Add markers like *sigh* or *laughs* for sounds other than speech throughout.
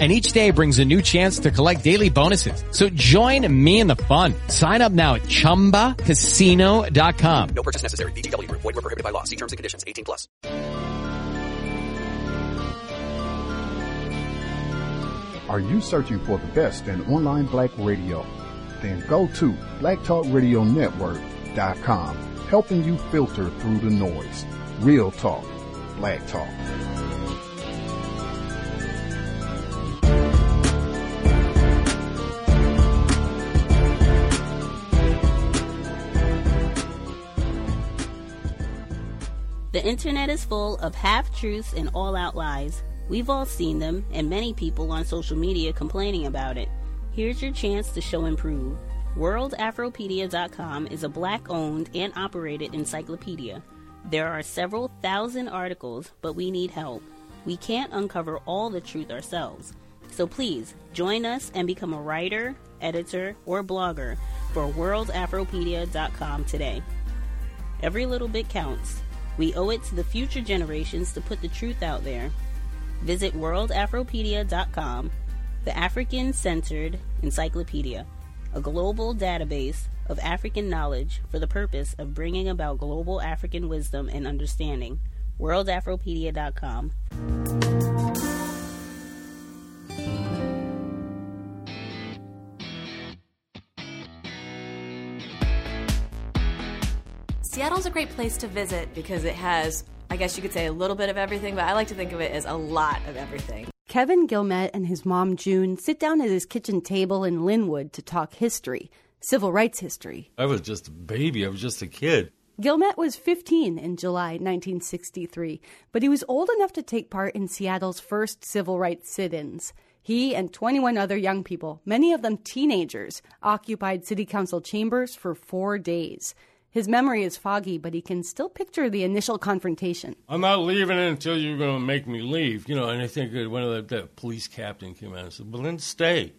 And each day brings a new chance to collect daily bonuses. So join me in the fun. Sign up now at ChumbaCasino.com. No purchase necessary. VGW Group. Void were prohibited by law. See terms and conditions. 18 plus. Are you searching for the best in online black radio? Then go to blacktalkradionetwork.com, helping you filter through the noise. Real talk, black talk. The internet is full of half truths and all out lies. We've all seen them, and many people on social media complaining about it. Here's your chance to show and prove. WorldAfropedia.com is a black owned and operated encyclopedia. There are several thousand articles, but we need help. We can't uncover all the truth ourselves. So please join us and become a writer, editor, or blogger for WorldAfropedia.com today. Every little bit counts. We owe it to the future generations to put the truth out there. Visit worldafropedia.com, the African centered encyclopedia, a global database of African knowledge for the purpose of bringing about global African wisdom and understanding. worldafropedia.com. Seattle's a great place to visit because it has, I guess you could say, a little bit of everything, but I like to think of it as a lot of everything. Kevin Gilmet and his mom June sit down at his kitchen table in Lynnwood to talk history, civil rights history. I was just a baby, I was just a kid. Gilmet was 15 in July 1963, but he was old enough to take part in Seattle's first civil rights sit ins. He and 21 other young people, many of them teenagers, occupied city council chambers for four days. His memory is foggy, but he can still picture the initial confrontation. I'm not leaving until you're going to make me leave. You know, and I think that one of the, the police captain came out and said, well, then stay.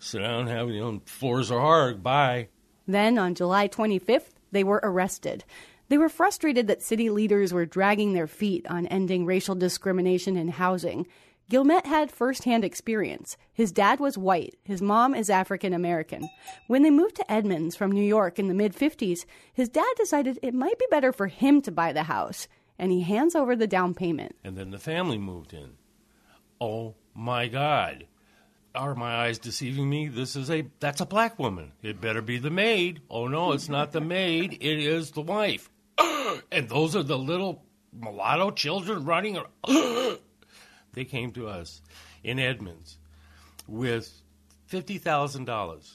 Sit down, have, you know, floors are hard, bye. Then, on July 25th, they were arrested. They were frustrated that city leaders were dragging their feet on ending racial discrimination in housing. Gilmet had firsthand experience. His dad was white, his mom is African American. When they moved to Edmonds from New York in the mid 50s, his dad decided it might be better for him to buy the house, and he hands over the down payment. And then the family moved in. Oh my God. Are my eyes deceiving me? This is a that's a black woman. It better be the maid. Oh no, it's not the maid, it is the wife. *clears throat* and those are the little mulatto children running around. *clears throat* they came to us in Edmonds with $50,000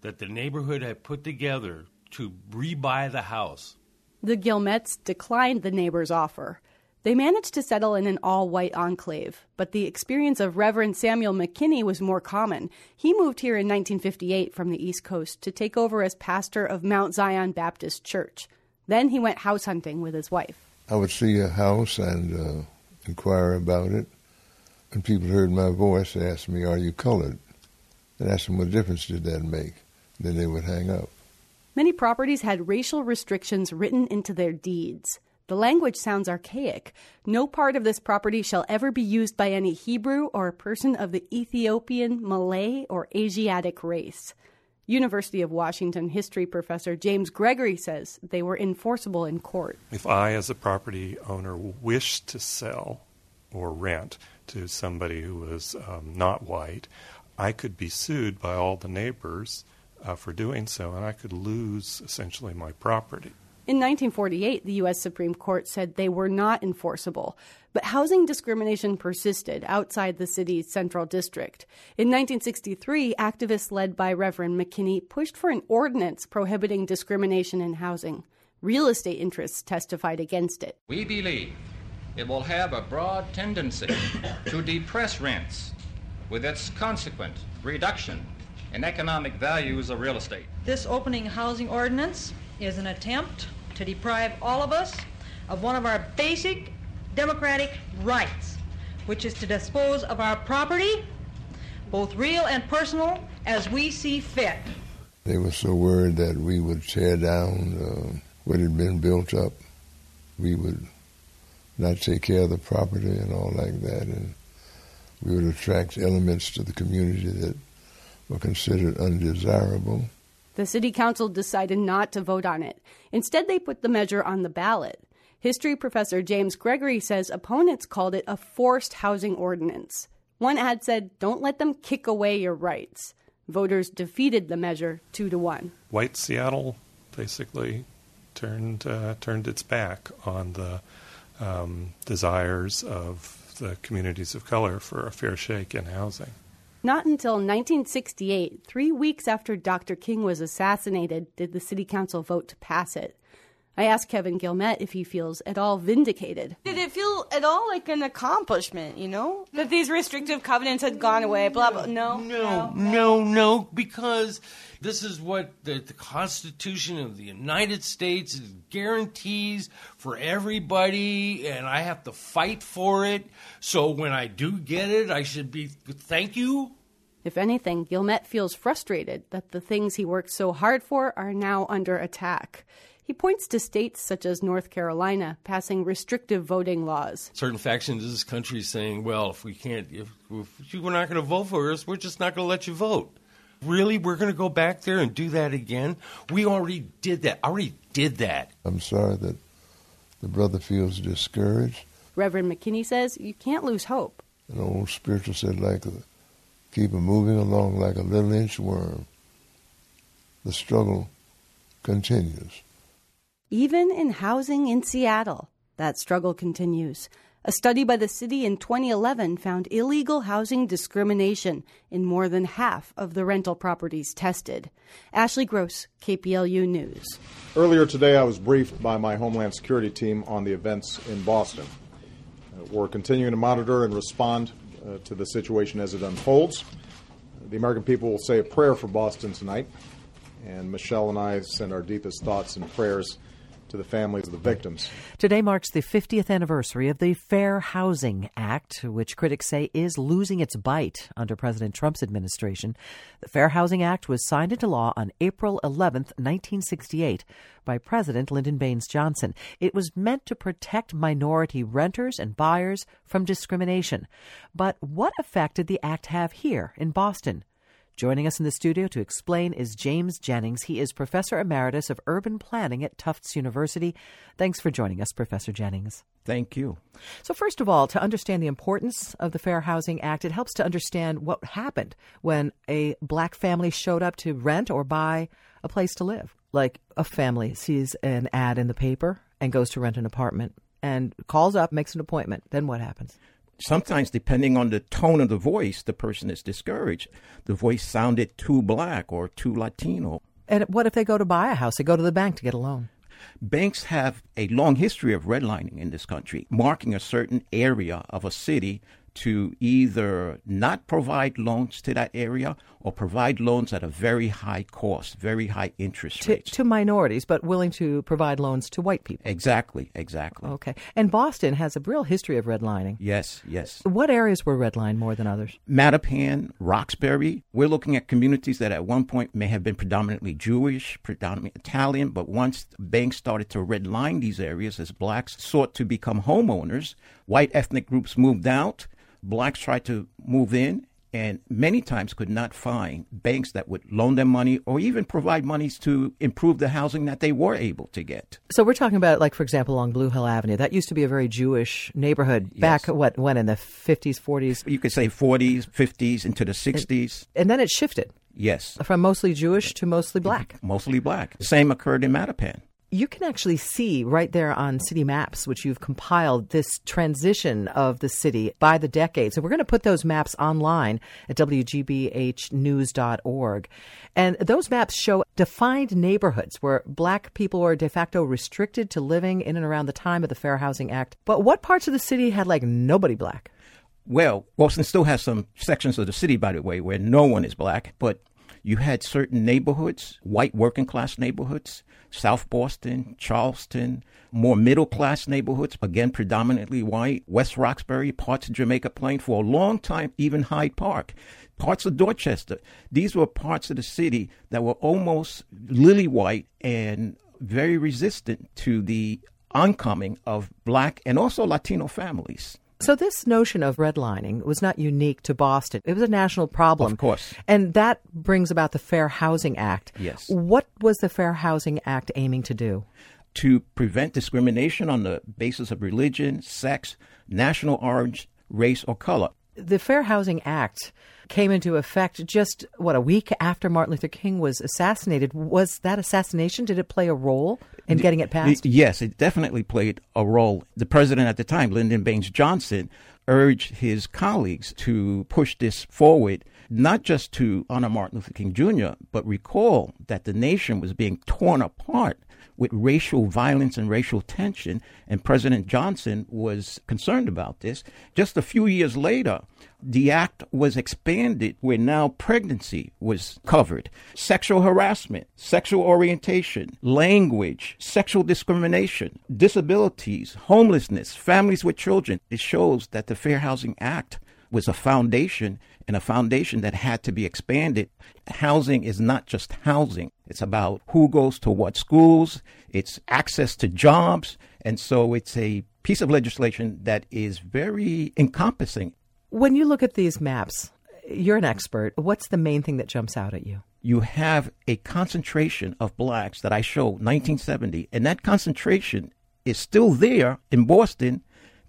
that the neighborhood had put together to rebuy the house. The Gilmets declined the neighbor's offer. They managed to settle in an all white enclave, but the experience of Reverend Samuel McKinney was more common. He moved here in 1958 from the East Coast to take over as pastor of Mount Zion Baptist Church. Then he went house hunting with his wife. I would see a house and uh, inquire about it. When people heard my voice, they asked me, Are you colored? And asked them what difference did that make. Then they would hang up. Many properties had racial restrictions written into their deeds. The language sounds archaic. No part of this property shall ever be used by any Hebrew or person of the Ethiopian, Malay, or Asiatic race. University of Washington history professor James Gregory says they were enforceable in court. If I, as a property owner, wished to sell or rent to somebody who was um, not white, I could be sued by all the neighbors uh, for doing so, and I could lose essentially my property. In 1948, the U.S. Supreme Court said they were not enforceable, but housing discrimination persisted outside the city's central district. In 1963, activists led by Reverend McKinney pushed for an ordinance prohibiting discrimination in housing. Real estate interests testified against it. We believe it will have a broad tendency *coughs* to depress rents with its consequent reduction in economic values of real estate. This opening housing ordinance is an attempt to deprive all of us of one of our basic democratic rights, which is to dispose of our property, both real and personal, as we see fit. They were so worried that we would tear down uh, what had been built up. We would not take care of the property and all like that, and we would attract elements to the community that were considered undesirable. The city council decided not to vote on it. Instead, they put the measure on the ballot. History professor James Gregory says opponents called it a forced housing ordinance. One ad said, Don't let them kick away your rights. Voters defeated the measure two to one. White Seattle basically turned uh, turned its back on the um, desires of the communities of color for a fair shake in housing. Not until 1968, three weeks after Dr. King was assassinated, did the city council vote to pass it. I asked Kevin Guillemette if he feels at all vindicated. Did it feel at all like an accomplishment, you know? That these restrictive covenants had gone away, blah, blah. No. No, no, no, because this is what the, the Constitution of the United States guarantees for everybody, and I have to fight for it. So when I do get it, I should be thank you. If anything, Guillemette feels frustrated that the things he worked so hard for are now under attack. He points to states such as North Carolina passing restrictive voting laws. Certain factions of this country saying, well, if we can't, if, if you were not going to vote for us, we're just not going to let you vote. Really? We're going to go back there and do that again? We already did that. I already did that. I'm sorry that the brother feels discouraged. Reverend McKinney says you can't lose hope. An old spiritual said, like a, keep it moving along like a little inchworm. The struggle continues. Even in housing in Seattle, that struggle continues. A study by the city in 2011 found illegal housing discrimination in more than half of the rental properties tested. Ashley Gross, KPLU News. Earlier today, I was briefed by my Homeland Security team on the events in Boston. Uh, we're continuing to monitor and respond uh, to the situation as it unfolds. The American people will say a prayer for Boston tonight, and Michelle and I send our deepest thoughts and prayers to the families of the victims. Today marks the 50th anniversary of the Fair Housing Act, which critics say is losing its bite under President Trump's administration. The Fair Housing Act was signed into law on April 11, 1968, by President Lyndon Baines Johnson. It was meant to protect minority renters and buyers from discrimination. But what effect did the act have here in Boston? Joining us in the studio to explain is James Jennings. He is Professor Emeritus of Urban Planning at Tufts University. Thanks for joining us, Professor Jennings. Thank you. So, first of all, to understand the importance of the Fair Housing Act, it helps to understand what happened when a black family showed up to rent or buy a place to live. Like a family sees an ad in the paper and goes to rent an apartment and calls up, makes an appointment. Then what happens? Sometimes depending on the tone of the voice, the person is discouraged. The voice sounded too black or too Latino. And what if they go to buy a house? They go to the bank to get a loan. Banks have a long history of redlining in this country, marking a certain area of a city to either not provide loans to that area or provide loans at a very high cost, very high interest to, rates. To minorities, but willing to provide loans to white people. Exactly, exactly. Okay. And Boston has a real history of redlining. Yes, yes. What areas were redlined more than others? Mattapan, Roxbury. We're looking at communities that at one point may have been predominantly Jewish, predominantly Italian, but once banks started to redline these areas as blacks sought to become homeowners, white ethnic groups moved out blacks tried to move in and many times could not find banks that would loan them money or even provide monies to improve the housing that they were able to get. So we're talking about, like for example, along Blue Hill Avenue. That used to be a very Jewish neighborhood Yes. back what when in the fifties, forties. You could say 40s, 50s, into the 60s. And then it shifted Yes, from mostly Jewish to mostly black. mostly black. The same occurred in Mattapan. You can actually see right there on city maps, which you've compiled, this transition of the city by the decades. So we're going to put those maps online at WGBHnews.org. And those maps show defined neighborhoods where black people were de facto restricted to living in and around the time of the Fair Housing Act. But what parts of the city had like nobody black? Well, Boston still has some sections of the city, by the way, where no one is black, but You had certain neighborhoods, white working class neighborhoods, South Boston, Charlestown, more middle class neighborhoods, again predominantly white, West Roxbury, parts of Jamaica Plain, for a long time, even Hyde Park, parts of Dorchester. These were parts of the city that were almost lily white and very resistant to the oncoming of black and also Latino families. So this notion of redlining was not unique to Boston. It was a national problem. Of course. And that brings about the Fair Housing Act. Yes. What was the Fair Housing Act aiming to do? To prevent discrimination on the basis of religion, sex, national origin, race, or color. The Fair Housing Act came into effect just, what, a week after Martin Luther King was assassinated. Was that assassination, did it play a role in getting it passed? Yes, it definitely played a role. The president at the time, Lyndon Baines Johnson, urged his colleagues to push this forward, not just to honor Martin Luther King Jr., but recall that the nation was being torn apart with racial violence and racial tension, and President Johnson was concerned about this. Just a few years later, the act was expanded where now pregnancy was covered, sexual harassment, sexual orientation, language, sexual discrimination, disabilities, homelessness, families with children. It shows that the Fair Housing Act was a foundation and a foundation that had to be expanded. Housing is not just housing. It's about who goes to what schools, it's access to jobs. And so it's a piece of legislation that is very encompassing. When you look at these maps, you're an expert. What's the main thing that jumps out at you? You have a concentration of blacks that I show 1970, and that concentration is still there in Boston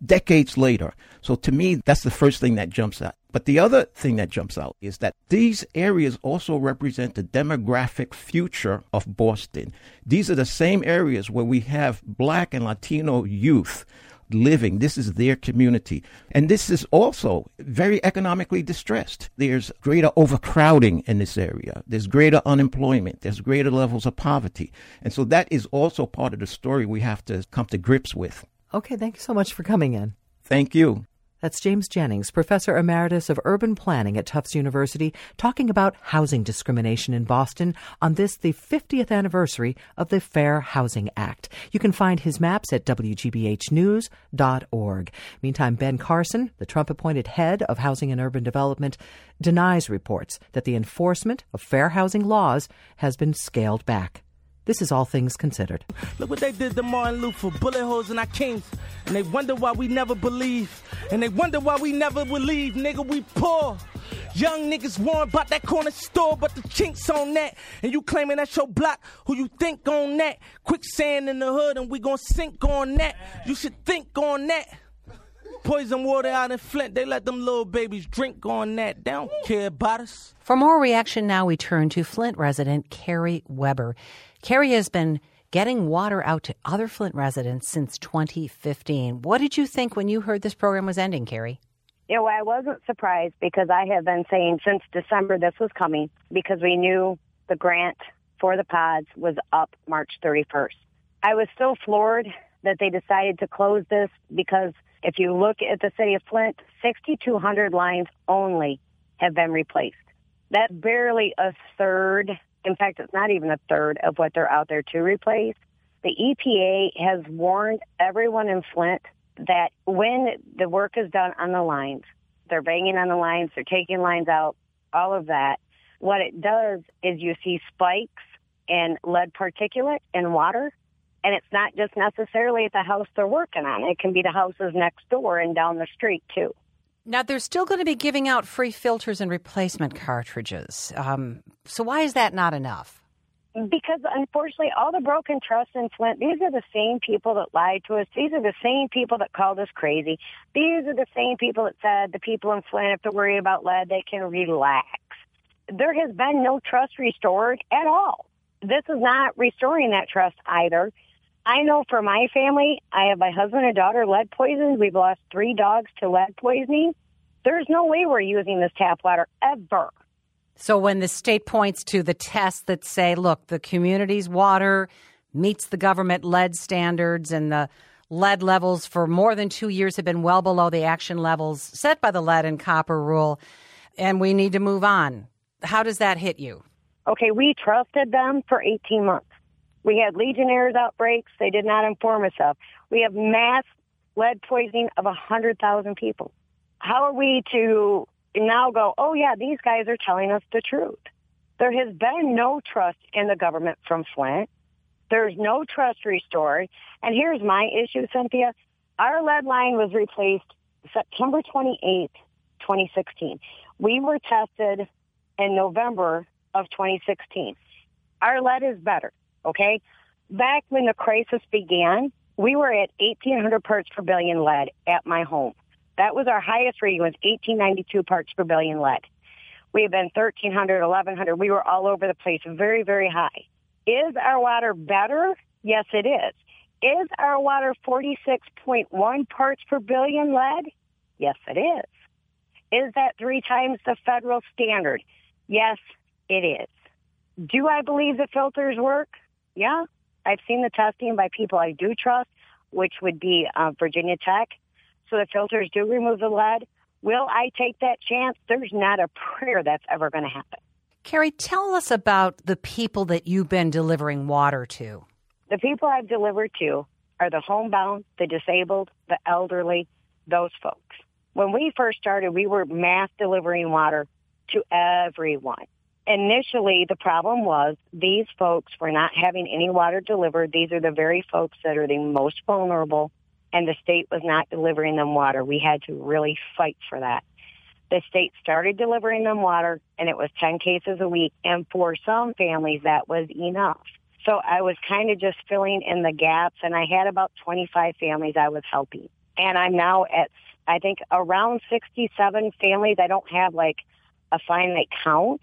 decades later. So to me, that's the first thing that jumps out. But the other thing that jumps out is that these areas also represent the demographic future of Boston. These are the same areas where we have black and Latino youth living. This is their community. And this is also very economically distressed. There's greater overcrowding in this area. There's greater unemployment. There's greater levels of poverty. And so that is also part of the story we have to come to grips with. Okay, thank you so much for coming in. Thank you. That's James Jennings, Professor Emeritus of Urban Planning at Tufts University, talking about housing discrimination in Boston on this, the 50th anniversary of the Fair Housing Act. You can find his maps at WGBHnews.org. Meantime, Ben Carson, the Trump appointed head of Housing and Urban Development, denies reports that the enforcement of fair housing laws has been scaled back. This is All Things Considered. Look what they did to Martin Luther, bullet holes in our kings. And they wonder why we never believe. And they wonder why we never will leave. Nigga, we poor. Young niggas worrying about that corner store, but the chinks on that. And you claiming that's your block, who you think on that? Quicksand in the hood, and we gon' sink on that. You should think on that. Poison water out in Flint, they let them little babies drink on that. They don't care about us. For more reaction now, we turn to Flint resident Carrie Weber. Carrie has been getting water out to other Flint residents since 2015. What did you think when you heard this program was ending, Carrie? You know, I wasn't surprised because I have been saying since December this was coming because we knew the grant for the pods was up March 31st. I was so floored that they decided to close this because if you look at the city of Flint, 6,200 lines only have been replaced. That's barely a third. In fact, it's not even a third of what they're out there to replace. The EPA has warned everyone in Flint that when the work is done on the lines, they're banging on the lines, they're taking lines out, all of that. What it does is you see spikes in lead particulate in water. And it's not just necessarily at the house they're working on. It can be the houses next door and down the street too. Now, they're still going to be giving out free filters and replacement cartridges. Um, so, why is that not enough? Because unfortunately, all the broken trust in Flint, these are the same people that lied to us. These are the same people that called us crazy. These are the same people that said the people in Flint, have to worry about lead, they can relax. There has been no trust restored at all. This is not restoring that trust either. I know for my family, I have my husband and daughter lead poisoned. We've lost three dogs to lead poisoning. There's no way we're using this tap water ever. So when the state points to the tests that say, look, the community's water meets the government lead standards and the lead levels for more than two years have been well below the action levels set by the lead and copper rule, and we need to move on. How does that hit you? Okay, we trusted them for 18 months. We had Legionnaires outbreaks they did not inform us of. We have mass lead poisoning of 100,000 people. How are we to now go, oh yeah, these guys are telling us the truth? There has been no trust in the government from Flint. There's no trust restored. And here's my issue, Cynthia. Our lead line was replaced September 28th, 2016. We were tested in November of 2016. Our lead is better, okay? Back when the crisis began, we were at 1,800 parts per billion lead at my home. That was our highest reading was 1892 parts per billion lead. We have been 1,300, 1,100. We were all over the place, very, very high. Is our water better? Yes, it is. Is our water 46.1 parts per billion lead? Yes, it is. Is that three times the federal standard? Yes, it is. Do I believe the filters work? Yeah. I've seen the testing by people I do trust, which would be uh, Virginia Tech. So the filters do remove the lead. Will I take that chance? There's not a prayer that's ever going to happen. Carrie, tell us about the people that you've been delivering water to. The people I've delivered to are the homebound, the disabled, the elderly, those folks. When we first started, we were mass delivering water to everyone. Initially, the problem was these folks were not having any water delivered. These are the very folks that are the most vulnerable, and the state was not delivering them water. We had to really fight for that. The state started delivering them water, and it was 10 cases a week. And for some families, that was enough. So I was kind of just filling in the gaps, and I had about 25 families I was helping. And I'm now at, I think, around 67 families. I don't have like a finite count.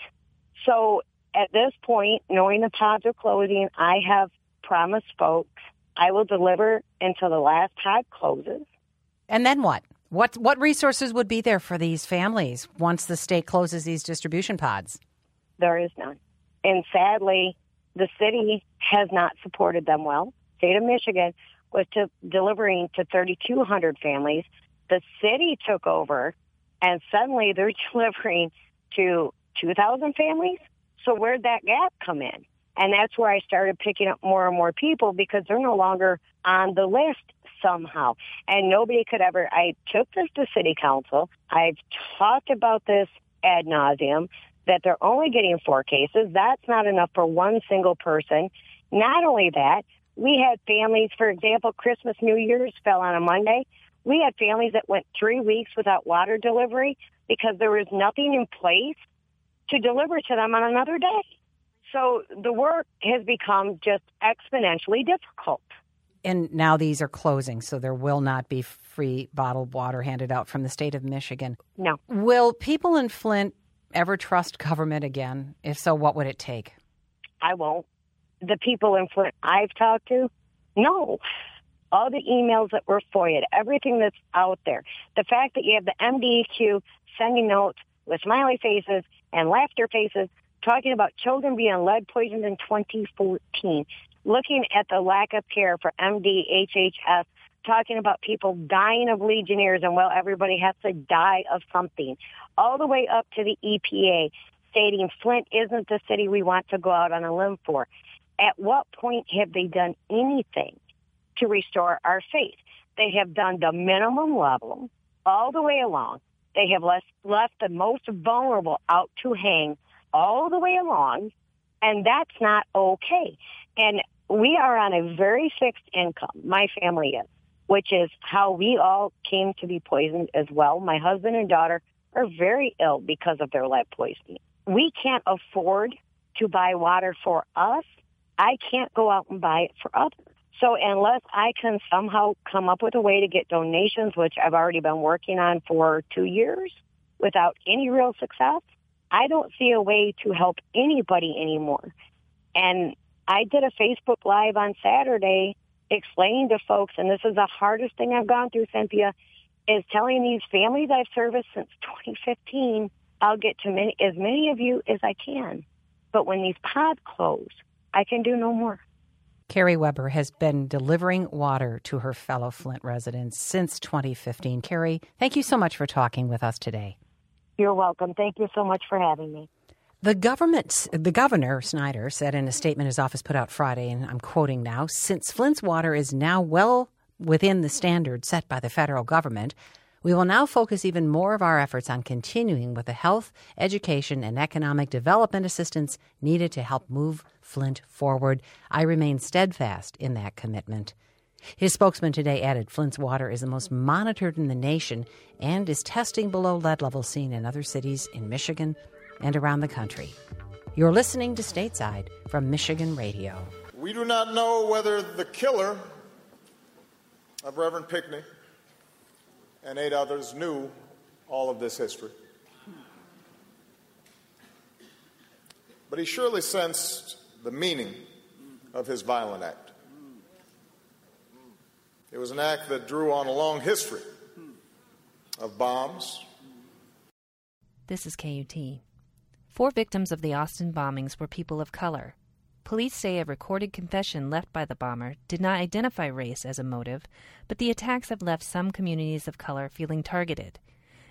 So at this point, knowing the pods are closing, I have promised folks I will deliver until the last pod closes. And then what? What what resources would be there for these families once the state closes these distribution pods? There is none. And sadly, the city has not supported them well. State of Michigan was to delivering to 3,200 families. The city took over, and suddenly they're *laughs* delivering to 2,000 families. So where'd that gap come in? And that's where I started picking up more and more people because they're no longer on the list somehow. And nobody could ever, I took this to city council. I've talked about this ad nauseum that they're only getting four cases. That's not enough for one single person. Not only that, we had families, for example, Christmas, New Year's fell on a Monday. We had families that went three weeks without water delivery because there was nothing in place to deliver to them on another day. So the work has become just exponentially difficult. And now these are closing, so there will not be free bottled water handed out from the state of Michigan. No. Will people in Flint ever trust government again? If so, what would it take? I won't. The people in Flint I've talked to, no. All the emails that were FOIA'd, everything that's out there, the fact that you have the MDEQ sending notes with smiley faces and laughter faces talking about children being lead poisoned in 2014, looking at the lack of care for MDHHS, talking about people dying of Legionnaires and well, everybody has to die of something, all the way up to the EPA stating Flint isn't the city we want to go out on a limb for. At what point have they done anything to restore our faith? They have done the minimum level all the way along. They have left, left the most vulnerable out to hang all the way along, and that's not okay. And we are on a very fixed income. My family is, which is how we all came to be poisoned as well. My husband and daughter are very ill because of their lead poisoning. We can't afford to buy water for us. I can't go out and buy it for others. So unless I can somehow come up with a way to get donations, which I've already been working on for two years without any real success, I don't see a way to help anybody anymore. And I did a Facebook Live on Saturday explaining to folks, and this is the hardest thing I've gone through, Cynthia, is telling these families I've serviced since 2015, I'll get to many, as many of you as I can. But when these pods close, I can do no more. Carrie Weber has been delivering water to her fellow Flint residents since 2015. Carrie, thank you so much for talking with us today. You're welcome. Thank you so much for having me. The government, the governor, Snyder, said in a statement his office put out Friday, and I'm quoting now since Flint's water is now well within the standard set by the federal government, we will now focus even more of our efforts on continuing with the health, education, and economic development assistance needed to help move Flint forward. I remain steadfast in that commitment. His spokesman today added Flint's water is the most monitored in the nation and is testing below lead levels seen in other cities in Michigan and around the country. You're listening to Stateside from Michigan Radio. We do not know whether the killer of Reverend Pinckney and eight others knew all of this history. But he surely sensed the meaning of his violent act. It was an act that drew on a long history of bombs. This is KUT. Four victims of the Austin bombings were people of color. Police say a recorded confession left by the bomber did not identify race as a motive, but the attacks have left some communities of color feeling targeted.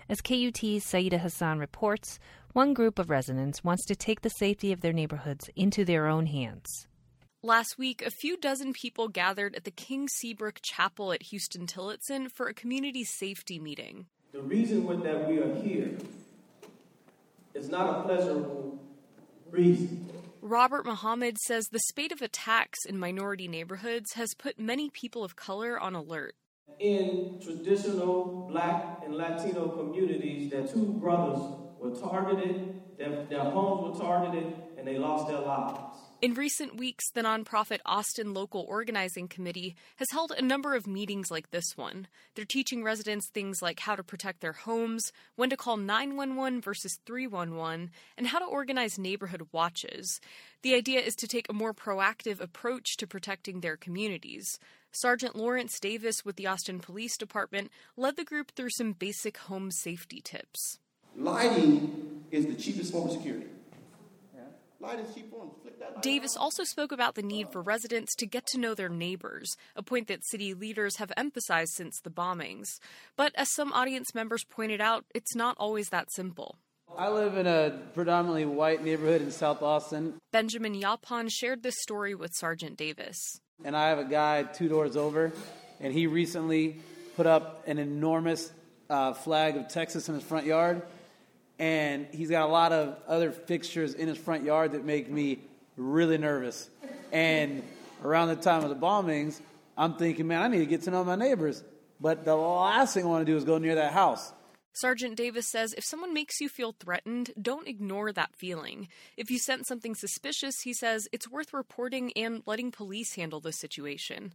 As KUT's Syeda Hasan reports, one group of residents wants to take the safety of their neighborhoods into their own hands. Last week, a few dozen people gathered at the King Seabrook Chapel at Huston-Tillotson for a community safety meeting. The reason that we are here is not a pleasurable reason. Robert Muhammad says the spate of attacks in minority neighborhoods has put many people of color on alert. In traditional black and Latino communities, their two mm. brothers were targeted, their, their homes were targeted, and they lost their lives. In recent weeks, the nonprofit Austin Local Organizing Committee has held a number of meetings like this one. They're teaching residents things like how to protect their homes, when to call 911 versus 311, and how to organize neighborhood watches. The idea is to take a more proactive approach to protecting their communities. Sergeant Lawrence Davis with the Austin Police Department led the group through some basic home safety tips. Lighting is the cheapest form of security. Davis also spoke about the need for residents to get to know their neighbors, a point that city leaders have emphasized since the bombings. But as some audience members pointed out, it's not always that simple. I live in a predominantly white neighborhood in South Austin. Benjamin Yapon shared this story with Sergeant Davis. And I have a guy two doors over, and he recently put up an enormous uh, flag of Texas in his front yard and he's got a lot of other fixtures in his front yard that make me really nervous. And around the time of the bombings, I'm thinking, man, I need to get to know my neighbors. But the last thing I want to do is go near that house. Sergeant Davis says if someone makes you feel threatened, don't ignore that feeling. If you sense something suspicious, he says it's worth reporting and letting police handle the situation.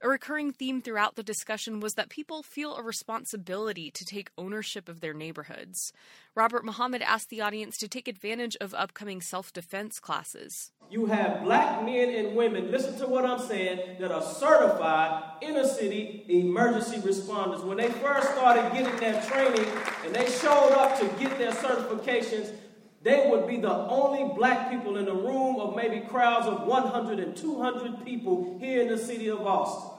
A recurring theme throughout the discussion was that people feel a responsibility to take ownership of their neighborhoods. Robert Muhammad asked the audience to take advantage of upcoming self defense classes. You have black men and women, listen to what I'm saying, that are certified inner city emergency responders. When they first started getting their training and they showed up to get their certifications, they would be the only black people in a room of maybe crowds of 100 and 200 people here in the city of Austin.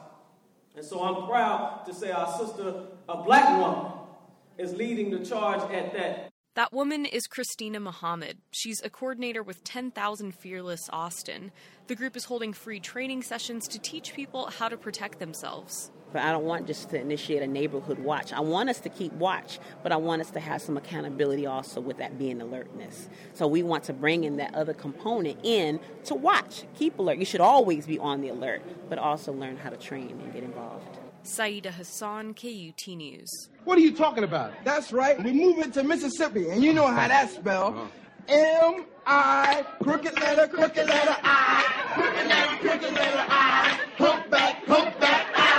And so I'm proud to say our sister, a black woman, is leading the charge at that. That woman is Christina Muhammad. She's a coordinator with 10,000 Fearless Austin. The group is holding free training sessions to teach people how to protect themselves. But I don't want just to initiate a neighborhood watch. I want us to keep watch, but I want us to have some accountability also with that being alertness. So we want to bring in that other component in to watch, keep alert. You should always be on the alert, but also learn how to train and get involved. Syeda Hasan, KUT News. What are you talking about? That's right. We move into Mississippi, and you know how that spells. M I crooked letter, crooked letter I, crooked letter, crooked letter I, humpback, humpback I.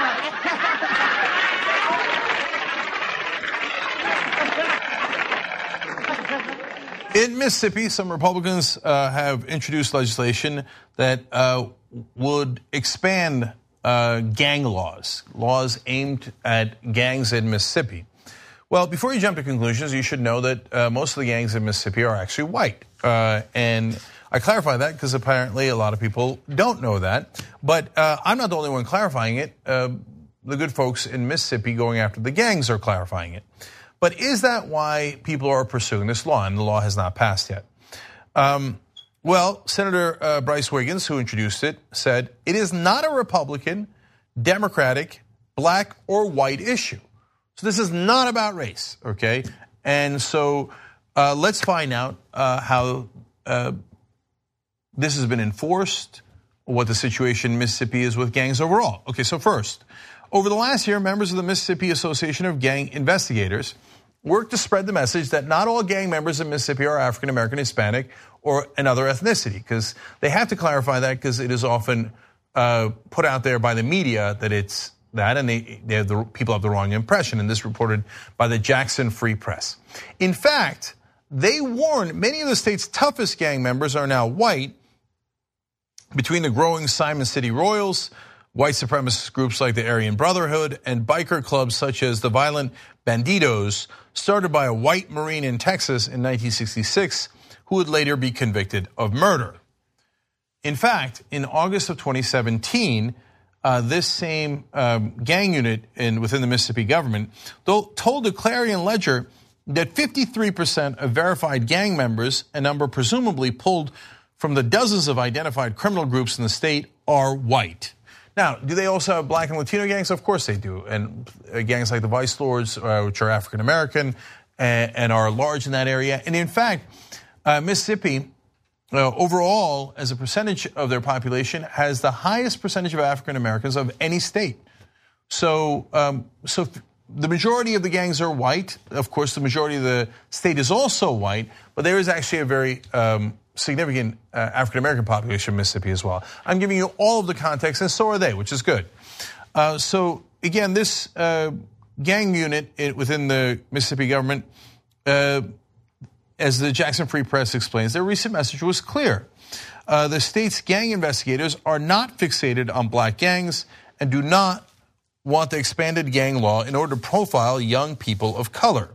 In Mississippi, some Republicans uh, have introduced legislation that uh, would expand uh, gang laws, laws aimed at gangs in Mississippi. Well, before you jump to conclusions, you should know that uh, most of the gangs in Mississippi are actually white. Uh, and I clarify that because apparently a lot of people don't know that. But uh, I'm not the only one clarifying it. Uh, the good folks in Mississippi going after the gangs are clarifying it. But is that why people are pursuing this law? And the law has not passed yet. Um, well, Senator uh, Brice Wiggins, who introduced it, said it is not a Republican, Democratic, black, or white issue. So this is not about race, okay? And so uh, let's find out uh, how uh, this has been enforced, what the situation in Mississippi is with gangs overall. Okay, so first, over the last year, members of the Mississippi Association of Gang Investigators worked to spread the message that not all gang members in Mississippi are African American, Hispanic, or another ethnicity, because they have to clarify that because it is often uh, put out there by the media that it's that, and they, they have the, people have the wrong impression. And this reported by the Jackson Free Press. In fact, they warn many of the state's toughest gang members are now white. Between the growing Simon City Royals, white supremacist groups like the Aryan Brotherhood, and biker clubs such as the Violent Bandidos, started by a white Marine in Texas in 1966, who would later be convicted of murder. In fact, in August of 2017, uh, this same um, gang unit in, within the Mississippi government told the Clarion Ledger that 53% of verified gang members, a number presumably pulled from the dozens of identified criminal groups in the state, are white. Now, do they also have black and Latino gangs? Of course they do. And uh, gangs like the Vice Lords, uh, which are African American and, and, are large in that area. And in fact, uh, Mississippi, uh, overall, as a percentage of their population, has the highest percentage of African Americans of any state. So, um, so the majority of the gangs are white. Of course, the majority of the state is also white, but there is actually a very um, significant uh, African American population in Mississippi as well. I'm giving you all of the context, and so are they, which is good. Uh, so again, this uh, gang unit within the Mississippi government, uh, as the Jackson Free Press explains, their recent message was clear. Uh, the state's gang investigators are not fixated on black gangs and do not want the expanded gang law in order to profile young people of color.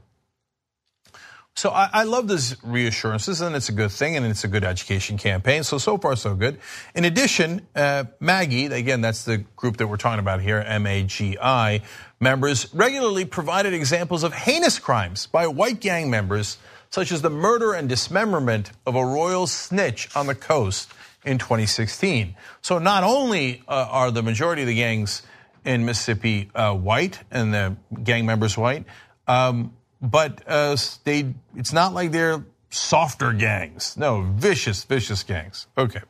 So I, I, love these reassurances, and it's a good thing, and it's a good education campaign. So so far so good. In addition, uh, Maggie, again, that's the group that we're talking about here, M-A-G-I members regularly provided examples of heinous crimes by white gang members, such as the murder and dismemberment of a royal snitch on the coast in 2016. So not only uh, are the majority of the gangs in Mississippi uh, white and the gang members white. Um, but uh, they, it's not like they're softer gangs. No, vicious, vicious gangs. Okay.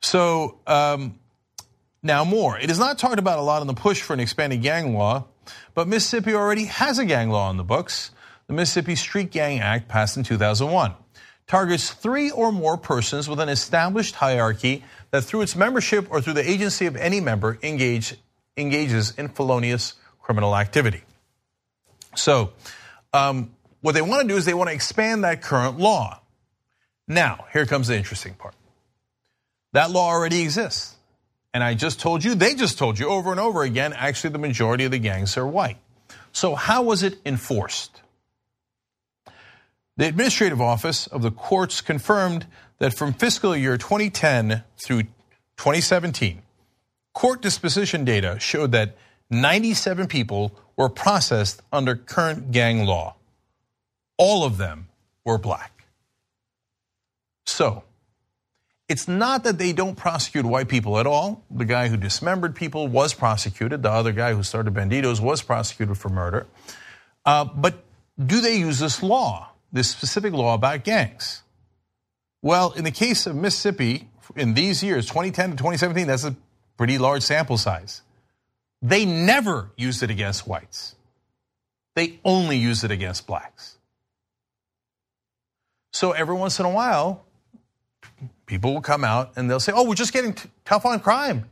So um, now more. It is not talked about a lot in the push for an expanded gang law, but Mississippi already has a gang law in the books. The Mississippi Street Gang Act passed in 2001 targets three or more persons with an established hierarchy that through its membership or through the agency of any member engage engages in felonious criminal activity. So, um, what they want to do is they want to expand that current law. Now, here comes the interesting part. That law already exists. And I just told you, they just told you over and over again, actually, the majority of the gangs are white. So, how was it enforced? The administrative office of the courts confirmed that from fiscal year 2010 through 2017, Court disposition data showed that 97 people were processed under current gang law. All of them were black. So, it's not that they don't prosecute white people at all. The guy who dismembered people was prosecuted. The other guy who started Bandidos was prosecuted for murder. Uh, but do they use this law, this specific law about gangs? Well, in the case of Mississippi, in these years, 2010 to 2017, that's a pretty large sample size. They never used it against whites. They only used it against blacks. So every once in a while, people will come out and they'll say, oh, we're just getting tough on crime.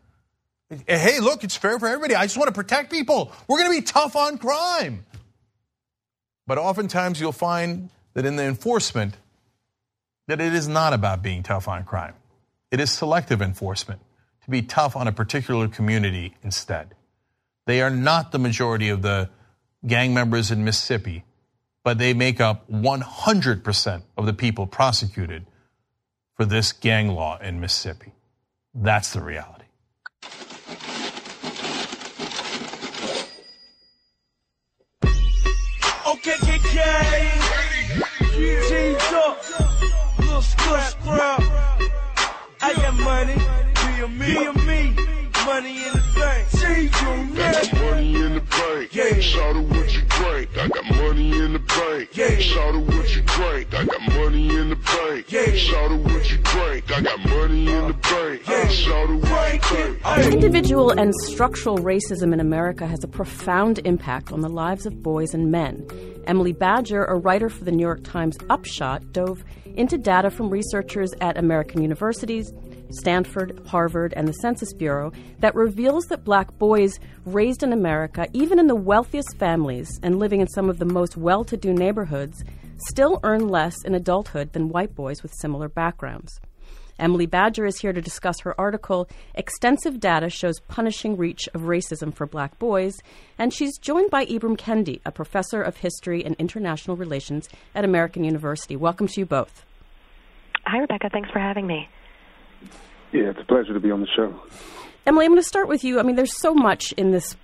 Hey, look, it's fair for everybody. I just want to protect people. We're going to be tough on crime. But oftentimes you'll find that in the enforcement, that it is not about being tough on crime. It is selective enforcement to be tough on a particular community instead. They are not the majority of the gang members in Mississippi, but they make up 100% of the people prosecuted for this gang law in Mississippi. That's the reality. G's up. Little scrap, scrap. I got money, be a me, be a me. Money in the bank. See you I got money in the bank. Yeah. Shout out what you drink. I got money in the bank. Yeah. Shout out what you drink. I got money in the bank. Yeah. Shout out what you drink. I got money in the bank. Yeah. Shout out what you drink. Individual and structural racism in America has a profound impact on the lives of boys and men. Emily Badger, a writer for the New York Times Upshot, dove into data from researchers at American universities, Stanford, Harvard, and the Census Bureau that reveals that black boys raised in America, even in the wealthiest families and living in some of the most well to do neighborhoods, still earn less in adulthood than white boys with similar backgrounds. Emily Badger is here to discuss her article, Extensive Data Shows Punishing Reach of Racism for Black Boys, and she's joined by Ibram Kendi, a professor of history and international relations at American University. Welcome to you both. Hi, Rebecca. Thanks for having me. Yeah, it's a pleasure to be on the show. Emily, I'm going to start with you. I mean, there's so much in this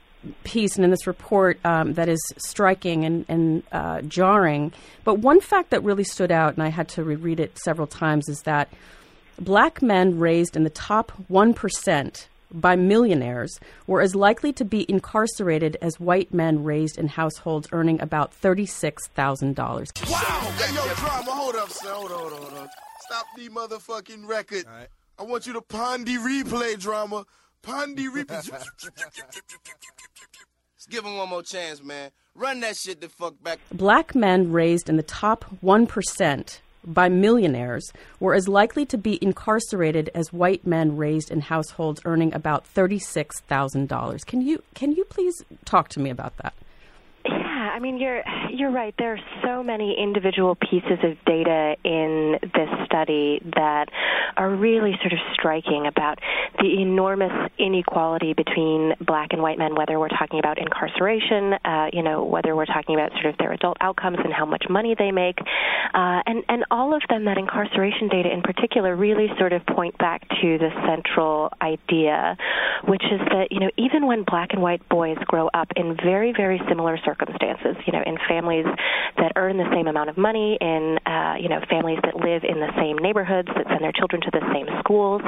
piece and in this report um, that is striking and, and uh, jarring. But one fact that really stood out, and I had to reread it several times, is that black men raised in the top 1% by millionaires were as likely to be incarcerated as white men raised in households earning about $36,000. Wow! Hey, yo, drama, hold up, son. Hold on, hold on, hold on. Stop the motherfucking record. I want you to pon de replay, drama. Pon de replay. Let's *laughs* give him one more chance, man. Run that shit the fuck back. Black men raised in the top 1% by millionaires were as likely to be incarcerated as white men raised in households earning about $36,000. Can you can you please talk to me about that? I mean you're you're right. There are so many individual pieces of data in this study that are really sort of striking about the enormous inequality between black and white men, whether we're talking about incarceration, uh, you know, whether we're talking about sort of their adult outcomes and how much money they make, uh, and and all of them that incarceration data in particular really sort of point back to the central idea, which is that you know even when black and white boys grow up in very very similar circumstances, you know, in families that earn the same amount of money, in uh, you know families that live in the same neighborhoods, that send their children to the same schools,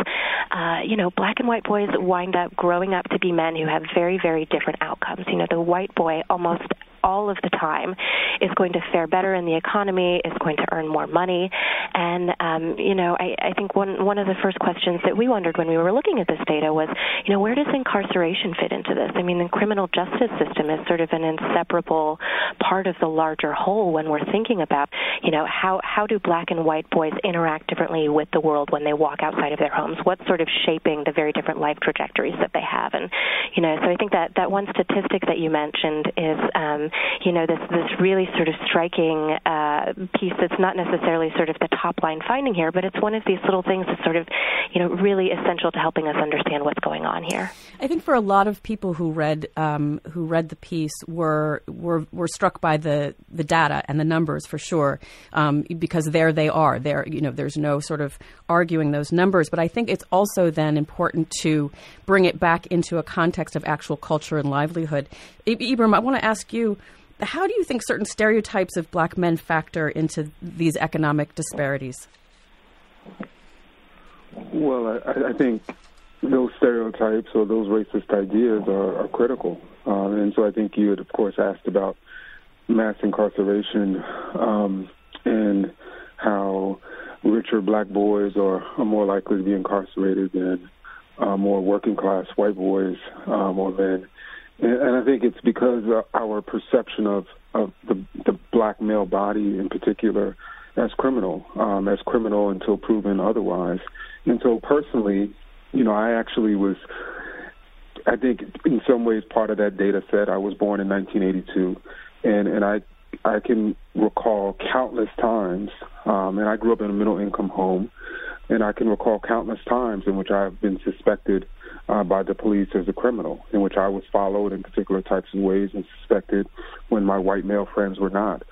uh, you know, black and white boys wind up growing up to be men who have very very different outcomes. You know, the white boy almost all of the time is going to fare better in the economy, is going to earn more money. And, um, you know, I, I think one, one of the first questions that we wondered when we were looking at this data was, you know, where does incarceration fit into this? I mean, the criminal justice system is sort of an inseparable part of the larger whole when we're thinking about, you know, how, how do black and white boys interact differently with the world when they walk outside of their homes? What's sort of shaping the very different life trajectories that they have? And, you know, so I think that, that one statistic that you mentioned is, um, you know, this this really sort of striking uh, piece that's not necessarily sort of the top line finding here, but it's one of these little things that's sort of, you know, really essential to helping us understand what's going on here. I think for a lot of people who read um, who read the piece were were were struck by the the data and the numbers for sure, um, because there they are. There, you know, there's no sort of arguing those numbers. But I think it's also then important to bring it back into a context of actual culture and livelihood. Ibram, I want to ask you. How do you think certain stereotypes of black men factor into these economic disparities? Well, I, I think those stereotypes or those racist ideas are, are critical. Uh, and so I think you had, of course, asked about mass incarceration um, and how richer black boys are, are more likely to be incarcerated than uh, more working class white boys um, or men. And, I think it's because our perception of, of the, the black male body in particular as criminal, um, as criminal until proven otherwise. And so personally, you know, I actually was, I think in some ways part of that data set. I was born in 1982, and, and I, I can recall countless times, um, and I grew up in a middle income home, and I can recall countless times in which I have been suspected uh, by the police as a criminal, in which I was followed in particular types of ways and suspected when my white male friends were not.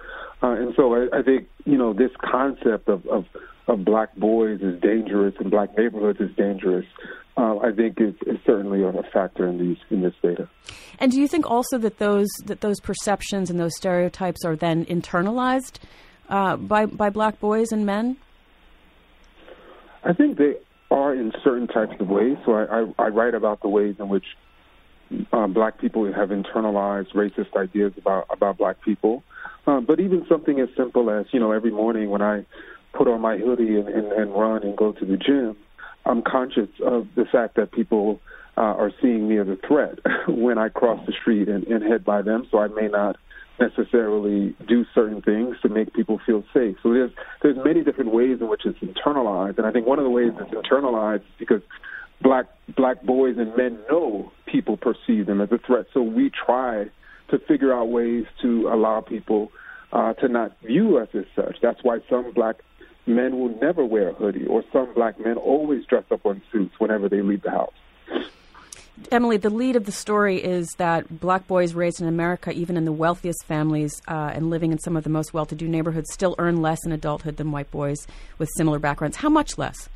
Uh, and so I, I think you know this concept of, of of black boys is dangerous and black neighborhoods is dangerous. Uh, I think is, is certainly a factor in these in this data. And do you think also that those that those perceptions and those stereotypes are then internalized uh, by by black boys and men? I think they are in certain types of ways. So I, I, I write about the ways in which uh, black people have internalized racist ideas about about black people. Uh, but even something as simple as you know every morning when I put on my hoodie and, and, and run and go to the gym, I'm conscious of the fact that people uh, are seeing me as a threat *laughs* when I cross the street and, and head by them. So I may not necessarily do certain things to make people feel safe. So there's there's many different ways in which it's internalized, and I think one of the ways it's internalized is because black black boys and men know people perceive them as a threat. So we try to figure out ways to allow people uh, to not view us as such. That's why some black men will never wear a hoodie, or some black men always dress up on suits whenever they leave the house. Emily, the lead of the story is that black boys raised in America, even in the wealthiest families uh, and living in some of the most well to do neighborhoods, still earn less in adulthood than white boys with similar backgrounds. How much less?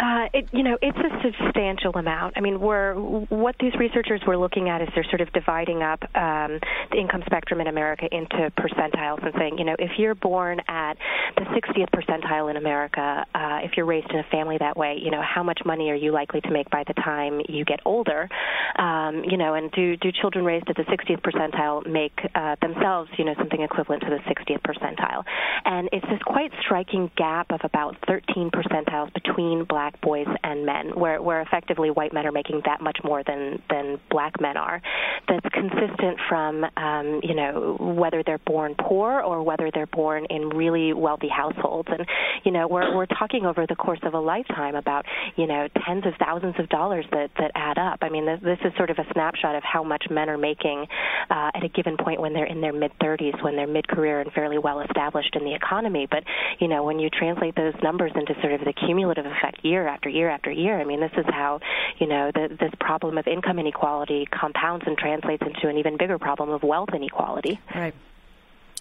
Uh, it, you know, it's a substantial amount. I mean, we're what these researchers were looking at is they're sort of dividing up um, the income spectrum in America into percentiles and saying, you know, if you're born at the 60th percentile in America, uh, if you're raised in a family that way, you know, how much money are you likely to make by the time you get older? Um, you know, and do do children raised at the 60th percentile make uh, themselves, you know, something equivalent to the 60th percentile? And it's this quite striking gap of about 13 percentiles between black black boys and men, where where effectively white men are making that much more than than black men are. That's consistent from um, you know whether they're born poor or whether they're born in really wealthy households, and you know we're we're talking over the course of a lifetime about you know tens of thousands of dollars that that add up. I mean this, this is sort of a snapshot of how much men are making uh, at a given point when they're in their mid 30s, when they're mid career and fairly well established in the economy. But you know when you translate those numbers into sort of the cumulative effect year year after year after year. I mean, this is how you know the, this problem of income inequality compounds and translates into an even bigger problem of wealth inequality. Right.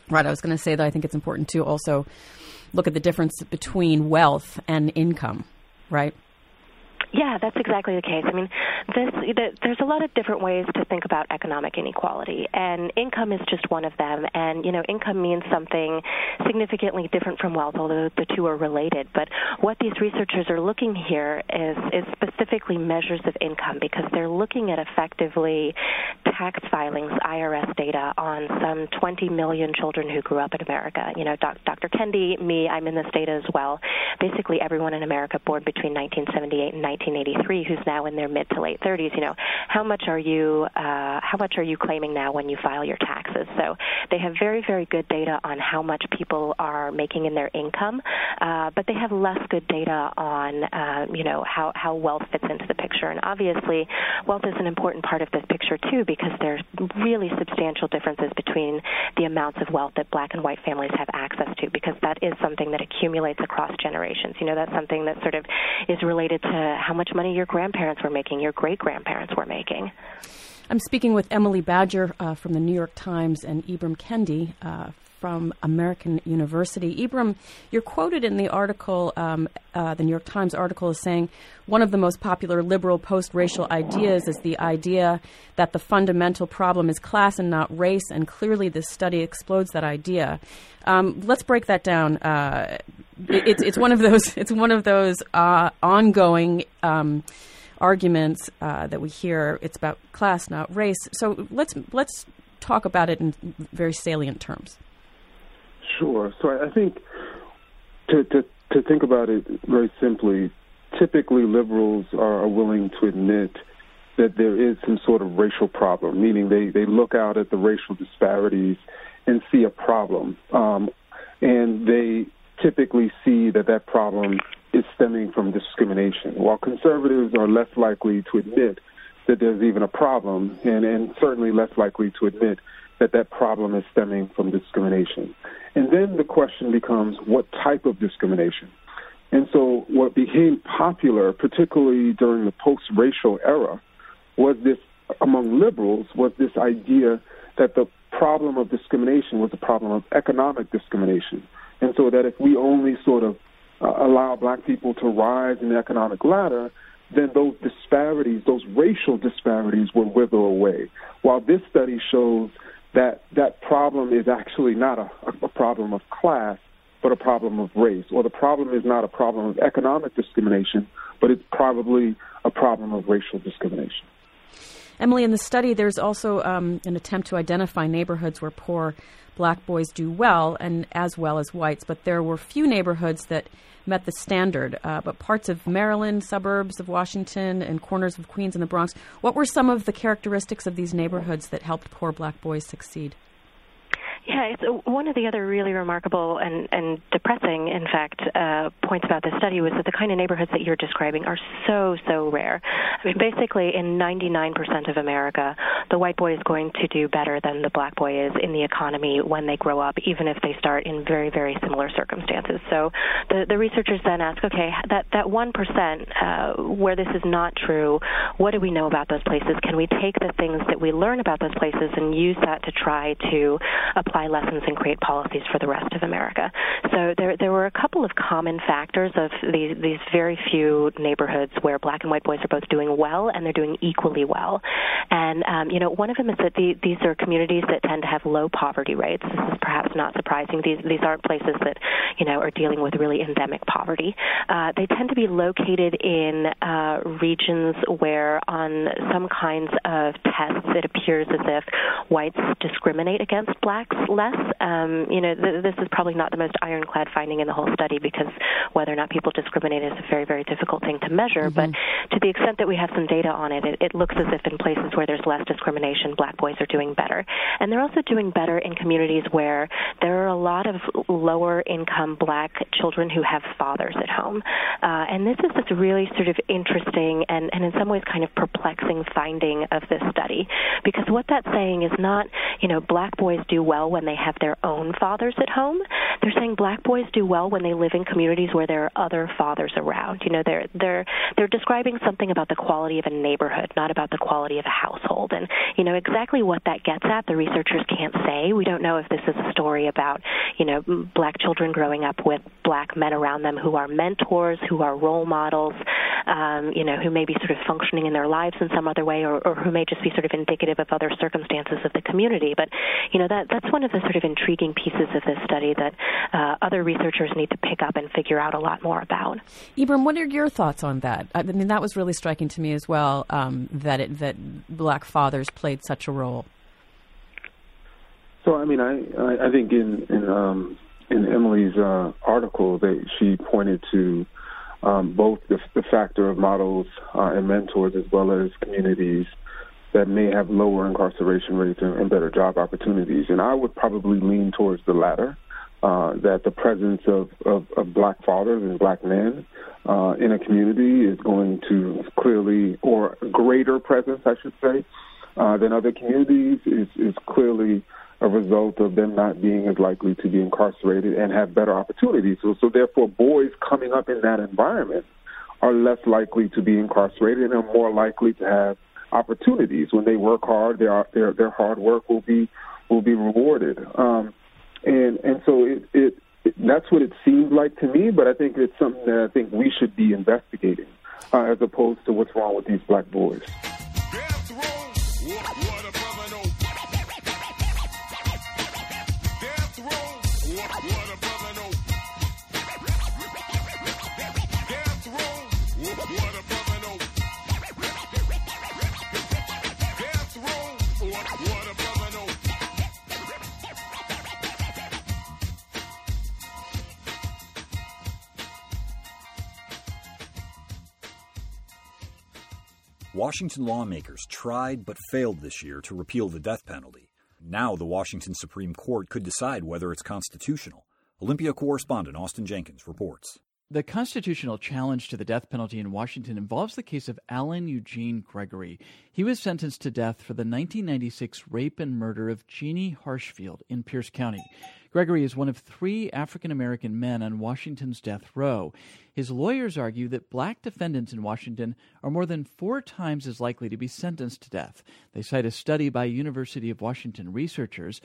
Right. I was going to say that I think it's important to also look at the difference between wealth and income. Right. Yeah, that's exactly the case. I mean, this, the, there's a lot of different ways to think about economic inequality, and income is just one of them. And you know, income means something significantly different from wealth, although the two are related. But what these researchers are looking here is is specifically measures of income because they're looking at effectively tax filings, IRS data on some 20 million children who grew up in America. You know, doc, Dr. Kendi, me, I'm in this data as well. Basically, everyone in America born between 1978 and 1983 who's now in their mid to late 30s, you know, how much are you uh, how much are you claiming now when you file your taxes? So they have very very good data on how much people are making in their income, uh, but they have less good data on uh, you know how how wealth fits into the picture. And obviously, wealth is an important part of this picture too because there's really substantial differences between the amounts of wealth that black and white families have access to because that is something that accumulates across generations. You know, that's something that sort of is related to how much money your grandparents were making, your great grandparents were making. I'm speaking with Emily Badger uh, from the New York Times and Ibram Kendi uh, from American University. Ibram, you're quoted in the article, um, uh, the New York Times article, is saying one of the most popular liberal post racial ideas is the idea that the fundamental problem is class and not race, and clearly this study explodes that idea. Um, let's break that down. Uh, it, it's, it's one of those. *laughs* It's one of those uh, ongoing. Um, arguments uh, that we hear it's about class not race so let's let's talk about it in very salient terms Sure. So I think to, to, to think about it very simply, typically liberals are willing to admit that there is some sort of racial problem, meaning they, they look out at the racial disparities and see a problem. Um, and they typically see that that problem is stemming from discrimination, while conservatives are less likely to admit that there's even a problem and, and certainly less likely to admit that that problem is stemming from discrimination. And then the question becomes what type of discrimination? And so what became popular, particularly during the post-racial era, was this, among liberals, was this idea that the problem of discrimination was a problem of economic discrimination. And so that if we only sort of uh, allow black people to rise in the economic ladder, then those disparities, those racial disparities, will wither away. While this study shows that that problem is actually not a, a problem of class, but a problem of race. Or the problem is not a problem of economic discrimination, but it's probably a problem of racial discrimination. Emily, in the study, there's also um, an attempt to identify neighborhoods where poor black boys do well, and as well as whites. But there were few neighborhoods that met the standard. Uh, but parts of Maryland, suburbs of Washington, and corners of Queens and the Bronx. What were some of the characteristics of these neighborhoods that helped poor black boys succeed? Yeah, it's uh, one of the other really remarkable and, and depressing, in fact, uh, points about this study was that the kind of neighborhoods that you're describing are so, so rare. I mean, basically, in 99% of America, the white boy is going to do better than the black boy is in the economy when they grow up, even if they start in very, very similar circumstances. So the, the researchers then ask, okay, that, that 1% uh, where this is not true, what do we know about those places? Can we take the things that we learn about those places and use that to try to apply apply lessons and create policies for the rest of America. So there, there were a couple of common factors of these, these very few neighborhoods where black and white boys are both doing well and they're doing equally well. And, um, you know, one of them is that the, these are communities that tend to have low poverty rates. This is perhaps not surprising. These, these aren't places that, you know, are dealing with really endemic poverty. Uh, they tend to be located in uh, regions where on some kinds of tests it appears as if whites discriminate against blacks less. Um, you know, th- this is probably not the most ironclad finding in the whole study because whether or not people discriminate is a very, very difficult thing to measure. Mm-hmm. But to the extent that we have some data on it, it, it looks as if in places where there's less discrimination, black boys are doing better. And they're also doing better in communities where there are a lot of lower income black children who have fathers at home. Uh, and this is this really sort of interesting and, and in some ways kind of perplexing finding of this study because what that's saying is not, you know, black boys do well when they have their own fathers at home. They're saying black boys do well when they live in communities where there are other fathers around. You know, they're they're they're describing something about the quality of a neighborhood, not about the quality of a household. And you know exactly what that gets at. The researchers can't say. We don't know if this is a story about you know black children growing up with black men around them who are mentors, who are role models, um, you know, who may be sort of functioning in their lives in some other way, or, or who may just be sort of indicative of other circumstances of the community. But you know that that's one of the sort of intriguing pieces of this study that uh, other researchers need to pick up and figure out a lot more about. Ibram, what are your thoughts on that? I mean, that was really striking to me as well. Um, that it, that black fathers played such a role. So, I mean, I I, I think in in um, in Emily's uh, article that she pointed to um, both the, the, factor of models uh, and mentors as well as communities that may have lower incarceration rates and, and better job opportunities. And I would probably lean towards the latter. Uh, that the presence of, of, of, black fathers and black men uh, in a community is going to clearly, or greater presence, I should say, uh, than other communities is, is clearly a result of them not being as likely to be incarcerated and have better opportunities. So, so therefore, boys coming up in that environment are less likely to be incarcerated and are more likely to have opportunities. When they work hard, their their their hard work will be will be rewarded. Um, and and so it, it, it that's what it seems like to me. But I think it's something that I think we should be investigating uh, as opposed to what's wrong with these black boys. Washington lawmakers tried but failed this year to repeal the death penalty. Now the Washington Supreme Court could decide whether it's constitutional. Olympia correspondent Austin Jenkins reports. The constitutional challenge to the death penalty in Washington involves the case of Alan Eugene Gregory. He was sentenced to death for the 1996 rape and murder of Jeannie Harshfield in Pierce County. Gregory is one of three African American men on Washington's death row. His lawyers argue that black defendants in Washington are more than four times as likely to be sentenced to death. They cite a study by University of Washington researchers.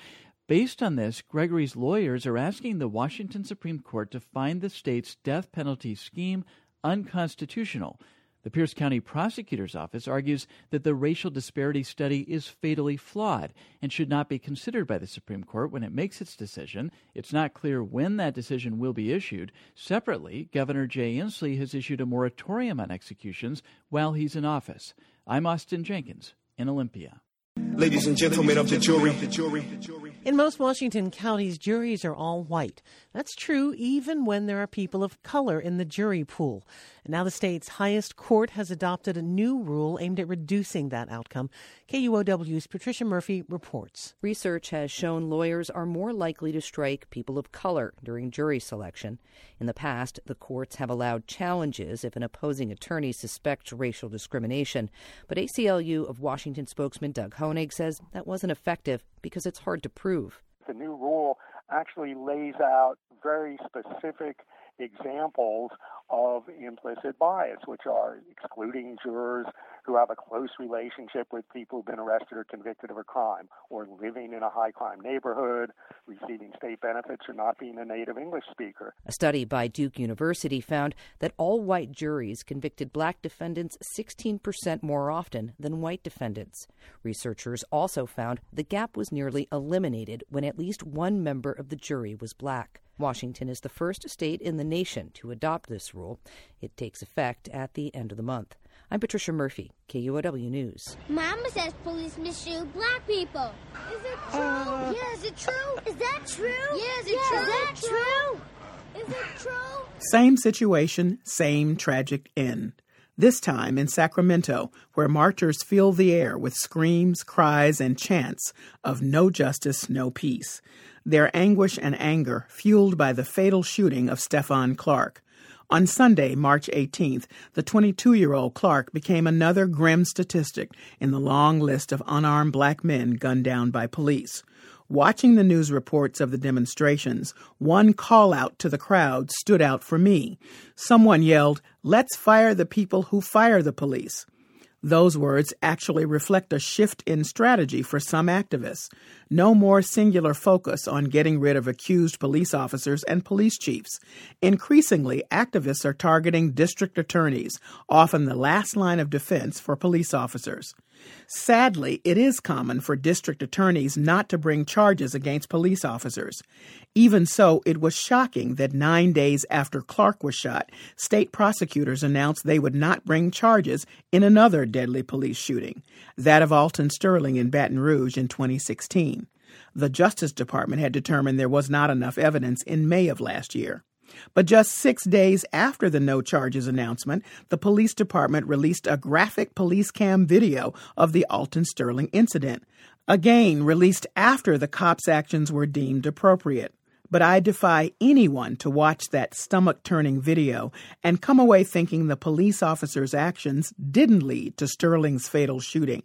Based on this, Gregory's lawyers are asking the Washington Supreme Court to find the state's death penalty scheme unconstitutional. The Pierce County Prosecutor's Office argues that the racial disparity study is fatally flawed and should not be considered by the Supreme Court when it makes its decision. It's not clear when that decision will be issued. Separately, Governor Jay Inslee has issued a moratorium on executions while he's in office. I'm Austin Jenkins in Olympia. Ladies and gentlemen of the jury. In most Washington counties, juries are all white. That's true even when there are people of color in the jury pool. And now the state's highest court has adopted a new rule aimed at reducing that outcome. KUOW's Patricia Murphy reports. Research has shown lawyers are more likely to strike people of color during jury selection. In the past, the courts have allowed challenges if an opposing attorney suspects racial discrimination. But ACLU of Washington spokesman Doug Honig says that wasn't effective because it's hard to prove. The new rule actually lays out very specific examples of implicit bias, which are excluding jurors who have a close relationship with people who've been arrested or convicted of a crime, or living in a high crime neighborhood, receiving state benefits, or not being a native English speaker. A study by Duke University found that all white juries convicted black defendants 16% more often than white defendants. Researchers also found the gap was nearly eliminated when at least one member of the jury was black. Washington is the first state in the nation to adopt this rule. It takes effect at the end of the month. I'm Patricia Murphy, KUOW News. Mama says police misshoot black people. Is it true? Uh, yeah, is it true? Is that true? Yeah, is it yeah, true? Is that true? Is it true? Same situation, same tragic end. This time in Sacramento, where marchers fill the air with screams, cries, and chants of no justice, no peace. Their anguish and anger fueled by the fatal shooting of Stephon Clark. On Sunday, March 18th, the 22 year old Clark became another grim statistic in the long list of unarmed black men gunned down by police. Watching the news reports of the demonstrations, one call out to the crowd stood out for me. Someone yelled, Let's fire the people who fire the police. Those words actually reflect a shift in strategy for some activists. No more singular focus on getting rid of accused police officers and police chiefs. Increasingly, activists are targeting district attorneys, often the last line of defense for police officers. Sadly, it is common for district attorneys not to bring charges against police officers. Even so, it was shocking that nine days after Clark was shot, state prosecutors announced they would not bring charges in another deadly police shooting, that of Alton Sterling in Baton Rouge in 2016. The Justice Department had determined there was not enough evidence in May of last year. But just six days after the no charges announcement, the police department released a graphic police cam video of the Alton Sterling incident, again released after the cops' actions were deemed appropriate. But I defy anyone to watch that stomach turning video and come away thinking the police officer's actions didn't lead to Sterling's fatal shooting.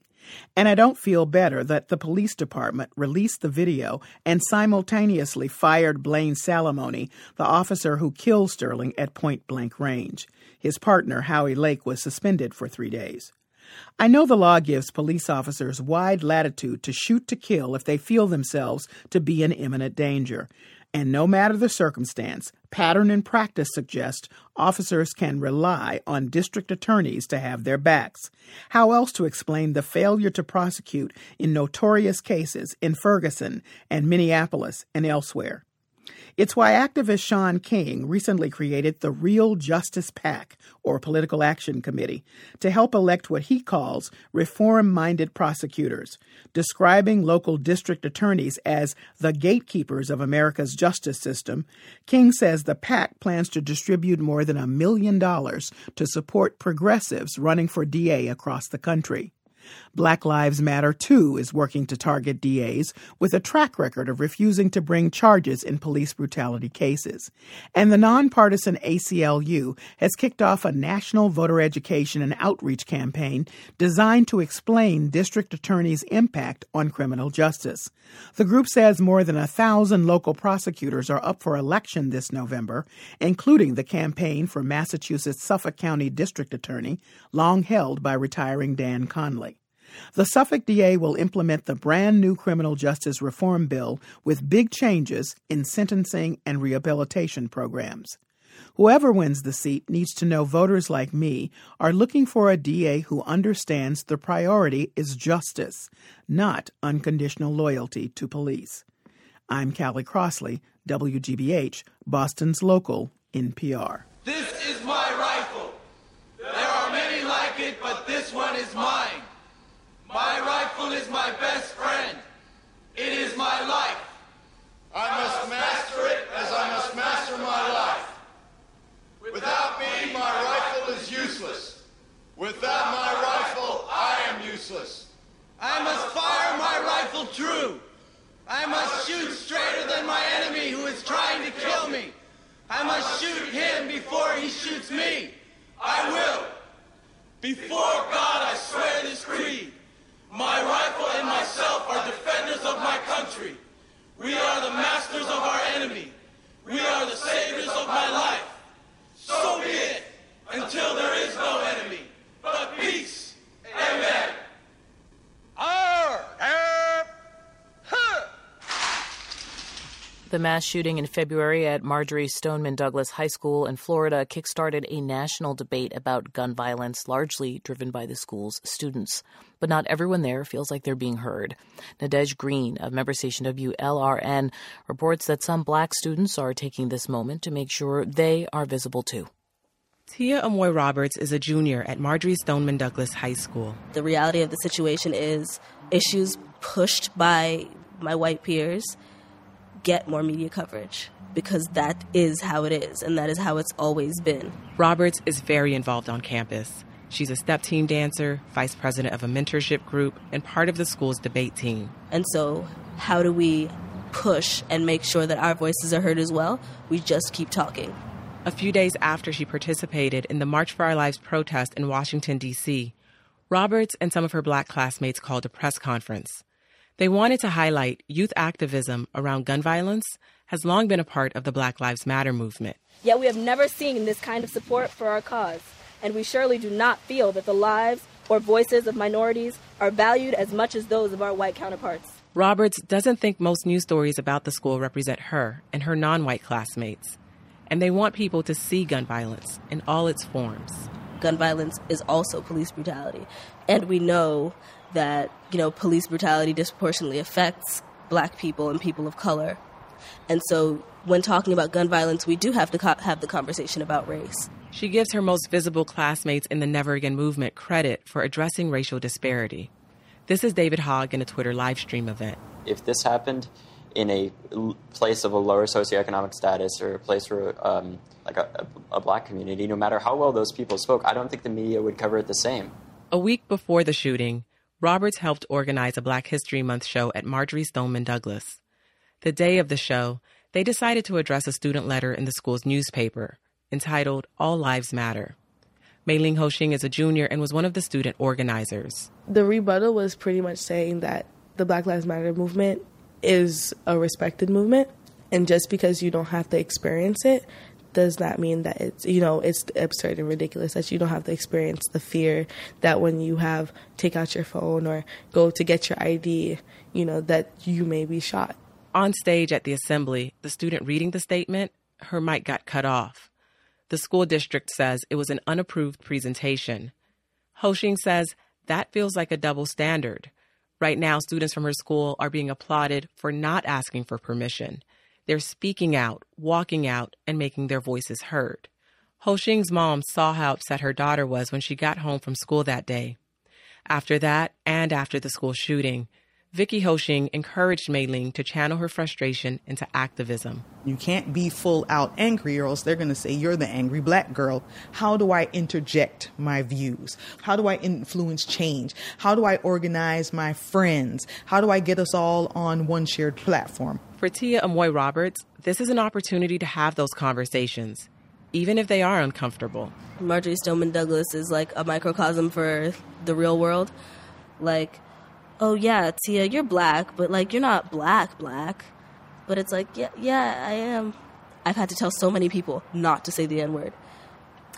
And I don't feel better that the police department released the video and simultaneously fired Blane Salamoni, the officer who killed Sterling at point blank range. His partner, Howie Lake, was suspended for three days. I know the law gives police officers wide latitude to shoot to kill if they feel themselves to be in imminent danger. And no matter the circumstance, pattern and practice suggest officers can rely on district attorneys to have their backs. How else to explain the failure to prosecute in notorious cases in Ferguson and Minneapolis and elsewhere? It's why activist Shaun King recently created the Real Justice PAC, or Political Action Committee, to help elect what he calls reform minded prosecutors, describing local district attorneys as the gatekeepers of America's justice system. King says the PAC plans to distribute more than a million dollars to support progressives running for DA across the country. Black Lives Matter, too, is working to target DAs with a track record of refusing to bring charges in police brutality cases. And the nonpartisan ACLU has kicked off a national voter education and outreach campaign designed to explain district attorneys' impact on criminal justice. The group says more than a thousand local prosecutors are up for election this November, including the campaign for Massachusetts Suffolk County District Attorney, long held by retiring Dan Conley. The Suffolk DA will implement the brand new criminal justice reform bill with big changes in sentencing and rehabilitation programs. Whoever wins the seat needs to know voters like me are looking for a DA who understands the priority is justice, not unconditional loyalty to police. I'm Callie Crossley, WGBH, Boston's local NPR. This is my rifle. There are many like it, but this one is mine. My is my best friend. It is my life. I must master it as I must master my life. Without me, my rifle is useless. Without my rifle, I am useless. I must fire my rifle true. I must shoot straighter than my enemy who is trying to kill me. I must shoot him before he shoots me. I will. Before God, I swear this creed. My rifle and myself are defenders of my country. We are the masters of our enemy. We are the saviors of my life. So be it until there is no enemy, but peace. The mass shooting in February at Marjory Stoneman Douglas High School in Florida kickstarted a national debate about gun violence, largely driven by the school's students. But not everyone there feels like they're being heard. Nadege Green of member station WLRN reports that some black students are taking this moment to make sure they are visible too. Tia Amoy Roberts is a junior at Marjory Stoneman Douglas High School. The reality of the situation is issues pushed by my white peers get more media coverage because that is how it is and that is how it's always been. Roberts is very involved on campus. She's a step team dancer, vice president of a mentorship group, and part of the school's debate team. And so, how do we push and make sure that our voices are heard as well? We just keep talking. A few days after she participated in the March for Our Lives protest in Washington, D.C., Roberts and some of her black classmates called a press conference. They wanted to highlight youth activism around gun violence has long been a part of the Black Lives Matter movement. Yet we have never seen this kind of support for our cause, and we surely do not feel that the lives or voices of minorities are valued as much as those of our white counterparts. Roberts doesn't think most news stories about the school represent her and her non white classmates, and they want people to see gun violence in all its forms. Gun violence is also police brutality, and we know that you know police brutality disproportionately affects black people and people of color. And so when talking about gun violence we do have to co- have the conversation about race. She gives her most visible classmates in the never again movement credit for addressing racial disparity. This is david hogg in a twitter live stream event. If this happened in a place of a lower socioeconomic status or a place where um, like a, a, a black community no matter how well those people spoke i don't think the media would cover it the same. A week before the shooting Roberts helped organize a Black History Month show at Marjory Stoneman Douglas. The day of the show, they decided to address a student letter in the school's newspaper entitled All Lives Matter. Mei Ling Ho-shing is a junior and was one of the student organizers. The rebuttal was pretty much saying that the Black Lives Matter movement is a respected movement, and just because you don't have to experience it does not mean that it's you know it's absurd and ridiculous that you don't have to experience the fear that when you have take out your phone or go to get your ID, you know that you may be shot. On stage at the assembly, the student reading the statement, her mic got cut off. The school district says it was an unapproved presentation. Ho-shing says that feels like a double standard. Right now, students from her school are being applauded for not asking for permission. They're speaking out, walking out, and making their voices heard. Ho-shing's mom saw how upset her daughter was when she got home from school that day. After that, and after the school shooting, Vicky Ho-shing encouraged Mei Ling to channel her frustration into activism. You can't be full out angry, or else they're going to say you're the angry black girl. How do I interject my views? How do I influence change? How do I organize my friends? How do I get us all on one shared platform? For Tia Amoy Roberts, this is an opportunity to have those conversations, even if they are uncomfortable. Marjory Stoneman Douglas is like a microcosm for the real world. Like, oh yeah, Tia, you're black, but like you're not black black. But it's like, yeah, yeah, I am. I've had to tell so many people not to say the N word.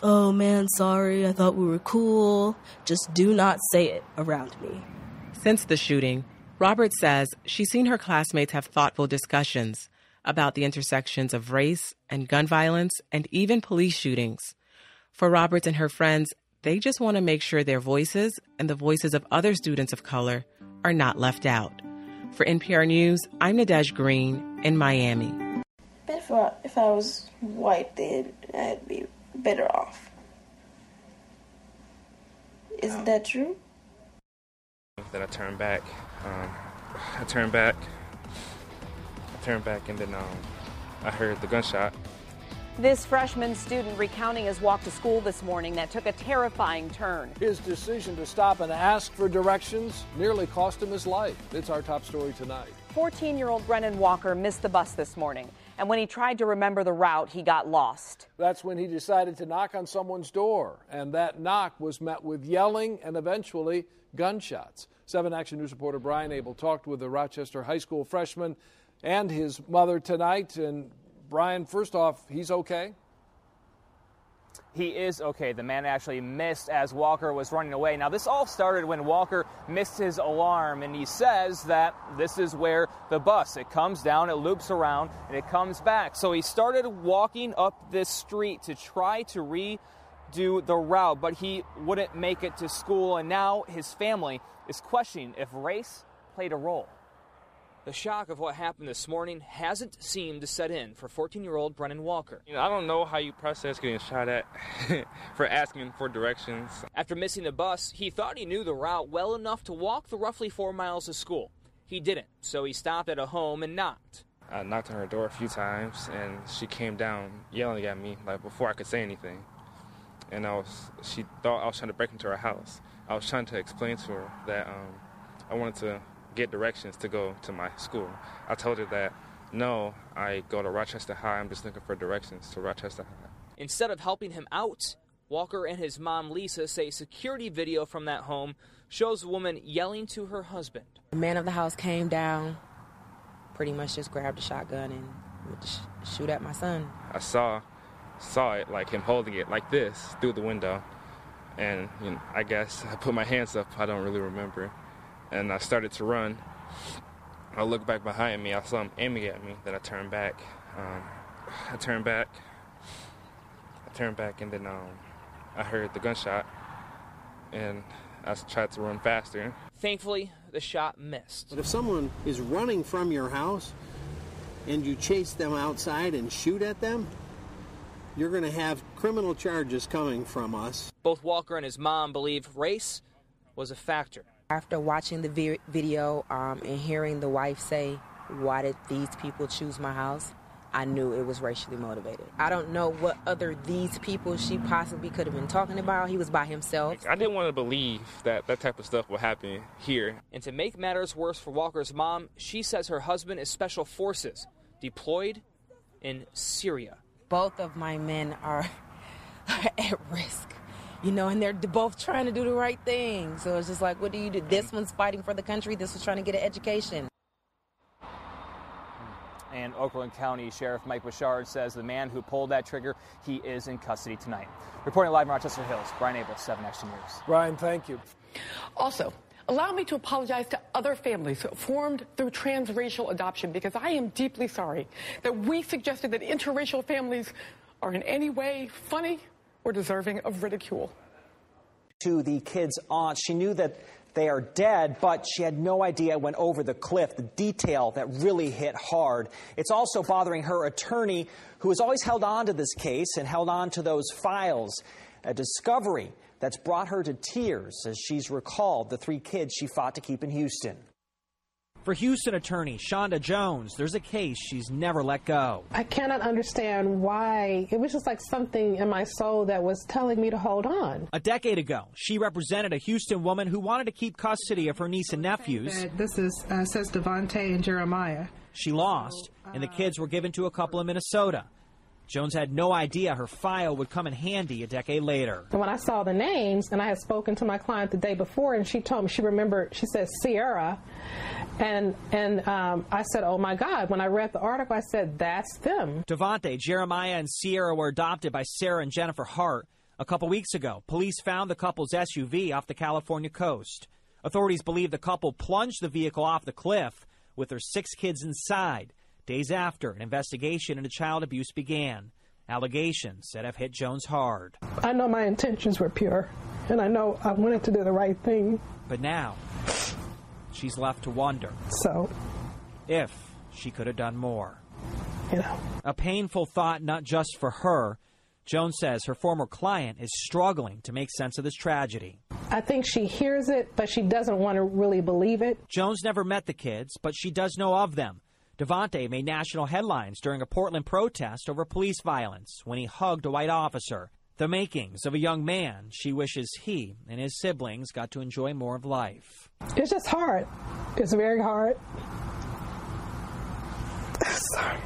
Oh man, sorry, I thought we were cool. Just do not say it around me. Since the shooting, Roberts says she's seen her classmates have thoughtful discussions about the intersections of race and gun violence and even police shootings. For Roberts and her friends, they just want to make sure their voices and the voices of other students of color are not left out. For NPR News, I'm Nadege Green in Miami. But if I, if I was white, then I'd be better off. Isn't that true? Then I turned back. Um, I turned back. I turned back, and then um, I heard the gunshot. This freshman student recounting his walk to school this morning that took a terrifying turn. His decision to stop and ask for directions nearly cost him his life. It's our top story tonight. 14 year old Brennan Walker missed the bus this morning, and when he tried to remember the route, he got lost. That's when he decided to knock on someone's door, and that knock was met with yelling and eventually gunshots. 7 Action News reporter Brian Abel talked with the Rochester High School freshman and his mother tonight. And Brian, first off, he's okay? He is okay. The man actually missed as Walker was running away. Now, this all started when Walker missed his alarm, and he says that this is where the bus it comes down, it loops around, and it comes back. So he started walking up this street to try to redo the route, but he wouldn't make it to school, and now his family is questioning if race played a role. The shock of what happened this morning hasn't seemed to set in for 14 year old Brennan Walker. You know, I don't know how you process getting shot at *laughs* for asking for directions. After missing the bus, he thought he knew the route well enough to walk the roughly four miles to school. He didn't, so he stopped at a home and knocked. I knocked on her door a few times, and she came down yelling at me like before I could say anything. And I was, she thought I was trying to break into her house. I was trying to explain to her that um, I wanted to get directions to go to my school. I told her that no, I go to Rochester High. I'm just looking for directions to Rochester High. Instead of helping him out, Walker and his mom Lisa say security video from that home shows a woman yelling to her husband. The man of the house came down, pretty much just grabbed a shotgun and would sh- shoot at my son. I saw saw it like him holding it like this through the window, and you know, I guess I put my hands up. I don't really remember, and I started to run. I looked back behind me. I saw him aiming at me. Then I turned back. Um, I turned back. I turned back, and then um, I heard the gunshot, and I tried to run faster. Thankfully, the shot missed. But if someone is running from your house and you chase them outside and shoot at them, you're going to have criminal charges coming from us. Both Walker and his mom believe race was a factor. After watching the vi- video um, and hearing the wife say, Why did these people choose my house? I knew it was racially motivated. I don't know what other these people she possibly could have been talking about. He was by himself. I didn't want to believe that that type of stuff would happen here. And to make matters worse for Walker's mom, she says her husband is special forces deployed in Syria. Both of my men are, *laughs* are at risk. You know, and they're both trying to do the right thing. So it's just like, what do you do? This one's fighting for the country. This one's trying to get an education. And Oakland County Sheriff Mike Bouchard says the man who pulled that trigger, he is in custody tonight. Reporting live in Rochester Hills, Brian Abel, 7 Action News. Brian, thank you. Also, allow me to apologize to other families formed through transracial adoption because I am deeply sorry that we suggested that interracial families are in any way funny or deserving of ridicule. To the kid's aunt, she knew that they are dead, but she had no idea it went over the cliff, the detail that really hit hard. It's also bothering her attorney, who has always held on to this case and held on to those files. A discovery that's brought her to tears as she's recalled the three kids she fought to keep in Houston. For Houston attorney Shonda Jones, there's a case she's never let go. I cannot understand why. It was just like something in my soul that was telling me to hold on. A decade ago, she represented a Houston woman who wanted to keep custody of her niece and nephews. This is uh, says Devonte and Jeremiah. She lost, and the kids were given to a couple in Minnesota. Jones had no idea her file would come in handy a decade later. And when I saw the names, and I had spoken to my client the day before, and she told me she remembered. She said Sierra, and and um, I said, "Oh my God!" When I read the article, I said, "That's them." Devonte, Jeremiah, and Sierra were adopted by Sarah and Jennifer Hart. A couple weeks ago, police found the couple's SUV off the California coast. Authorities believe the couple plunged the vehicle off the cliff with their six kids inside. Days after an investigation into child abuse began. Allegations that have hit Jones hard. I know my intentions were pure, and I know I wanted to do the right thing. But now, she's left to wonder. So, if she could have done more. You know. A painful thought not just for her. Jones says her former client is struggling to make sense of this tragedy. I think she hears it, but she doesn't want to really believe it. Jones never met the kids, but she does know of them. Devonte made national headlines during a Portland protest over police violence when he hugged a white officer. The makings of a young man she wishes he and his siblings got to enjoy more of life. It's just hard. It's very hard. *sighs* Sorry.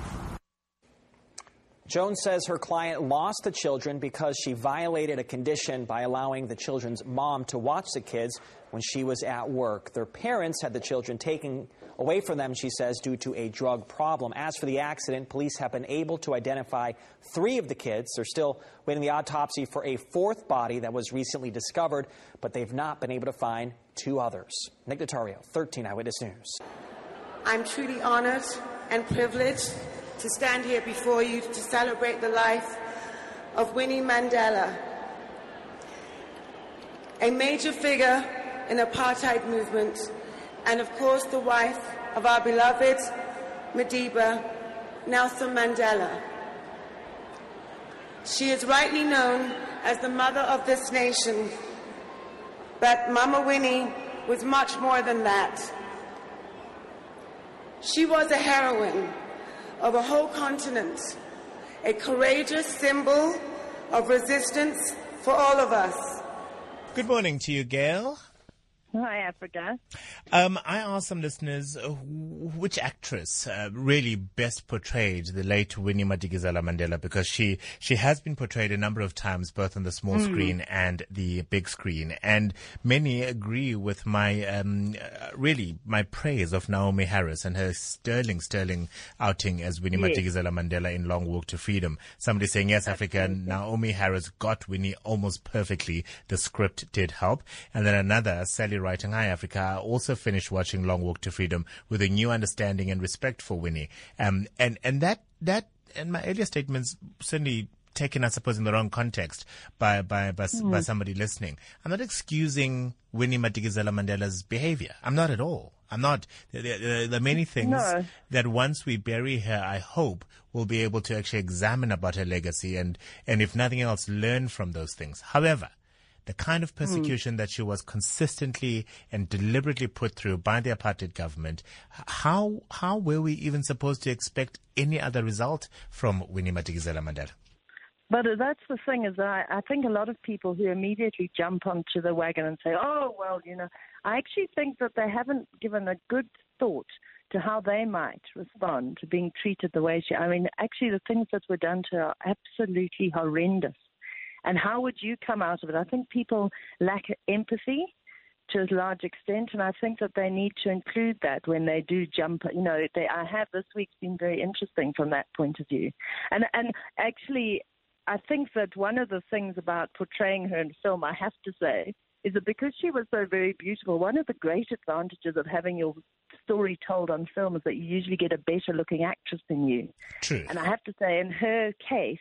Jones says her client lost the children because she violated a condition by allowing the children's mom to watch the kids when she was at work. Their parents had the children taken away from them, she says, due to a drug problem. As for the accident, police have been able to identify three of the kids. They're still waiting the autopsy for a fourth body that was recently discovered, but they've not been able to find two others. Nick Notario, 13 Eyewitness News. I'm truly honored and privileged to stand here before you to celebrate the life of Winnie Mandela, a major figure in the apartheid movement, and of course the wife of our beloved Madiba, Nelson Mandela. She is rightly known as the mother of this nation, but Mama Winnie was much more than that. She was a heroine of a whole continent, a courageous symbol of resistance for all of us. Good morning to you, Gail. Hi, Africa. Um, I asked some listeners uh, which actress uh, really best portrayed the late Winnie Madikizela Mandela because she she has been portrayed a number of times both on the small Mm. screen and the big screen, and many agree with my um, uh, really my praise of Naomie Harris and her sterling sterling outing as Winnie Yes. Madikizela Mandela in Long Walk to Freedom. Somebody saying yes, Africa. Naomie Harris got Winnie almost perfectly. The script did help, and then another Sally writing, Hi Africa, I also finished watching Long Walk to Freedom with a new understanding and respect for Winnie. Um, and, and that, that, and my earlier statements certainly taken, I suppose, in the wrong context by, by, by, by Mm. somebody listening. I'm not excusing Winnie Madikizela Mandela's behavior. I'm not at all. I'm not. There are many things No. that once we bury her, I hope we'll be able to actually examine about her legacy and, and if nothing else, learn from those things. However, the kind of hmm. persecution that she was consistently and deliberately put through by the apartheid government, how how were we even supposed to expect any other result from Winnie Madikizela Mandela? But uh, that's the thing is I, I think a lot of people who immediately jump onto the wagon and say, oh, well, you know, I actually think that they haven't given a good thought to how they might respond to being treated the way she, I mean, actually the things that were done to her are absolutely horrendous. And how would you come out of it? I think people lack empathy to a large extent, and I think that they need to include that when they do jump. You know, they, I have this week's been very interesting from that point of view, and and actually, I think that one of the things about portraying her in film, I have to say, is that because she was so very beautiful, one of the great advantages of having your story told on film is that you usually get a better looking actress than you. True. And I have to say, in her case,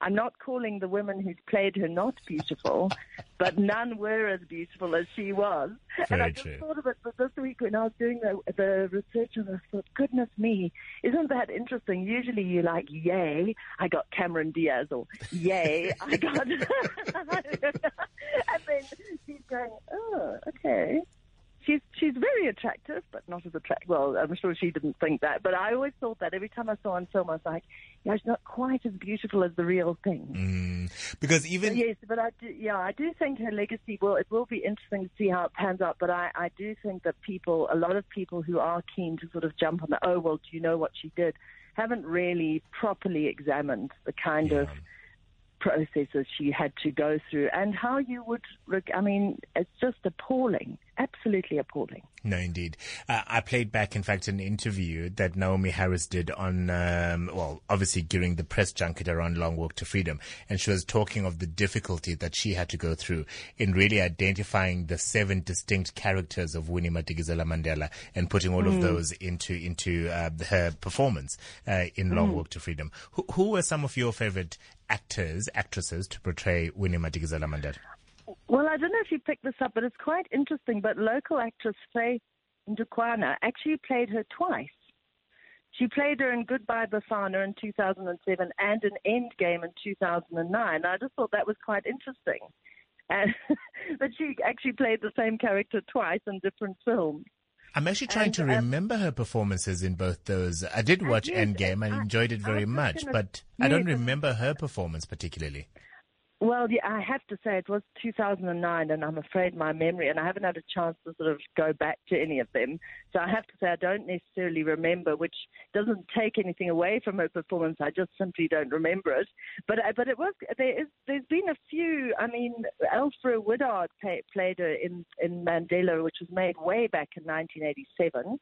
I'm not calling the women who played her not beautiful, but none were as beautiful as she was. and I just true. thought of it this week when I was doing the, the research, and I thought, goodness me, isn't that interesting? Usually you're like, yay, I got Cameron Diaz, or yay, I got. *laughs* *laughs* and then she's going, oh, okay. She's she's very attractive, but not as attractive. Well, I'm sure she didn't think that, but I always thought that every time I saw her on film, I was like, yeah, she's not quite as beautiful as the real thing. Mm, because even yes, but I do, yeah, I do think her legacy will. It will be interesting to see how it pans out. But I, I do think that people, a lot of people who are keen to sort of jump on the, oh well, do you know what she did? Haven't really properly examined the kind of processes she had to go through and how you would. I mean, it's just appalling absolutely appalling. No, indeed. Uh, I played back, in fact, an interview that Naomie Harris did on, um, well, obviously during the press junket around Long Walk to Freedom. And she was talking of the difficulty that she had to go through in really identifying the seven distinct characters of Winnie Madikizela Mandela and putting all mm. of those into, into uh, her performance uh, in Long mm. Walk to Freedom. Who, who were some of your favorite actors, actresses to portray Winnie Madikizela Mandela? Well, I don't know if you picked this up, but it's quite interesting. But local actress Faye Ndukwana actually played her twice. She played her in Goodbye Bafana in 2007 and in Endgame in 2009. I just thought that was quite interesting. And *laughs* but she actually played the same character twice in different films. I'm actually trying and, to um, remember um, her performances in both those. I did watch Endgame and I, enjoyed it very much, but I don't remember her performance particularly. Well, yeah, I have to say it was 2009, and I'm afraid my memory, and I haven't had a chance to sort of go back to any of them. So I have to say I don't necessarily remember, which doesn't take anything away from her performance. I just simply don't remember it. But uh, but it was there is there's been a few. I mean, Alfre Woodard play, played her in in Mandela, which was made way back in 1987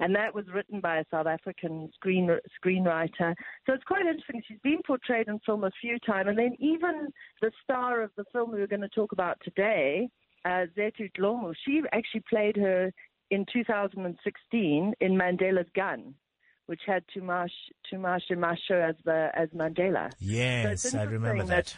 and that was written by a South African screen screenwriter. So it's quite interesting. She's been portrayed in film a few times, and then even the star of the film we were going to talk about today, uh, Zethu Dlomo, she actually played her in 2016 in Mandela's Gun. Which had Tumash Tumash and Masho as the as Mandela. Yes, so I remember that.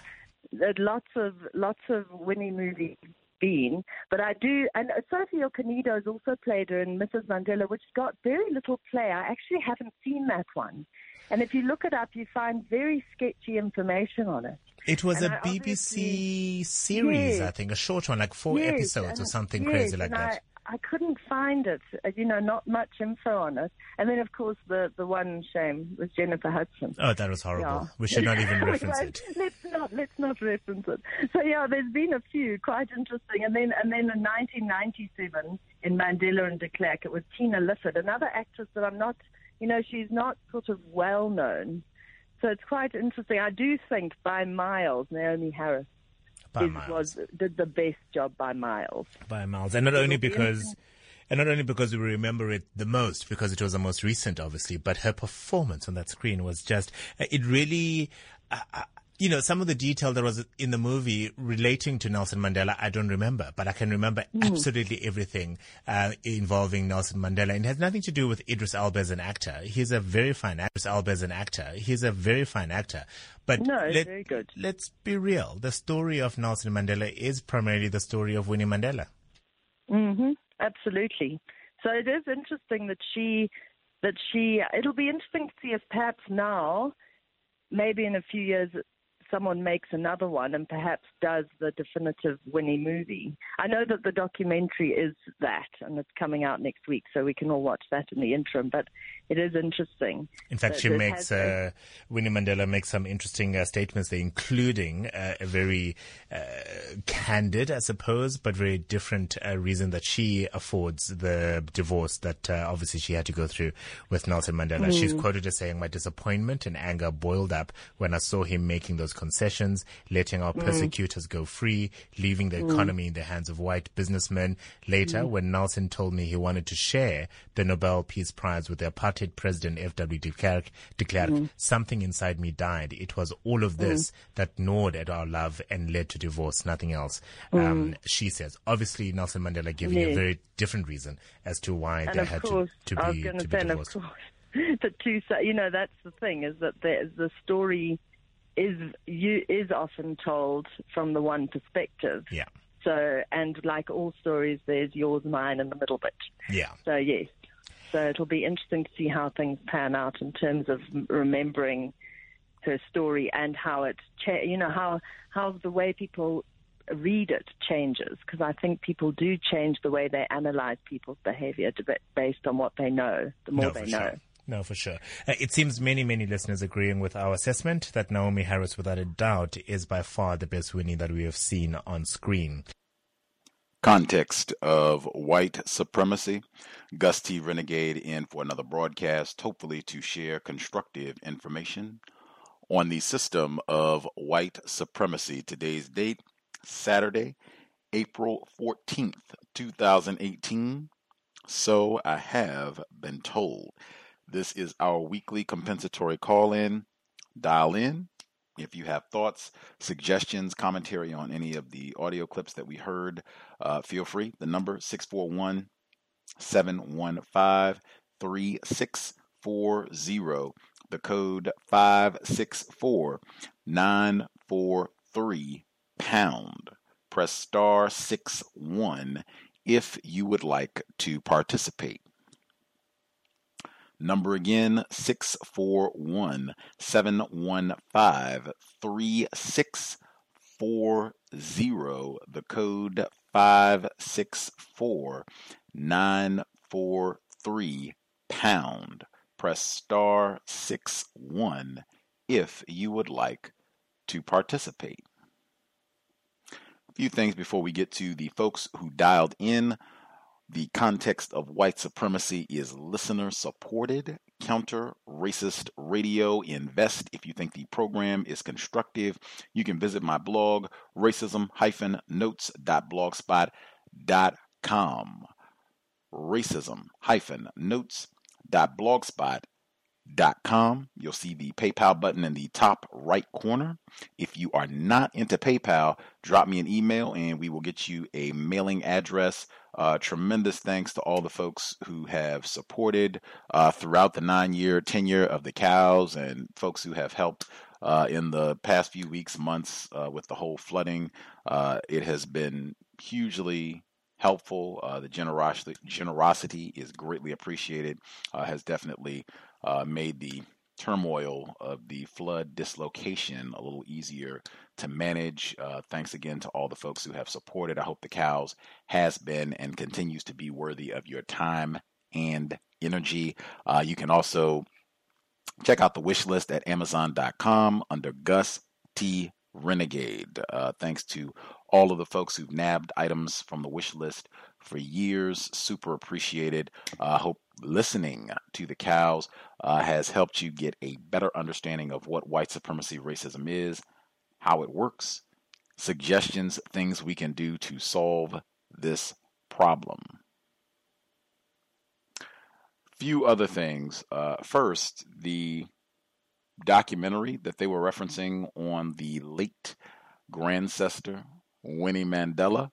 that. That lots of lots of Winnie movies been. But I do, and Sophie Okonedo has also played her in Mrs. Mandela, which got very little play. I actually haven't seen that one. And if you look it up, you find very sketchy information on it. It was and a I BBC series, yes, I think, a short one, like four yes, episodes or something yes, crazy like that. I couldn't find it. You know, not much info on it. And then, of course, the the one shame was Jennifer Hudson. Oh, that was horrible. Yeah. We should not even *laughs* reference it. *laughs* Let's not let's not reference it. So yeah, there's been a few quite interesting. And then and then in 1997 in Mandela and de Klerk, it was Tina Lifford, another actress that I'm not. You know, she's not sort of well known. So it's quite interesting. I do think by miles, Naomie Harris by miles. was did the best job by miles. By miles, and not only because. And not only because we remember it the most, because it was the most recent, obviously, but her performance on that screen was just, it really, you know, some of the detail that was in the movie relating to Nelson Mandela, I don't remember, but I can remember mm. absolutely everything uh, involving Nelson Mandela. And it has nothing to do with Idris Elba as an actor. He's a very fine actor. Idris Elba as an actor. He's a very fine actor. But no, let, very good. let's be real. The story of Nelson Mandela is primarily the story of Winnie Mandela. Mm-hmm. Absolutely. So it is interesting that she, that she, it'll be interesting to see if perhaps now, maybe in a few years, someone makes another one and perhaps does the definitive Winnie movie. I know that the documentary is that, and it's coming out next week, so we can all watch that in the interim. But it is interesting. In fact, she makes uh, Winnie Mandela makes some interesting uh, statements there, including uh, a very uh, candid, I suppose, but very different uh, reason that she affords the divorce that uh, obviously she had to go through with Nelson Mandela. Mm. She's quoted as saying, "My disappointment and anger boiled up when I saw him making those concessions, letting our mm. persecutors go free, leaving the mm. economy in the hands of white businessmen. Later, mm. when Nelson told me he wanted to share the Nobel Peace Prize with the president F.W. de Klerk, declared, mm. something inside me died. It was all of this mm. that gnawed at our love and led to divorce, nothing else. Um, she says, obviously Nelson Mandela giving a very different reason as to why and they had course, to, to be, to be divorced. *laughs* the two, you know, that's the thing is that the, the story is you is often told from the one perspective. Yeah. So and like all stories, there's yours, mine, and the middle bit. Yeah. So yes. So it'll be interesting to see how things pan out in terms of remembering her story and how it, cha- you know, how how the way people read it changes because I think people do change the way they analyze people's behavior based on what they know. The more no, they know. Sure. No, for sure. Uh, it seems many, many listeners agreeing with our assessment that Naomie Harris, without a doubt, is by far the best Winnie that we have seen on screen. Context of white supremacy. Gus T. Renegade in for another broadcast, hopefully to share constructive information on the system of white supremacy. Today's date, Saturday, April 14th, 2018. So I have been told. This is our weekly compensatory call in. Dial in. If you have thoughts, suggestions, commentary on any of the audio clips that we heard, uh, feel free. The number 641 715 3640. The code 564 943 pound. Press star 6 1 if you would like to participate. Number again 641 715 3640. The code 564 943 pound. Press star 6 1 if you would like to participate. A few things before we get to the folks who dialed in. The context of white supremacy is listener supported, counter racist radio. Invest if you think the program is constructive. You can visit my blog, racism notes.blogspot.com. Racism notes.blogspot.com com. You'll see the PayPal button in the top right corner. If you are not into PayPal, drop me an email and we will get you a mailing address. Uh, tremendous thanks to all the folks who have supported uh, throughout the nine year tenure of the cows and folks who have helped uh, in the past few weeks, months uh, with the whole flooding. Uh, it has been hugely helpful. Uh, the generosity generosity is greatly appreciated. Has definitely uh, made the turmoil of the flood dislocation a little easier to manage. Uh, thanks again to all the folks who have supported. I hope the cows has been and continues to be worthy of your time and energy. Uh, you can also check out the wish list at Amazon.com under Gus T. Renegade. Uh, thanks to all of the folks who've nabbed items from the wish list for years. Super appreciated. I uh, hope listening to the cows uh, has helped you get a better understanding of what white supremacy racism is, how it works, suggestions, things we can do to solve this problem. Few other things. Uh, first, the documentary that they were referencing on the late Grandcestor Winnie Mandela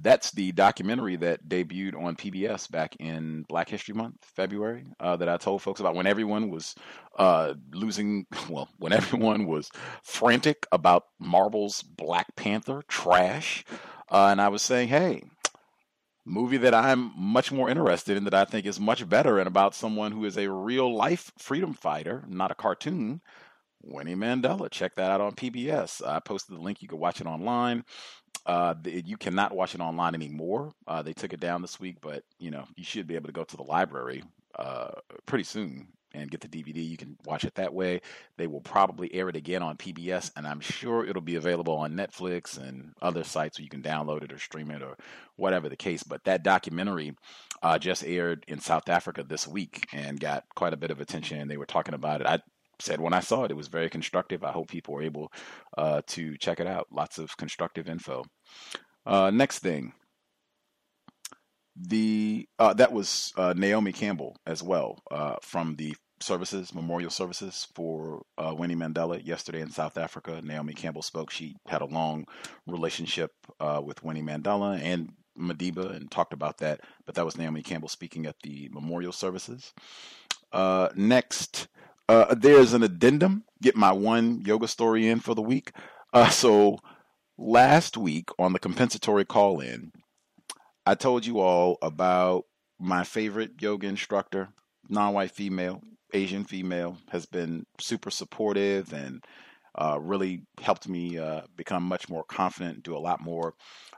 that's the documentary that debuted on PBS back in Black History Month, February, uh, that I told folks about when everyone was uh, losing, *laughs* well, when everyone was frantic about Marvel's Black Panther trash. Uh, and I was saying, hey, movie that I'm much more interested in, that I think is much better, and about someone who is a real life freedom fighter, not a cartoon. Winnie Mandela. Check that out on PBS. I posted the link. You can watch it online. Uh, you cannot watch it online anymore. Uh, they took it down this week, but you know you should be able to go to the library uh, pretty soon and get the DVD. You can watch it that way. They will probably air it again on PBS, and I'm sure it'll be available on Netflix and other sites where you can download it or stream it or whatever the case. But that documentary uh, just aired in South Africa this week and got quite a bit of attention. They were talking about it. I said when I saw it, it was very constructive. I hope people were able uh, to check it out. Lots of constructive info. Uh, next thing, the uh, that was uh, Naomi Campbell as well uh, from the services, memorial services for uh, Winnie Mandela yesterday in South Africa. Naomi Campbell spoke. She had a long relationship with Winnie Mandela and Madiba and talked about that. But that was Naomi Campbell speaking at the memorial services. next. Uh, there's an addendum. Get my one yoga story in for the week. Uh, so last week on the compensatory call in, I told you all about my favorite yoga instructor, non white female, Asian female, has been super supportive and uh, really helped me uh, become much more confident, do a lot more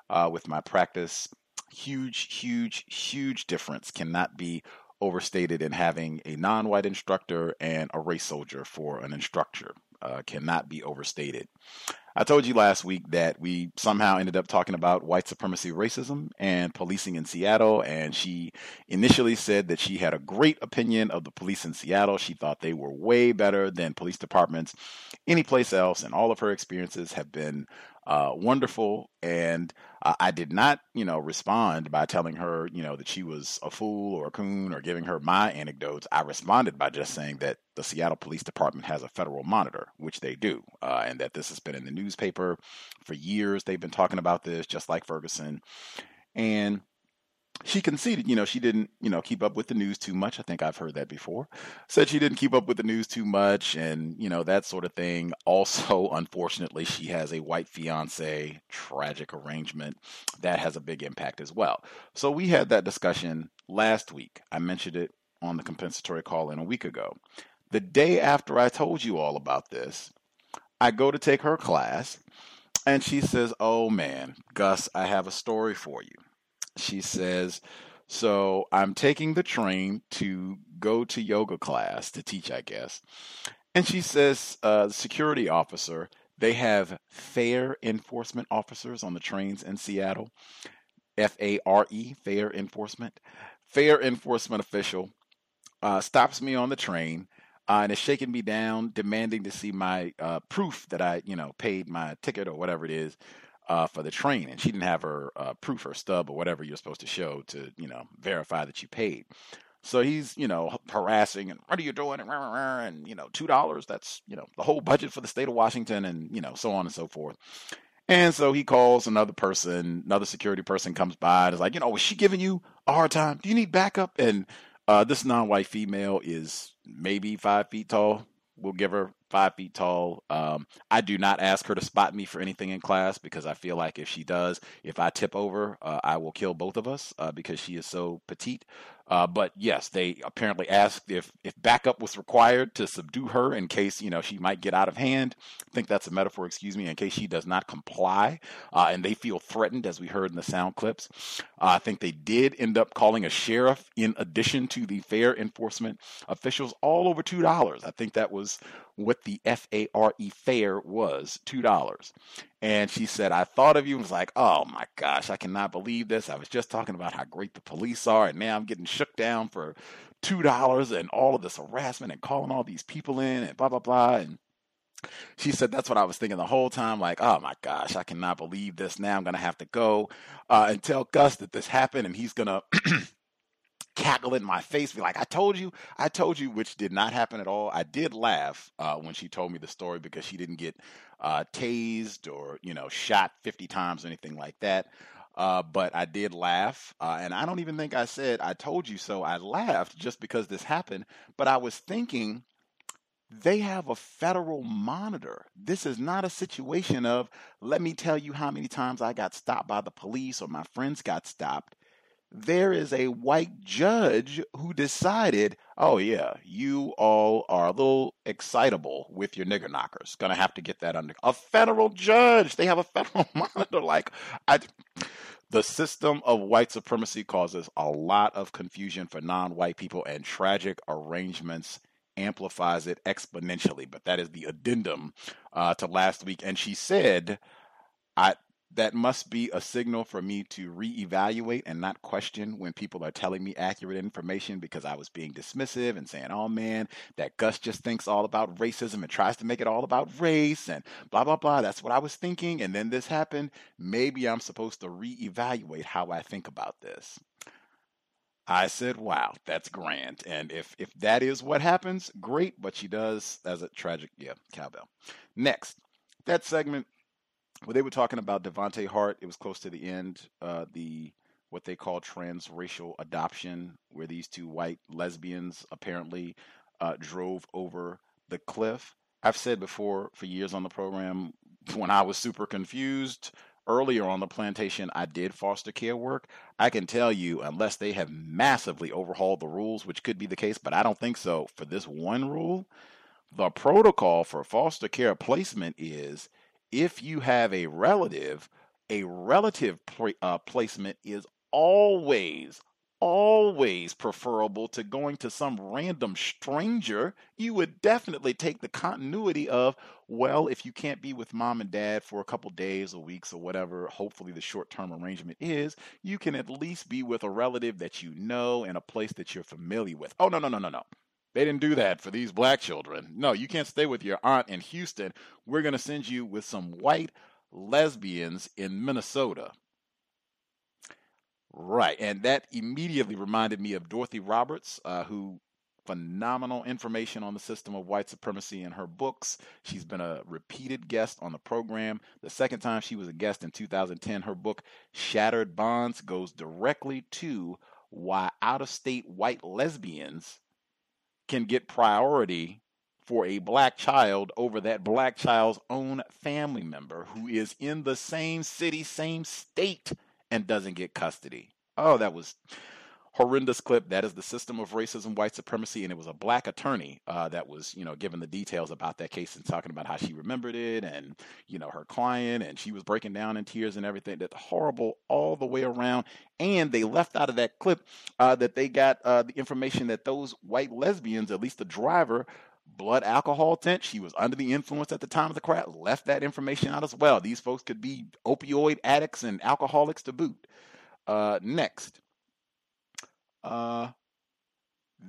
uh, with my practice. Huge, huge, huge difference cannot be overstated in having a non white instructor and a race soldier for an instructor. Uh, cannot be overstated. I told you last week that we somehow ended up talking about white supremacy racism and policing in Seattle. And she initially said that she had a great opinion of the police in Seattle. She thought they were way better than police departments anyplace else. And all of her experiences have been uh, wonderful. And uh, I did not, you know, respond by telling her, you know, that she was a fool or a coon or giving her my anecdotes. I responded by just saying that the Seattle Police Department has a federal monitor, which they do, uh, and that this has been in the newspaper for years. They've been talking about this, just like Ferguson. And she conceded, you know, she didn't, you know, keep up with the news too much. I think I've heard that before. Said she didn't keep up with the news too much and, you know, that sort of thing. Also, *laughs* unfortunately, she has a white fiance, tragic arrangement. That has a big impact as well. So we had that discussion last week. I mentioned it on the compensatory call in a week ago. The day after I told you all about this, I go to take her class and she says, Oh man, Gus, I have a story for you she says, So I'm taking the train to go to yoga class to teach, I guess. And she says, uh, security officer, they have fare enforcement officers on the trains in Seattle. F A R E, fare enforcement. Fare enforcement official uh, stops me on the train uh, and is shaking me down, demanding to see my uh, proof that I, you know, paid my ticket or whatever it is uh, for the train, and she didn't have her uh, proof or stub or whatever you're supposed to show to you know verify that you paid. So he's you know harassing and what are you doing and, and you know two dollars that's you know the whole budget for the state of Washington and you know so on and so forth. And so he calls another person, another security person comes by and is like, you know, was she giving you a hard time? Do you need backup? And uh, this non-white female is maybe five feet tall. We'll give her five feet tall. Um, I do not ask her to spot me for anything in class because I feel like if she does, if I tip over, uh, I will kill both of us uh, because she is so petite. Uh, but yes, they apparently asked if if backup was required to subdue her in case you know she might get out of hand. I think that's a metaphor, excuse me, in case she does not comply, uh, and they feel threatened, as we heard in the sound clips. Uh, I think they did end up calling a sheriff in addition to the fare enforcement officials, all over two dollars. I think that was what the F A R E fare was, two dollars. And she said, I thought of you and was like, oh my gosh, I cannot believe this. I was just talking about how great the police are, and now I'm getting shook down for two dollars and all of this harassment and calling all these people in and blah blah blah. And she said that's what I was thinking the whole time. Like, oh my gosh, I cannot believe this. Now I'm gonna have to go uh, and tell Gus that this happened, and he's gonna *clears throat* cackle in my face, be like, I told you, I told you, which did not happen at all. I did laugh uh, when she told me the story because she didn't get uh, tased or, you know, shot 50 times or anything like that. Uh, but I did laugh. Uh, and I don't even think I said, I told you so. I laughed just because this happened. But I was thinking, they have a federal monitor. This is not a situation of, let me tell you how many times I got stopped by the police or my friends got stopped there is a white judge who decided, oh, yeah, you all are a little excitable with your nigger knockers. Gonna have to get that under a federal judge. They have a federal *laughs* monitor. Like, I, the system of white supremacy causes a lot of confusion for non white people, and tragic arrangements amplifies it exponentially. But that is the addendum uh, to last week. And she said, I that must be a signal for me to reevaluate and not question when people are telling me accurate information because I was being dismissive and saying, oh man, that Gus just thinks all about racism and tries to make it all about race and blah, blah, blah. That's what I was thinking. And then this happened. Maybe I'm supposed to reevaluate how I think about this. I said, wow, that's grand. And if, if that is what happens, great. But she does as a tragic, yeah, cowbell. Next, that segment well, they were talking about Devonte Hart. It was close to the end. Uh, the what they call transracial adoption, where these two white lesbians apparently uh, drove over the cliff. I've said before for years on the program *laughs* when I was super confused earlier on the plantation, I did foster care work. I can tell you, unless they have massively overhauled the rules, which could be the case, but I don't think so. For this one rule, the protocol for foster care placement is if you have a relative, a relative uh, placement is always, always preferable to going to some random stranger. You would definitely take the continuity of, well, if you can't be with mom and dad for a couple days or weeks or whatever, hopefully the short term arrangement is, you can at least be with a relative that you know in a place that you're familiar with. Oh, no, no, no, no, no. They didn't do that for these black children. No, you can't stay with your aunt in Houston. We're going to send you with some white lesbians in Minnesota. Right, and that immediately reminded me of Dorothy Roberts, uh, who phenomenal information on the system of white supremacy in her books. She's been a repeated guest on the program. The second time she was a guest in 2010, her book Shattered Bonds goes directly to why out of state white lesbians can get priority for a black child over that black child's own family member who is in the same city, same state, and doesn't get custody. Oh, that was horrendous clip. That is the system of racism, white supremacy, and it was a black attorney uh, that was, you know, giving the details about that case and talking about how she remembered it and, you know, her client, and she was breaking down in tears and everything. That's horrible all the way around. And they left out of that clip uh, that they got uh, the information that those white lesbians, at least the driver, blood alcohol tint. She was under the influence at the time of the crash. Left that information out as well. These folks could be opioid addicts and alcoholics to boot. Uh, next, uh,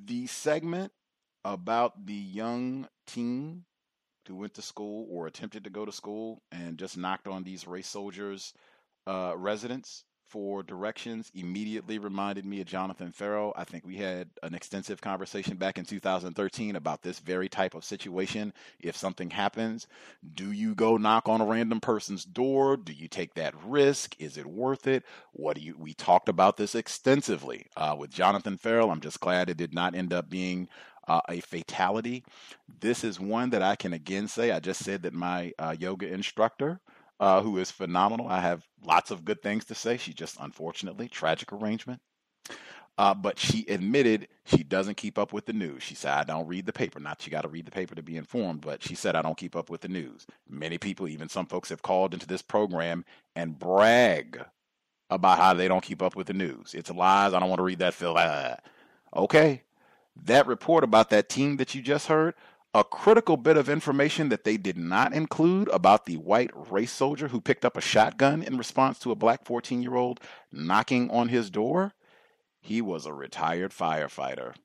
the segment about the young teen who went to school or attempted to go to school and just knocked on these race soldiers' uh, residence for directions immediately reminded me of Jonathan Ferrell. I think we had an extensive conversation back in 2013 about this very type of situation. If something happens, do you go knock on a random person's door? Do you take that risk? Is it worth it? What do you? We talked about this extensively uh, with Jonathan Ferrell. I'm just glad it did not end up being uh, a fatality. This is one that I can again say. I just said that my uh, yoga instructor uh, who is phenomenal. I have lots of good things to say. She just, unfortunately, tragic arrangement. Uh, but she admitted she doesn't keep up with the news. She said, I don't read the paper. Not you got to read the paper to be informed, but she said, I don't keep up with the news. Many people, even some folks, have called into this program and brag about how they don't keep up with the news. It's lies. I don't want to read that, Phil. Ah. Okay. That report about that team that you just heard, a critical bit of information that they did not include about the white race soldier who picked up a shotgun in response to a black 14 year old knocking on his door. He was a retired firefighter.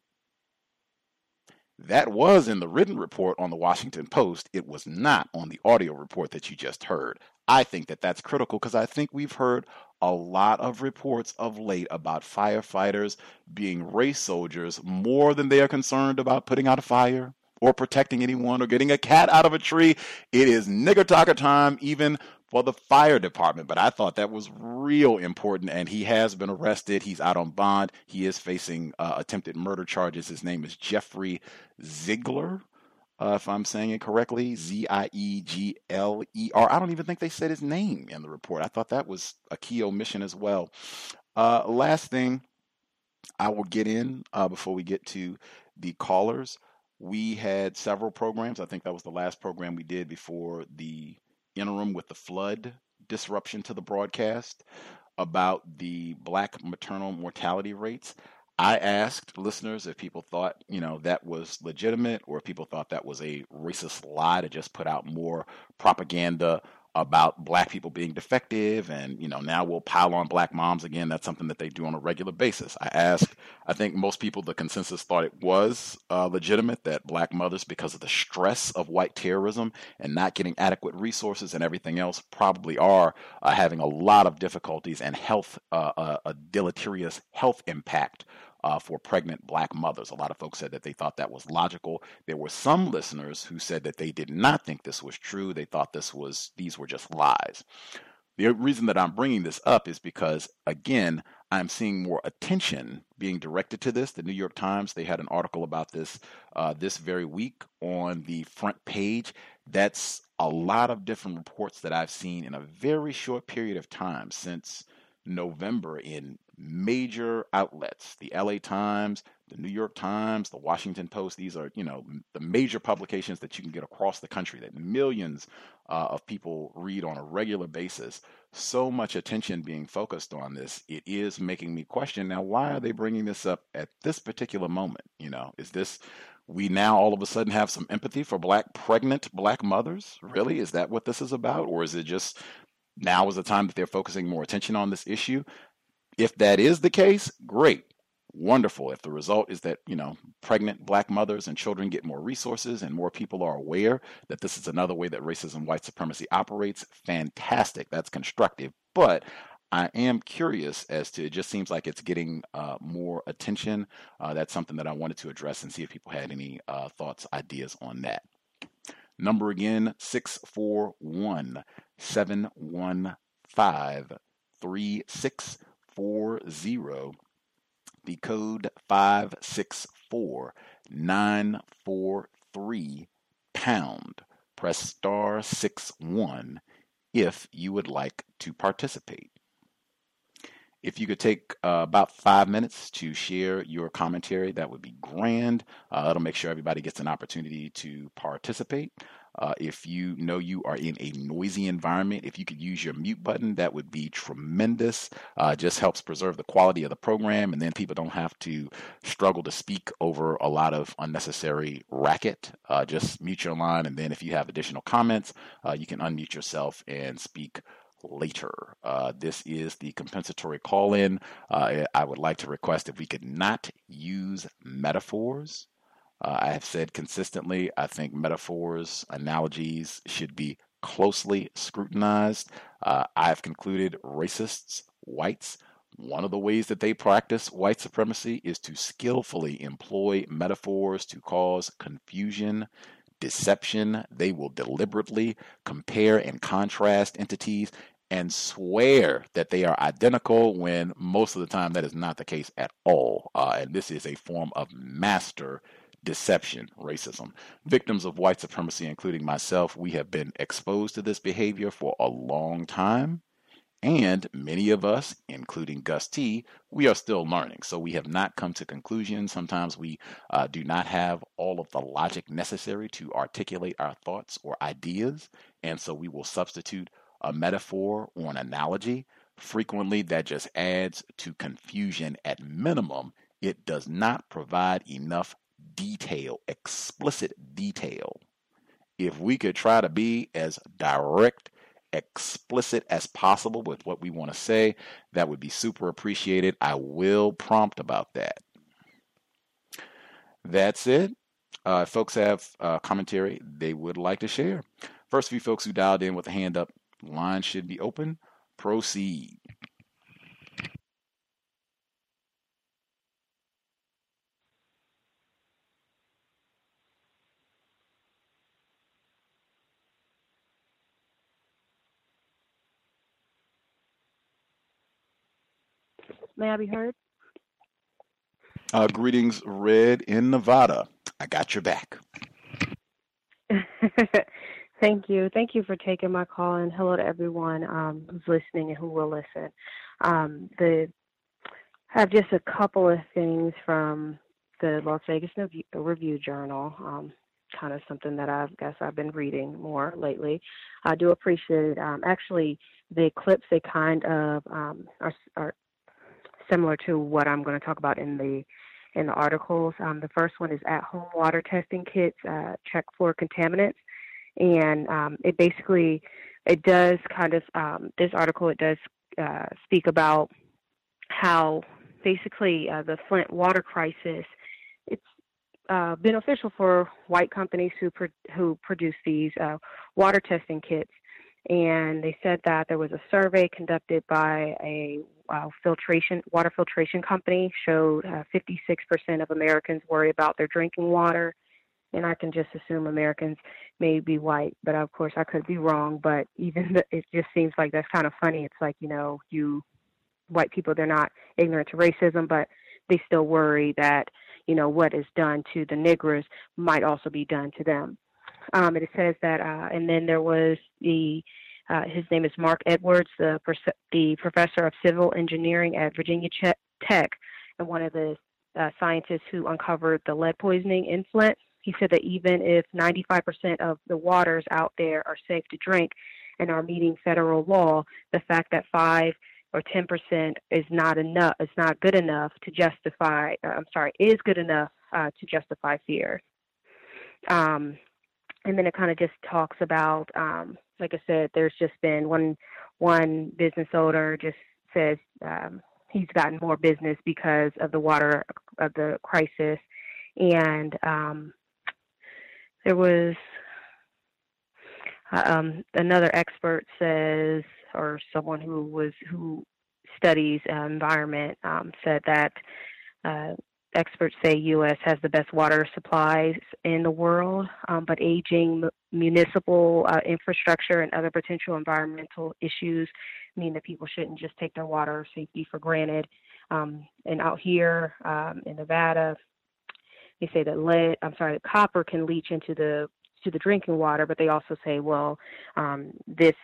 That was in the written report on the Washington Post. It was not on the audio report that you just heard. I think that that's critical because I think we've heard a lot of reports of late about firefighters being race soldiers more than they are concerned about putting out a fire or protecting anyone or getting a cat out of a tree. It is nigger talker time, even for the fire department. But I thought that was real important, and he has been arrested. He's out on bond. He is facing uh, attempted murder charges. His name is Jeffrey Ziegler. Uh, if I'm saying it correctly, Z I E G L E R. I don't even think they said his name in the report. I thought that was a key omission as well. Uh, last thing I will get in uh, before we get to the callers we had several programs. I think that was the last program we did before the interim with the flood disruption to the broadcast about the black maternal mortality rates. I asked listeners if people thought, you know, that was legitimate or if people thought that was a racist lie to just put out more propaganda about black people being defective and you know now we'll pile on black moms again. That's something that they do on a regular basis. I ask i think most people the consensus thought it was uh, legitimate that black mothers because of the stress of white terrorism and not getting adequate resources and everything else probably are uh, having a lot of difficulties and health uh, uh a deleterious health impact uh, for pregnant black mothers. A lot of folks said that they thought that was logical. There were some listeners who said that they did not think this was true. They thought this was these were just lies. The reason that I'm bringing this up is because, again, I'm seeing more attention being directed to this. The New York Times they had an article about this uh, this very week on the front page. That's a lot of different reports that I've seen in a very short period of time since November in major outlets the LA Times, the New York Times, the Washington Post. These are, you know, the major publications that you can get across the country that millions uh, of people read on a regular basis. So much attention being focused on this, it is making me question now why are they bringing this up at this particular moment? You know, is this we now all of a sudden have some empathy for black pregnant black mothers? Really? Is that what this is about? Or is it just now is the time that they're focusing more attention on this issue? If that is the case, great. wonderful. If the result is that, you know, pregnant black mothers and children get more resources and more people are aware that this is another way that racism, white supremacy operates, fantastic. That's constructive. But I am curious as to it just seems like it's getting uh, more attention. Uh, that's something that I wanted to address and see if people had any uh, thoughts, ideas on that. Number again, 641 715 3640. The code 564 943 pound. Press star 6 1 if you would like to participate. If you could take uh, about five minutes to share your commentary, that would be grand. Uh, that'll make sure everybody gets an opportunity to participate. Uh, if you know you are in a noisy environment, if you could use your mute button, that would be tremendous. Uh, just helps preserve the quality of the program, and then people don't have to struggle to speak over a lot of unnecessary racket. Uh, just mute your line, and then if you have additional comments, uh, you can unmute yourself and speak later. Uh, this is the compensatory call in. Uh, I would like to request if we could not use metaphors. Uh, I have said consistently, I think metaphors, analogies should be closely scrutinized. Uh, I have concluded racists, whites, one of the ways that they practice white supremacy is to skillfully employ metaphors to cause confusion, deception. They will deliberately compare and contrast entities and swear that they are identical when most of the time that is not the case at all. Uh, and this is a form of master deception, racism. Victims of white supremacy, including myself, we have been exposed to this behavior for a long time. And many of us, including Gus T, we are still learning. So we have not come to conclusions. Sometimes we uh, do not have all of the logic necessary to articulate our thoughts or ideas. And so we will substitute a metaphor or an analogy. Frequently, that just adds to confusion at minimum. It does not provide enough detail, explicit detail. If we could try to be as direct explicit as possible with what we want to say, that would be super appreciated. I will prompt about that. That's it. Uh, folks have uh, commentary they would like to share. First few folks who dialed in with a hand up, line should be open. Proceed. May I be heard? Uh, greetings, Red in Nevada. I got your back. *laughs* Thank you. Thank you for taking my call, and hello to everyone um, who's listening and who will listen. Um, the I have just a couple of things from the Las Vegas Review Journal. Um, kind of something that I guess I've been reading more lately. I do appreciate um, actually the clips. They kind of um, are, are similar to what I'm going to talk about in the in the articles. Um, the first one is at-home water testing kits uh, check for contaminants, and um, it basically it does kind of um, this article it does uh, speak about how basically uh, the Flint water crisis it's uh, beneficial for white companies who pro- who produce these uh, water testing kits and they said that there was a survey conducted by a uh, filtration water filtration company showed uh, 56% of Americans worry about their drinking water, and I can just assume Americans may be white, but of course I could be wrong. But even *laughs* the, it just seems like that's kind of funny. It's like you know, you white people they're not ignorant to racism, but they still worry that you know what is done to the niggers might also be done to them. Um, it says that, uh, and then there was the uh, his name is Marc Edwards, the, the professor of civil engineering at Virginia Tech, and one of the uh, scientists who uncovered the lead poisoning in Flint. He said that even if 95% of the waters out there are safe to drink and are meeting federal law, the fact that five or 10% is not enough, is not good enough to justify, uh, I'm sorry, is good enough uh, to justify fear. Um, and then it kind of just talks about, um, like I said, there's just been one one business owner just says um, he's gotten more business because of the water of the crisis, and um, there was um, another expert says, or someone who was who studies uh, environment um, said that uh, experts say U.S. has the best water supplies in the world, um, but aging municipal uh, infrastructure and other potential environmental issues mean that people shouldn't just take their water safety for granted. Um, and out here um, in Nevada, they say that lead, I'm sorry, copper can leach into the to the drinking water, but they also say, well, um, this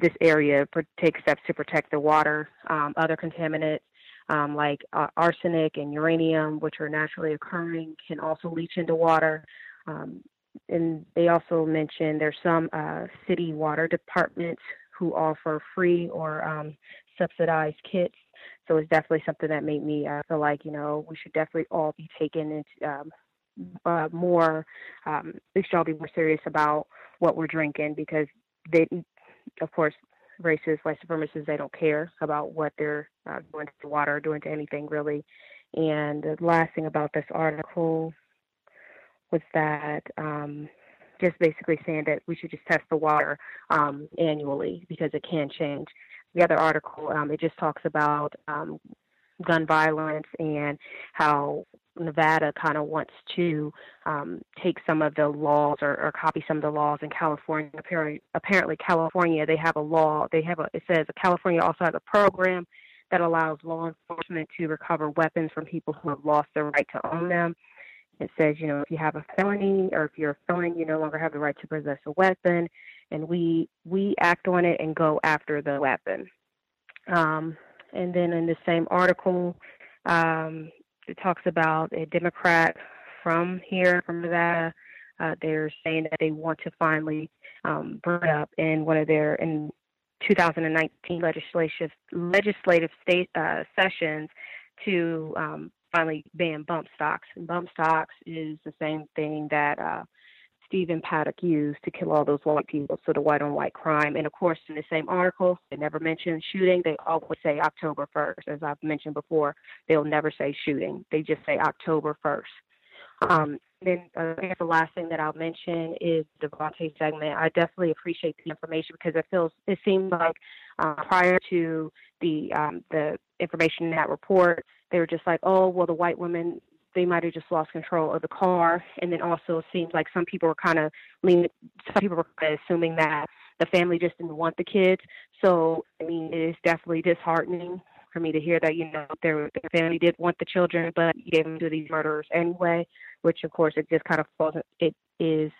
this area takes steps to protect the water. Um, other contaminants um, like uh, arsenic and uranium, which are naturally occurring, can also leach into water. Um, and they also mentioned there's some uh, city water departments who offer free or um, subsidized kits. So it's definitely something that made me uh, feel like you know we should definitely all be taken into um, uh, more. Um, we should all be more serious about what we're drinking because they, of course, racist, white supremacists, they don't care about what they're uh, doing to the water or doing to anything really. And the last thing about this article was that um, just basically saying that we should just test the water um, annually because it can change. The other article, um, it just talks about um, gun violence and how Nevada kind of wants to um, take some of the laws or, or, copy some of the laws in California. Apparently, apparently, California they have a law. They have a. It says California also has a program that allows law enforcement to recover weapons from people who have lost their right to own them. It says, you know, if you have a felony or if you're a felon, you no longer have the right to possess a weapon, and we we act on it and go after the weapon. Um, and then in the same article, um, it talks about a Democrat from here, from Nevada. Uh, they're saying that they want to finally um, bring up in one of their in 2019 legislative legislative state uh, sessions to um, finally ban bump stocks. And bump stocks is the same thing that uh, Stephen Paddock used to kill all those white people, so the white on white crime. And of course, in the same article, they never mention shooting. They always say October 1st. As I've mentioned before, they'll never say shooting. They just say October 1st. Um, then uh, the last thing that I'll mention is the Devonte segment. I definitely appreciate the information because it feels it seemed like uh, prior to the um, the information in that report, they were just like, oh well, the white women they might have just lost control of the car. And then also it seems like some people were kind of leaning, some people were kind of assuming that the family just didn't want the kids. So, I mean, it is definitely disheartening for me to hear that, you know, their, their family did want the children, but you gave them to these murderers anyway, which of course it just kind of falls, it is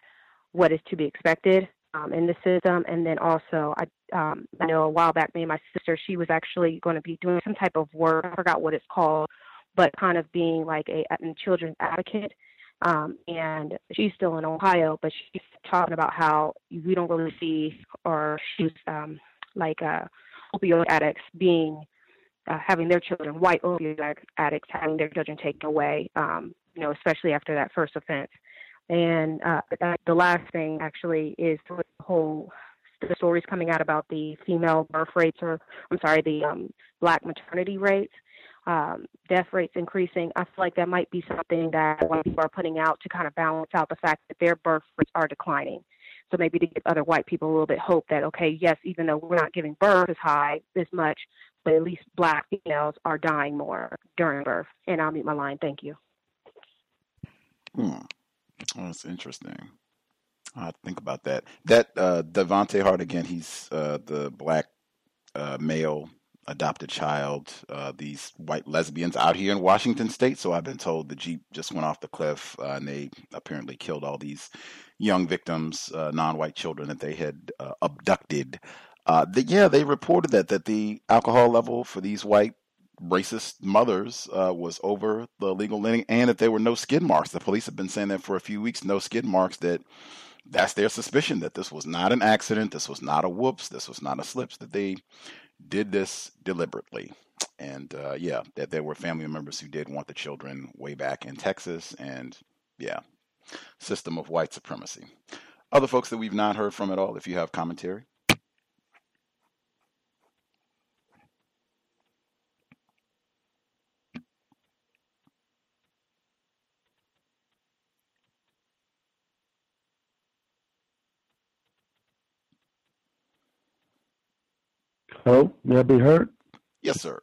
what is to be expected. Um, in the system. And then also, I um, I know a while back, me and my sister, she was actually going to be doing some type of work. I forgot what it's called, but kind of being like a, a children's advocate. Um, and she's still in Ohio, but she's talking about how we don't really see, or she's um, like uh, opioid addicts being uh, having their children, white opioid addicts, having their children taken away. Um, you know, especially after that first offense. And uh, the last thing actually is the whole the stories coming out about the female birth rates, or I'm sorry, the um, black maternity rates um, death rates increasing, I feel like that might be something that white people are putting out to kind of balance out the fact that their birth rates are declining. So maybe to give other white people a little bit hope that okay, yes, even though we're not giving birth as high as much, but at least black females are dying more during birth. And I'll mute my line. Thank you. Hmm. Well, that's interesting. I think about that. That uh, Devonte Hart again. He's uh, the black uh, male adopted child, uh, these white lesbians out here in Washington state. So I've been told the Jeep just went off the cliff uh, and they apparently killed all these young victims, uh, non white children that they had uh, abducted. Uh, the, yeah, they reported that, that the alcohol level for these white racist mothers uh, was over the legal limit and that there were no skid marks. The police have been saying that for a few weeks, no skid marks, that that's their suspicion that this was not an accident, this was not a whoops, this was not a slips, that they did this deliberately. And uh, yeah, that there were family members who did want the children way back in Texas. And yeah, system of white supremacy. Other folks that we've not heard from at all, if you have commentary. Hello, may I be heard? Yes, sir.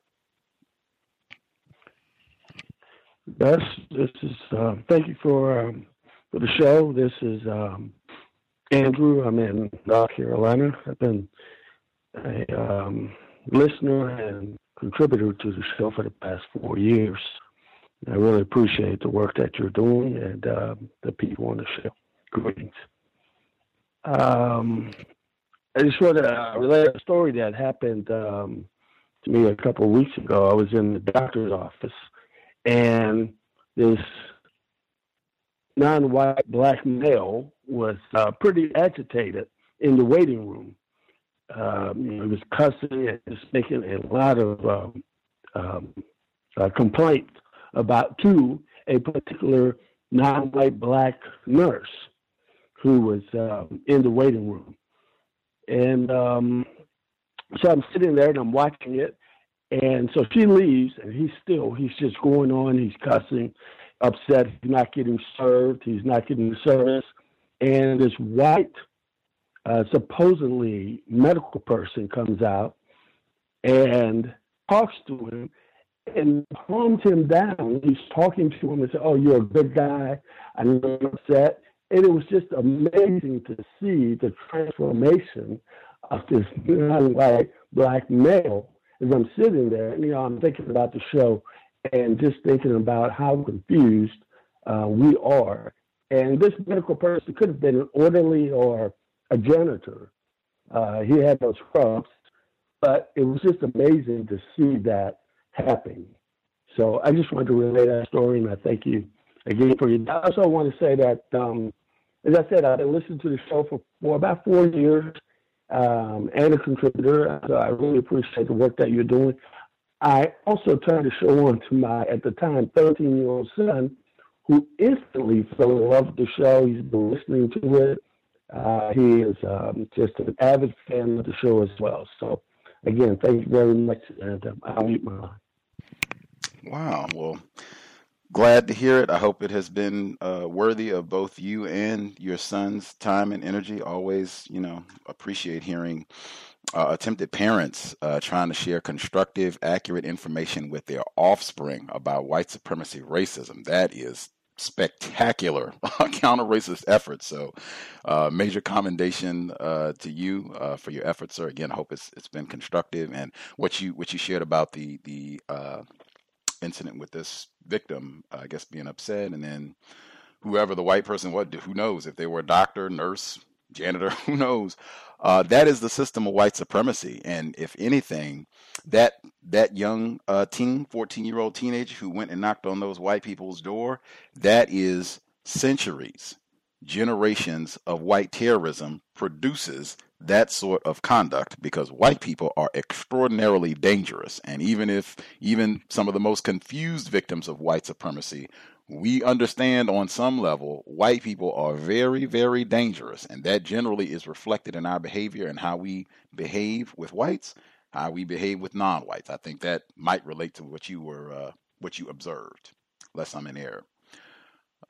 Yes, this is. Uh, thank you for um, for the show. This is um, Andrew. I'm in North Carolina. I've been a um, listener and contributor to the show for the past four years. I really appreciate the work that you're doing and uh, the people on the show. Greetings. I just want to relate a story that happened um, to me a couple of weeks ago. I was in the doctor's office, and this non-white black male was uh, pretty agitated in the waiting room. Um, he was cussing and just making a lot of um, um, uh, complaints about to a particular non-white black nurse who was um, in the waiting room. And um, so I'm sitting there and I'm watching it. And so she leaves, and he's still, he's just going on. He's cussing, upset. He's not getting served. He's not getting the service. And this white, uh, supposedly medical person comes out and talks to him and calms him down. He's talking to him and said, "Oh, you're a good guy. I know you're upset." And it was just amazing to see the transformation of this non-white black male as I'm sitting there. and You know, I'm thinking about the show and just thinking about how confused uh, we are. And this medical person could have been an orderly or a janitor. Uh, he had no scrubs, but it was just amazing to see that happening. So I just wanted to relay that story, and I thank you again for you. I also want to say that um, as I said, I've been listening to the show for, for about four years um, and a contributor. So I really appreciate the work that you're doing. I also turned the show on to my, at the time, 13 year old son, who instantly fell in love with the show. He's been listening to it. Uh, he is um, just an avid fan of the show as well. So, again, thank you very much. And um, I'll mute my line. Wow. Well, glad to hear it. I hope it has been uh, worthy of both you and your son's time and energy. Always, you know, appreciate hearing uh, attempted parents uh, trying to share constructive, accurate information with their offspring about white supremacy racism. That is spectacular *laughs* counter racist efforts. So, uh, major commendation uh, to you uh, for your efforts, sir. Again, I hope it's it's been constructive and what you what you shared about the the uh, incident with this victim, I guess, being upset, and then whoever the white person was, who knows if they were a doctor, nurse, janitor, *laughs* who knows? Uh, that is the system of white supremacy, and if anything, that that young uh, teen, fourteen year old teenager who went and knocked on those white people's door, that is centuries, generations of white terrorism produces that sort of conduct because white people are extraordinarily dangerous. And even if, even some of the most confused victims of white supremacy, we understand on some level white people are very, very dangerous. And that generally is reflected in our behavior and how we behave with whites, how we behave with non whites. I think that might relate to what you were, uh, what you observed, unless I'm in error.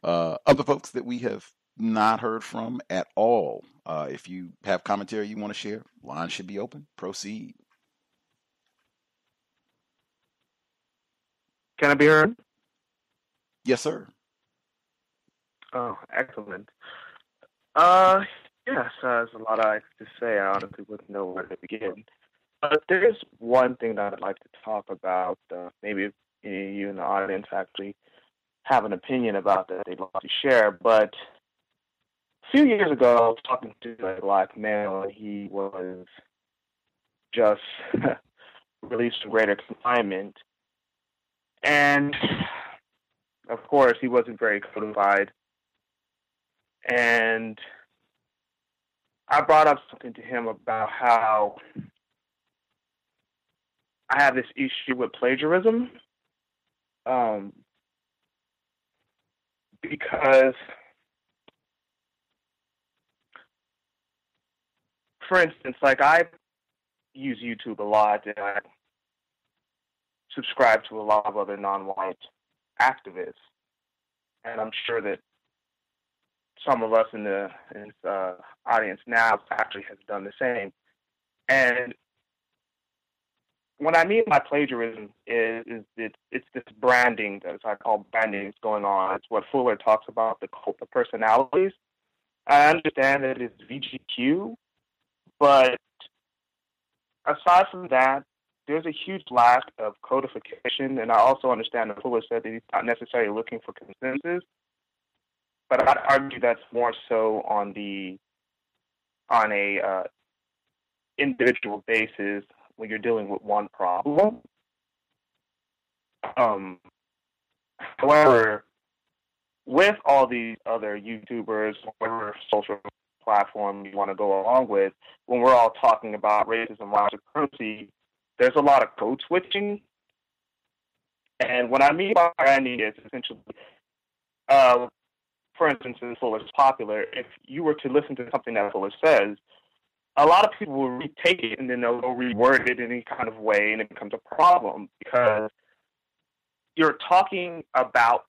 Uh, other folks that we have not heard from at all. Uh, if you have commentary you want to share, line should be open. Proceed. Can I be heard? Yes, sir. Oh, excellent. Uh, yes, uh, there's a lot I could to say. I honestly wouldn't know where to begin. But there is one thing that I'd like to talk about. Uh, maybe you in the audience actually have an opinion about that they'd like to share. But few years ago, I was talking to a black male, and he was just *laughs* released from greater confinement. And of course, he wasn't very codified. And I brought up something to him about how I have this issue with plagiarism. Um, because for instance, like I use YouTube a lot and I subscribe to a lot of other non-white activists, and I'm sure that some of us in the, in uh, audience now actually has done the same. And what I mean by plagiarism is is it, it's this branding that I call branding is going on. It's what Fuller talks about the cult of personalities. I understand that it's VGQ, but aside from that, there's a huge lack of codification, and I also understand that Fuller said that he's not necessarily looking for consensus, but I'd argue that's more so on the on a uh, individual basis when you're dealing with one problem. Um, however, with all these other YouTubers, whatever social platform you want to go along with, when we're all talking about racism, white supremacy, there's a lot of code switching. And what I mean by branding is essentially, uh, for instance, in Fuller's Popular, if you were to listen to something that Fuller says, a lot of people will retake it and then they'll reword it in any kind of way, and it becomes a problem because you're talking about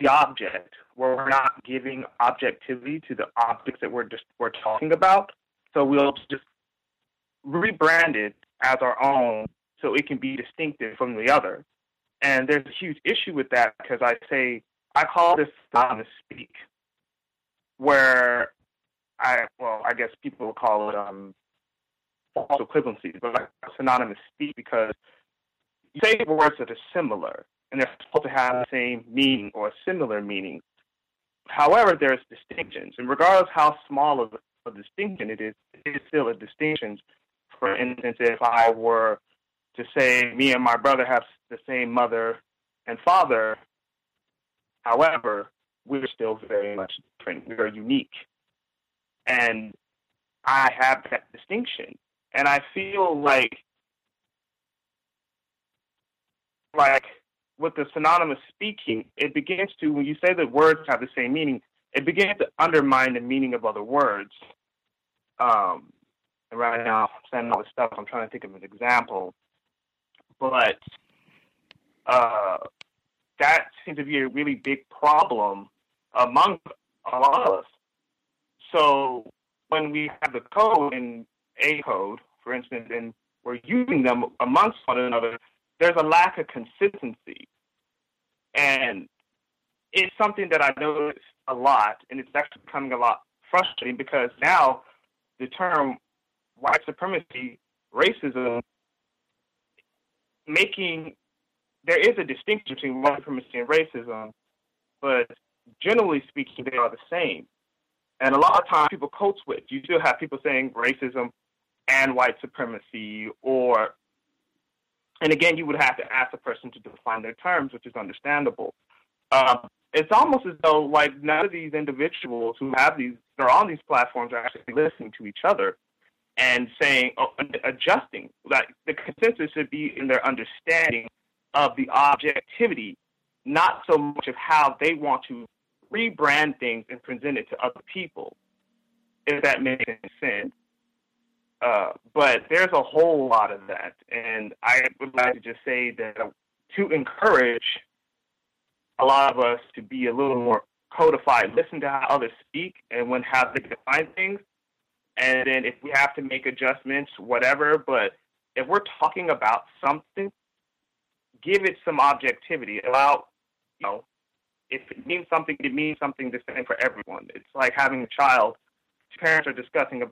the object where we're not giving objectivity to the objects that we're just we're talking about. So we'll just rebrand it as our own so it can be distinctive from the other. And there's a huge issue with that because I say I call this synonymous speak, where I well I guess people call it um false equivalencies, but like synonymous speak because you say words that are similar and they're supposed to have the same meaning or similar meaning. However, there's distinctions, and regardless how small of a distinction it is, it is still a distinction. For instance, if I were to say me and my brother have the same mother and father, however, we're still very much different. We are unique. And I have that distinction. And I feel like like with the synonymous speaking, it begins to, when you say that words have the same meaning, it begins to undermine the meaning of other words. Um, right now, I'm saying all this stuff, I'm trying to think of an example. But uh, that seems to be a really big problem among a lot of us. So when we have the code in a code, for instance, and we're using them amongst one another, there's a lack of consistency. And it's something that I notice a lot, and it's actually becoming a lot frustrating because now the term white supremacy, racism, making there is a distinction between white supremacy and racism, but generally speaking, they are the same. And a lot of times people code switch. You still have people saying racism and white supremacy, or and again, you would have to ask the person to define their terms, which is understandable. Um, it's almost as though like none of these individuals who have these, they're on these platforms, are actually listening to each other and saying, oh, adjusting. Like the consensus should be in their understanding of the objectivity, not so much of how they want to rebrand things and present it to other people, if that makes sense. Uh, but there's a whole lot of that, and I would like to just say that to encourage a lot of us to be a little more codified, listen to how others speak and when how they define things, and then if we have to make adjustments, whatever. But if we're talking about something, give it some objectivity. Allow, you know, if it means something, it means something the same for everyone. It's like having a child. Parents are discussing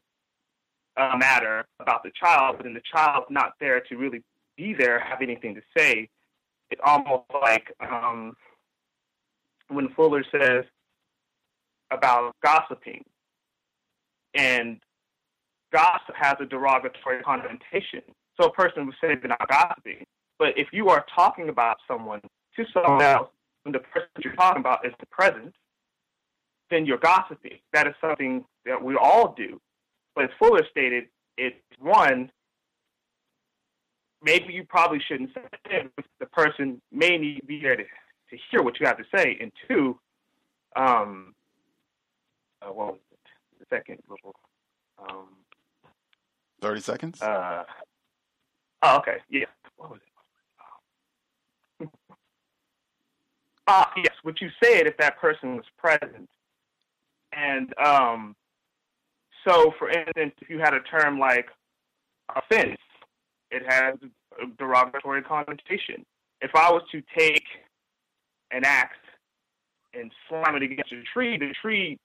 uh, matter about the child, but then the child's not there to really be there, have anything to say. It's almost like um, when Fuller says about gossiping, and gossip has a derogatory connotation. So a person would say they're not gossiping. But if you are talking about someone to someone else, when the person you're talking about is the present, then you're gossiping. That is something that we all do. As Fuller stated, it's one, maybe you probably shouldn't say it, the person may need to be there to, to hear what you have to say. And two, um, uh, what was it? The second little. Um, 30 seconds? Uh, oh, okay. Yeah. What was it? Ah, *laughs* uh, yes. What you said if that person was present. And um, so, for instance, if you had a term like offense, it has a derogatory connotation. If I was to take an axe and slam it against a tree, the tree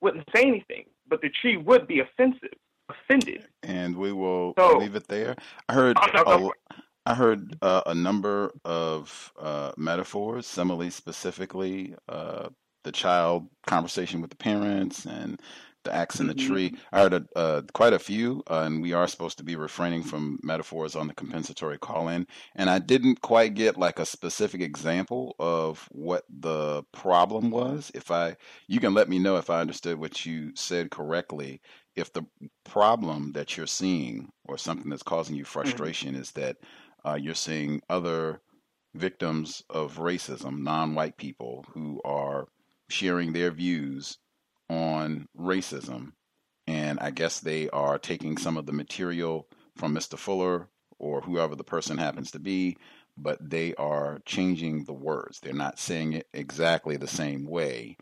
wouldn't say anything, but the tree would be offensive, offended. And we will So- leave it there. I heard Oh, no, go a, I heard uh, a number of uh, metaphors, simile specifically, uh, the child conversation with the parents and the axe in the Mhm. tree. I heard a, uh, quite a few, uh, and we are supposed to be refraining from metaphors on the compensatory call-in. And I didn't quite get like a specific example of what the problem was. If I, you can let me know if I understood what you said correctly. If the problem that you're seeing or something that's causing you frustration is that uh, you're seeing other victims of racism, non-white people who are sharing their views on racism, and I guess they are taking some of the material from Mr. Fuller or whoever the person happens to be, but they are changing the words. They're not saying it exactly the same way.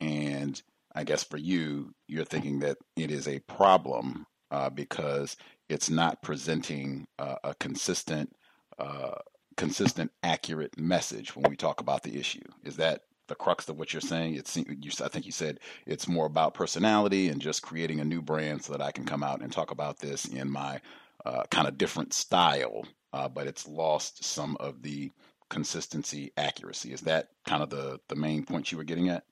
And I guess for you, you're thinking that it is a problem uh, because it's not presenting uh, a consistent, uh, consistent, accurate message when we talk about the issue. Is that the crux of what you're saying? It's you, I think you said it's more about personality and just creating a new brand so that I can come out and talk about this in my uh, kind of different style, uh, but it's lost some of the consistency, accuracy. Is that kind of the the main point you were getting at?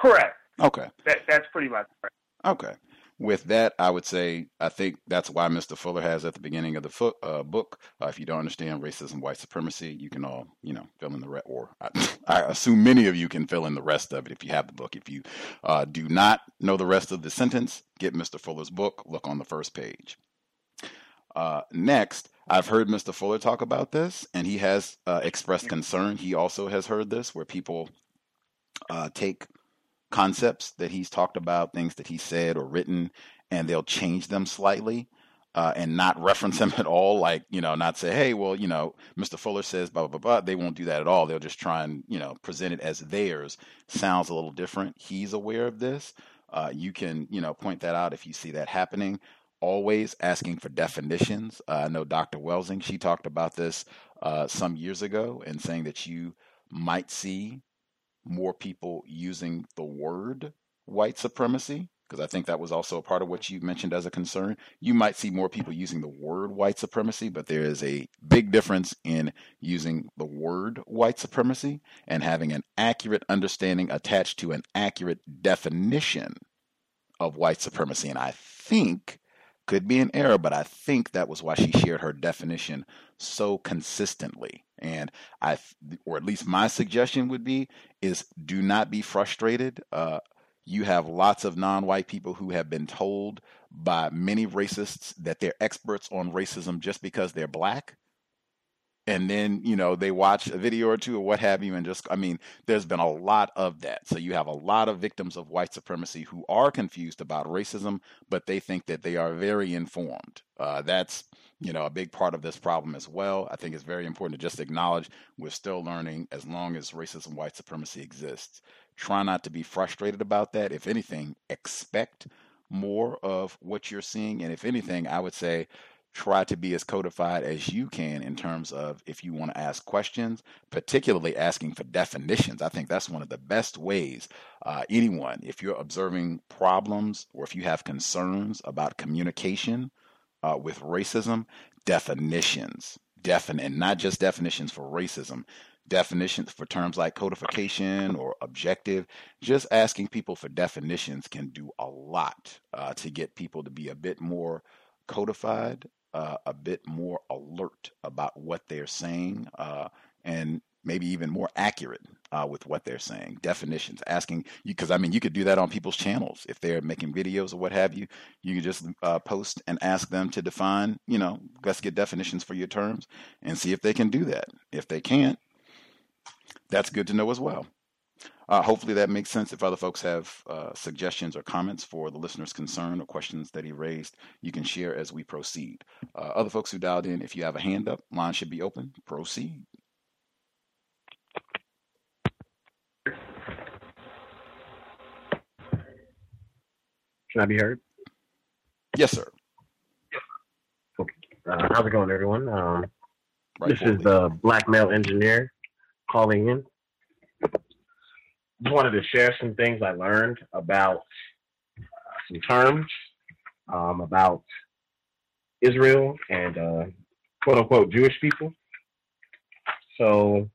Correct. Okay. That that's pretty much correct. Okay. With that, I would say I think that's why Mr. Fuller has at the beginning of the fo- uh, book. Uh, if you don't understand racism, white supremacy, you can all you know fill in the rest. Or I, *laughs* I assume many of you can fill in the rest of it if you have the book. If you uh, do not know the rest of the sentence, get Mr. Fuller's book. Look on the first page. Uh, next, I've heard Mr. Fuller talk about this, and he has uh, expressed concern. He also has heard this, where people uh, take concepts that he's talked about, things that he said or written, and they'll change them slightly uh, and not reference *laughs* them at all. Like, you know, not say, hey, well, you know, Mr. Fuller says blah, blah, blah. They won't do that at all. They'll just try and, you know, present it as theirs. Sounds a little different. He's aware of this. Uh, you can, you know, point that out if you see that happening. Always asking for definitions. Uh, I know Dr. Welsing, she talked about this uh, some years ago and saying that you might see more people using the word white supremacy, because I think that was also a part of what you mentioned as a concern. You might see more people using the word white supremacy, but there is a big difference in using the word white supremacy and having an accurate understanding attached to an accurate definition of white supremacy. And I think, could be an error, but I think that was why she shared her definition so consistently. And I, or at least my suggestion would be, is do not be frustrated. Uh, you have lots of non-white people who have been told by many racists that they're experts on racism just because they're black and then you know they watch a video or two or what have you and just i mean there's been a lot of that. So you have a lot of victims of white supremacy who are confused about racism but they think that they are very informed. Uh, that's you know a big part of this problem as well. I think it's very important to just acknowledge we're still learning as long as racism white supremacy exists. Try not to be frustrated about that. If anything expect more of what you're seeing. And if anything i would say try to be as codified as you can in terms of if you want to ask questions, particularly asking for definitions. I think that's one of the best ways uh, anyone, if you're observing problems or if you have concerns about communication uh, with racism, definitions, definite, and not just definitions for racism. Definitions for terms like codification or objective, just asking people for definitions can do a lot uh, to get people to be a bit more codified uh, a bit more alert about what they're saying uh, and maybe even more accurate uh, with what they're saying. Definitions, asking you, because I mean, you could do that on people's channels if they're making videos or what have you. You could just uh, post and ask them to define, you know, let's get definitions for your terms and see if they can do that. If they can't, that's good to know as well. Uh, hopefully that makes sense. If other folks have uh, suggestions or comments for the listener's concern or questions that he raised, you can share as we proceed. Uh, other folks who dialed in, if you have a hand up, line should be open. Proceed. Can I be heard? Yes, sir. Uh, how's it going, everyone? Um, this is the black male engineer calling in. Wanted to share some things I learned about uh, some terms um, about Israel and uh, quote unquote Jewish people. So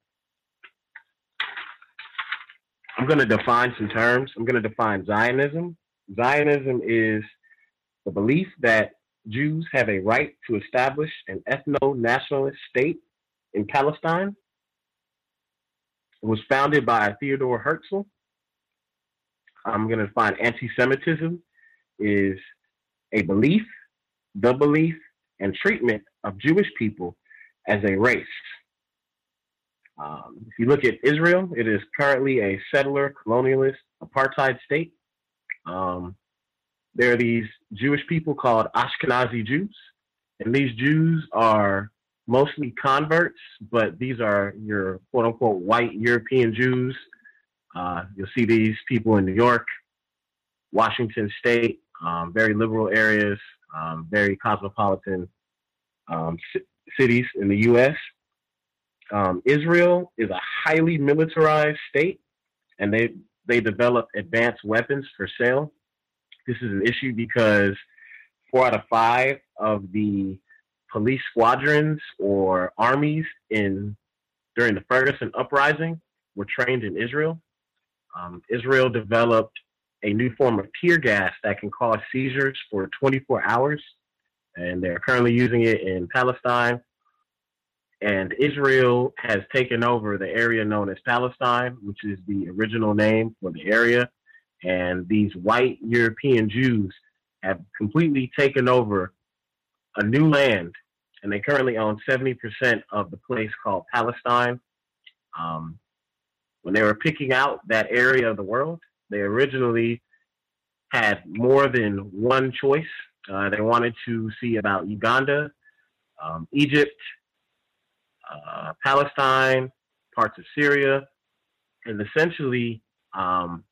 I'm going to define some terms. I'm going to define Zionism. Zionism is the belief that Jews have a right to establish an ethno nationalist state in Palestine. It was founded by Theodore Herzl. I'm going to define anti Semitism is a belief, the belief, and treatment of Jewish people as a race. Um, if you look at Israel, it is currently a settler, colonialist, apartheid state. Um, there are these Jewish people called Ashkenazi Jews, and these Jews are mostly converts, but these are your quote unquote white European Jews. Uh, you'll see these people in New York, Washington State, um, very liberal areas, um, very cosmopolitan um, c- cities in the U.S. Um, Israel is a highly militarized state, and they they develop advanced weapons for sale. This is an issue because four out of five of the police squadrons or armies in during the Ferguson uprising were trained in Israel. Um, Israel developed a new form of tear gas that can cause seizures for 24 hours, and they're currently using it in Palestine. And Israel has taken over the area known as Palestine, which is the original name for the area. And these white European Jews have completely taken over a new land, and they currently own 70% of the place called Palestine. Um, when they were picking out that area of the world, they originally had more than one choice. Uh, they wanted to see about Uganda, um, Egypt, uh, Palestine, parts of Syria, and essentially um,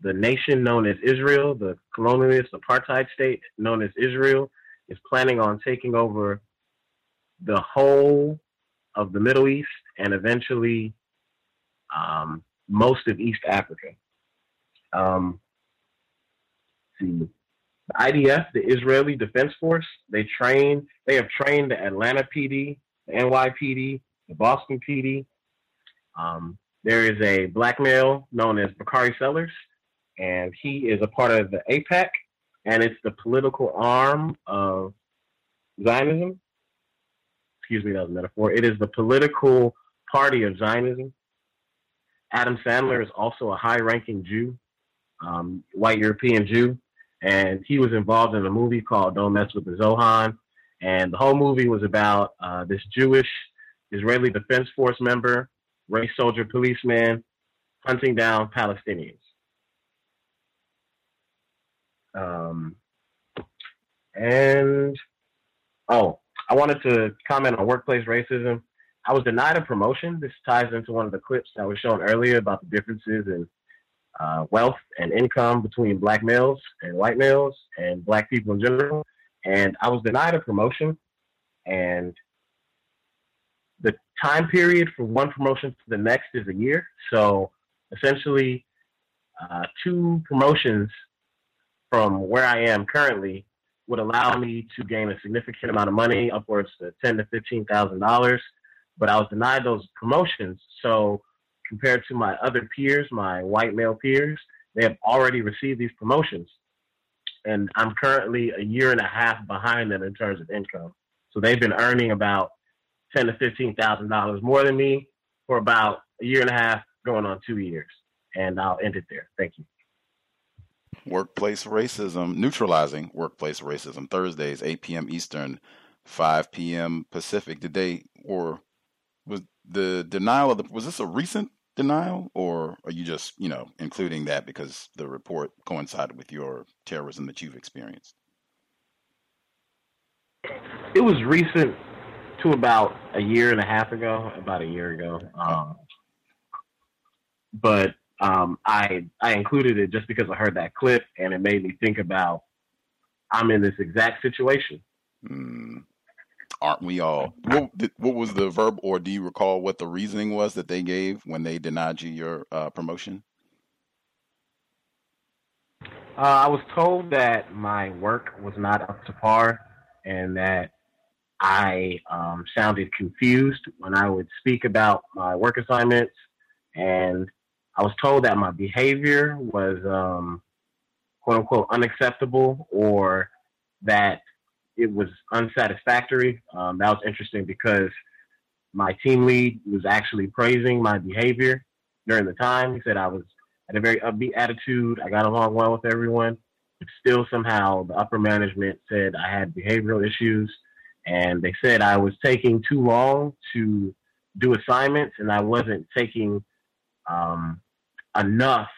the nation known as Israel, the colonialist apartheid state known as Israel, is planning on taking over the whole of the Middle East and eventually um, most of East Africa. Um, the IDF, the Israeli Defense Force, they train. They have trained the Atlanta PD, the NYPD, the Boston PD. Um, there is a black male known as Bakari Sellers, and he is a part of the AIPAC, and it's the political arm of Zionism. Excuse me, that was a metaphor. It is the political party of Zionism. Adam Sandler is also a high ranking Jew, um, white European Jew, and he was involved in a movie called Don't Mess with the Zohan. And the whole movie was about uh, this Jewish Israeli Defense Force member, race soldier policeman, hunting down Palestinians. Um, and oh, I wanted to comment on workplace racism. I was denied a promotion. This ties into one of the clips that was shown earlier about the differences in uh, wealth and income between black males and white males and black people in general. And I was denied a promotion. And the time period for one promotion to the next is a year. So essentially, uh, two promotions from where I am currently would allow me to gain a significant amount of money, upwards to ten to fifteen thousand dollars. But I was denied those promotions. So compared to my other peers, my white male peers, they have already received these promotions. And I'm currently a year and a half behind them in terms of income. So they've been earning about ten to fifteen thousand dollars more than me for about a year and a half, going on two years. And I'll end it there. Thank you. Workplace racism, neutralizing workplace racism. Thursdays, 8 p.m. Eastern, 5 p.m. Pacific. Did they or was the denial of the was this a recent denial or are you just you know including that because the report coincided with your terrorism that you've experienced? It was recent to about a year and a half ago, about a year ago. Um, but um, I I included it just because I heard that clip and it made me think about I'm in this exact situation. Mm. Aren't we all? What, what was the verb, or do you recall what the reasoning was that they gave when they denied you your uh, promotion? Uh, I was told that my work was not up to par and that I um, sounded confused when I would speak about my work assignments. And I was told that my behavior was um, quote unquote unacceptable or that it was unsatisfactory. Um, that was interesting because my team lead was actually praising my behavior during the time. He said I was had a very upbeat attitude. I got along well with everyone. But still, somehow, the upper management said I had behavioral issues, and they said I was taking too long to do assignments, and I wasn't taking um, enough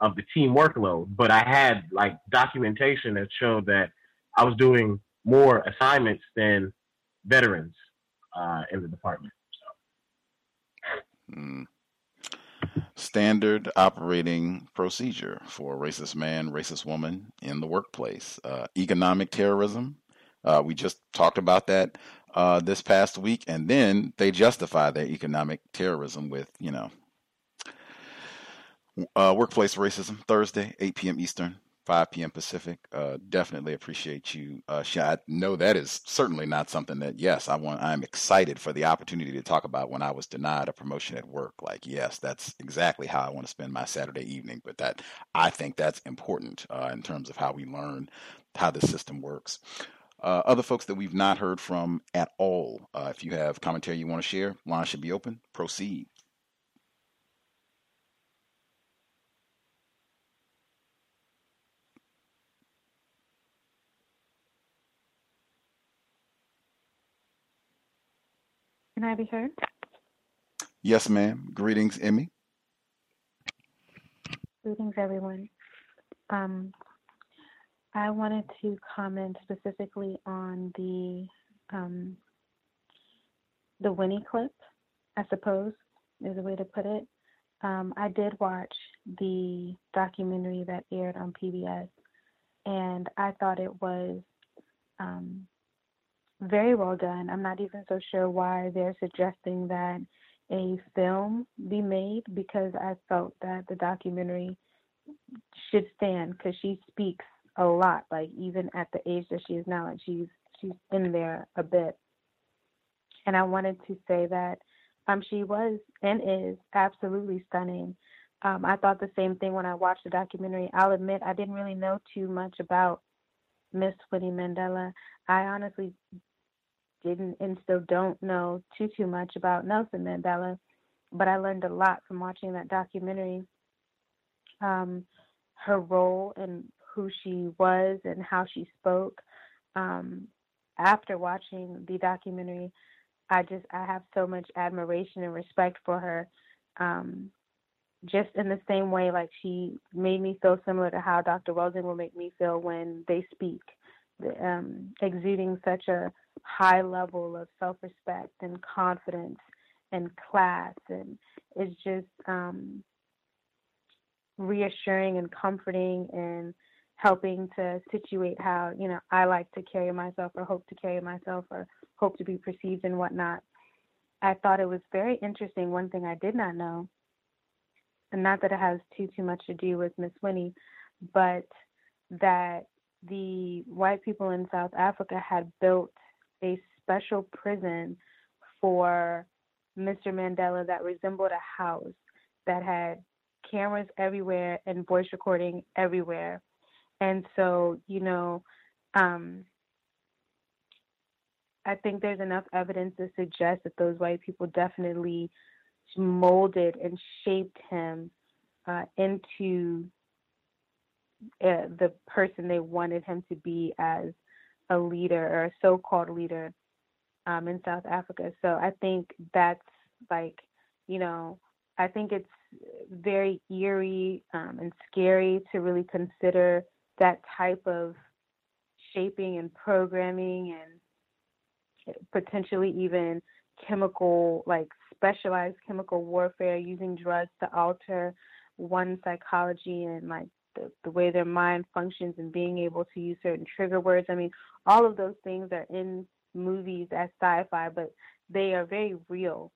of the team workload. But I had like documentation that showed that I was doing more assignments than veterans uh, in the department. So. Mm standard operating procedure for racist man, racist woman in the workplace. Uh, economic terrorism. Uh, we just talked about that uh, this past week, and then they justify their economic terrorism with, you know, uh, workplace racism. Thursday, 8 p.m. Eastern. 5 p.m. Pacific. Uh, definitely appreciate you. Uh, I know that is certainly not something that, yes, I want. I'm excited for the opportunity to talk about when I was denied a promotion at work. Like, yes, that's exactly how I want to spend my Saturday evening. But that I think that's important uh, in terms of how we learn how the system works. Uh, other folks that we've not heard from at all, uh, if you have commentary you want to share, line should be open. Proceed. Can I be heard? Yes, ma'am. Greetings, Emmy. Greetings, everyone. Um, I wanted to comment specifically on the um, the Winnie clip. I suppose is a way to put it. Um, I did watch the documentary that aired on PBS, and I thought it was um, very well done. I'm not even so sure why they're suggesting that a film be made because I felt that the documentary should stand because she speaks a lot. Like even at the age that she is now, like she's she's in there a bit. And I wanted to say that um she was and is absolutely stunning. Um, I thought the same thing when I watched the documentary. I'll admit I didn't really know too much about Miss Winnie Mandela. I honestly didn't and still don't know too too much about Nelson Mandela, but I learned a lot from watching that documentary. Um, her role and who she was and how she spoke. Um, after watching the documentary, I just I have so much admiration and respect for her. Um, just in the same way, like she made me feel similar to how Dr. Rosen will make me feel when they speak um, exuding such a high level of self respect and confidence and class. And it's just um, reassuring and comforting and helping to situate how, you know, I like to carry myself or hope to carry myself or hope to be perceived and whatnot. I thought it was very interesting. One thing I did not know, and not that it has too too much to do with Miss Winnie, but that the white people in South Africa had built a special prison for Mr. Mandela that resembled a house that had cameras everywhere and voice recording everywhere. And so, you know, um, I think there's enough evidence to suggest that those white people definitely molded and shaped him uh, into uh, the person they wanted him to be as a leader or a so-called leader um, in South Africa. So I think that's like, you know, I think it's very eerie um, and scary to really consider that type of shaping and programming and potentially even chemical, like specialized chemical warfare using drugs to alter one psychology and like the, the way their mind functions and being able to use certain trigger words. I mean, all of those things are in movies as sci-fi, but they are very real,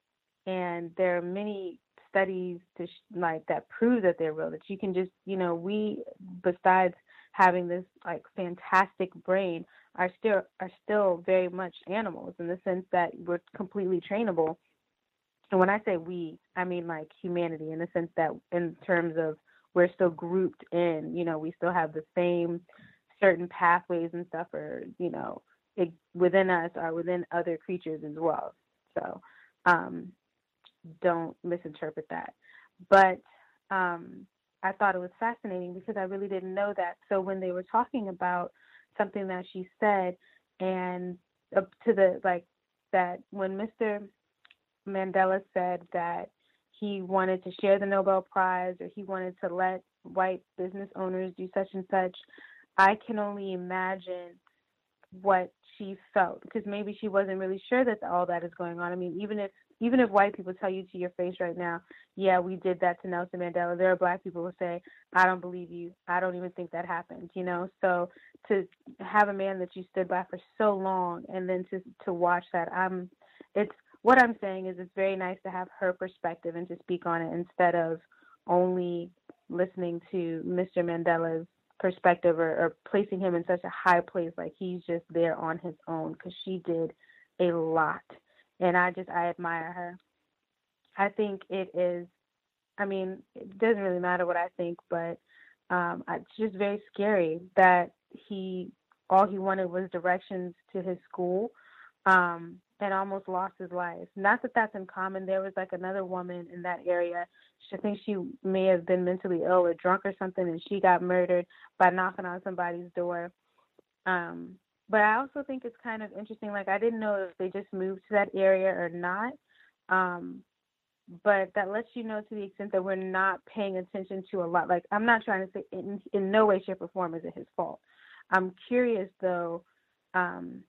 and there are many studies to sh- like that prove that they're real. That you can just, you know, we besides having this like fantastic brain are still are still very much animals in the sense that we're completely trainable. And when I say we, I mean like humanity in the sense that in terms of we're still grouped in, you know, we still have the same certain pathways and stuff or, you know, it, within us or within other creatures as well. So um, don't misinterpret that. But um, I thought it was fascinating because I really didn't know that. So when they were talking about something that she said and uh, to the like that when Mr. Mandela said that he wanted to share the Nobel Prize or he wanted to let white business owners do such and such, I can only imagine what she felt because maybe she wasn't really sure that all that is going on. I mean, even if even if white people tell you to your face right now, yeah, we did that to Nelson Mandela, there are black people who say, I don't believe you. I don't even think that happened, you know? So to have a man that you stood by for so long and then to to watch that, I'm it's what I'm saying is it's very nice to have her perspective and to speak on it instead of only listening to Mr. Mandela's perspective or, or placing him in such a high place like he's just there on his own because she did a lot and I just I admire her. I think it is. I mean, it doesn't really matter what I think, but um, it's just very scary that he all he wanted was directions to his school, um, and almost lost his life. Not that that's uncommon. There was like another woman in that area. I think she may have been mentally ill or drunk or something, and she got murdered by knocking on somebody's door. Um, but I also think it's kind of interesting. Like I didn't know if they just moved to that area or not. Um, but that lets you know to the extent that we're not paying attention to a lot. Like I'm not trying to say in, in no way, shape, or form is it his fault. I'm curious though. Um,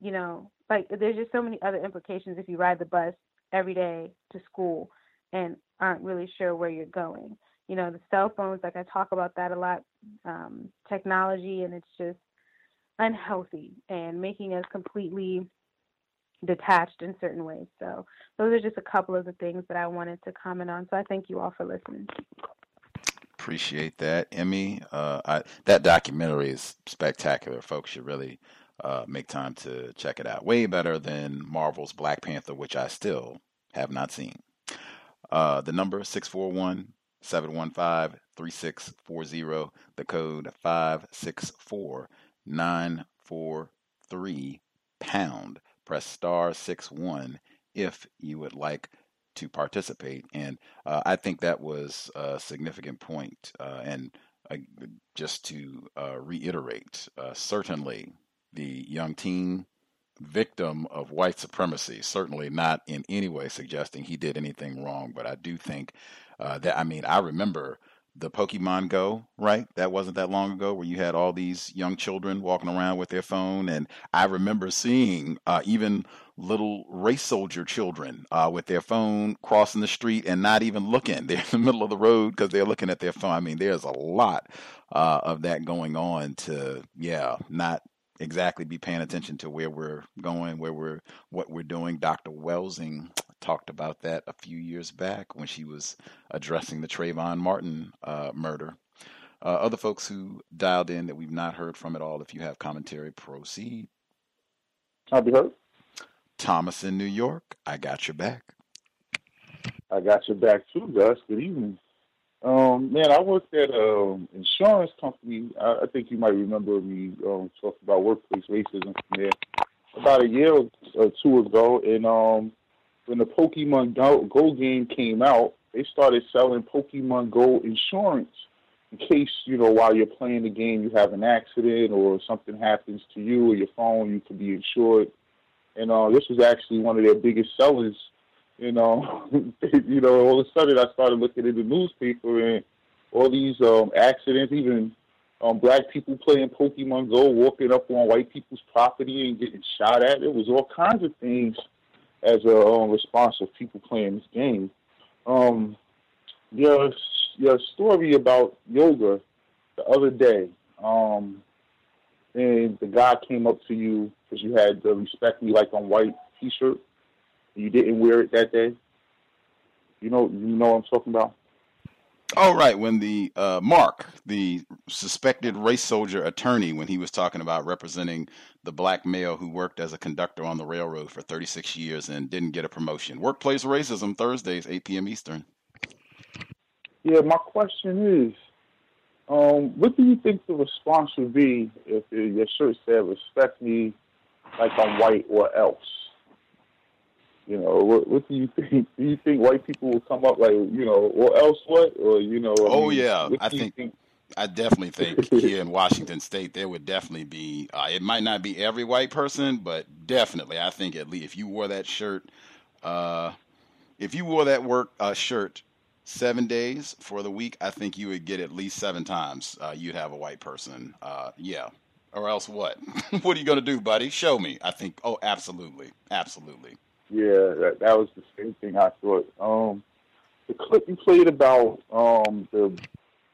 you know, like there's just so many other implications if you ride the bus every day to school and aren't really sure where you're going. You know, the cell phones, like I talk about that a lot, um, technology, and it's just unhealthy and making us completely detached in certain ways. So those are just a couple of the things that I wanted to comment on. So I thank you all for listening. Appreciate that, Emmy. Uh, I, that documentary is spectacular. Folks should really uh, make time to check it out. Way better than Marvel's Black Panther, which I still have not seen. Uh, the number 641 715 3640, the code 564 943 pound. Press star 6 1 if you would like to participate. And uh, I think that was a significant point. Uh, and uh, just to uh, reiterate, uh, certainly the young teen victim of white supremacy, certainly not in any way suggesting he did anything wrong, but I do think uh, that, I mean, I remember the Pokemon Go, right? That wasn't that long ago where you had all these young children walking around with their phone. And I remember seeing uh, even little race soldier children uh, with their phone crossing the street and not even looking. *laughs* They're in the middle of the road because they're looking at their phone. I mean, there's a lot uh, of that going on to, yeah, not exactly be paying attention to where we're going, where we're, what we're doing. Dr. Welsing *tsk* talked about that a few years back when she was addressing the Trayvon Martin uh, murder. Uh, other folks who dialed in that we've not heard from at all, if you have commentary, proceed. I'll be heard. Thomas in New York, I got your back. I got your back too, Gus. Good evening. Um, man, I worked at an insurance company. I, I think you might remember me um, talking about workplace racism from there about a year or two ago, and um, when the Pokemon Go, Go game came out, they started selling Pokemon Go insurance in case, you know, while you're playing the game, you have an accident or something happens to you or your phone, you could be insured. And uh, this was actually one of their biggest sellers. You know, *laughs* you know, all of a sudden I started looking at the newspaper and all these um, accidents, even um, black people playing Pokemon Go, walking up on white people's property and getting shot at. It was all kinds of things as a um, response of people playing this game. Um, your your story about yoga the other day. Um, and the guy came up to you because you had the "Respect Me Like I'm White" T-shirt, you didn't wear it that day. You know, you know what I'm talking about. All right. When the uh, Mark, the suspected race soldier attorney, when he was talking about representing the black male who worked as a conductor on the railroad for 36 years and didn't get a promotion. Workplace racism Thursdays, 8 p.m. Eastern. Yeah, my question is, um, what do you think the response would be if your shirt said "Respect me like I'm white" or else? You know, what, what do you think? Do you think white people will come up like, you know, or else what? Or you know? I Oh mean, yeah, I you think, I definitely think *laughs* here in Washington State there would definitely be. Uh, it might not be every white person, but definitely I think at least if you wore that shirt, uh, if you wore that work uh, shirt seven days for the week, I think you would get at least seven times. Uh, you'd have a white person. Uh, yeah. Or else what? *laughs* what are you going to do, buddy? Show me. I think. Oh, absolutely, absolutely. Yeah, that, that was the same thing I thought. Um, the clip you played about um, the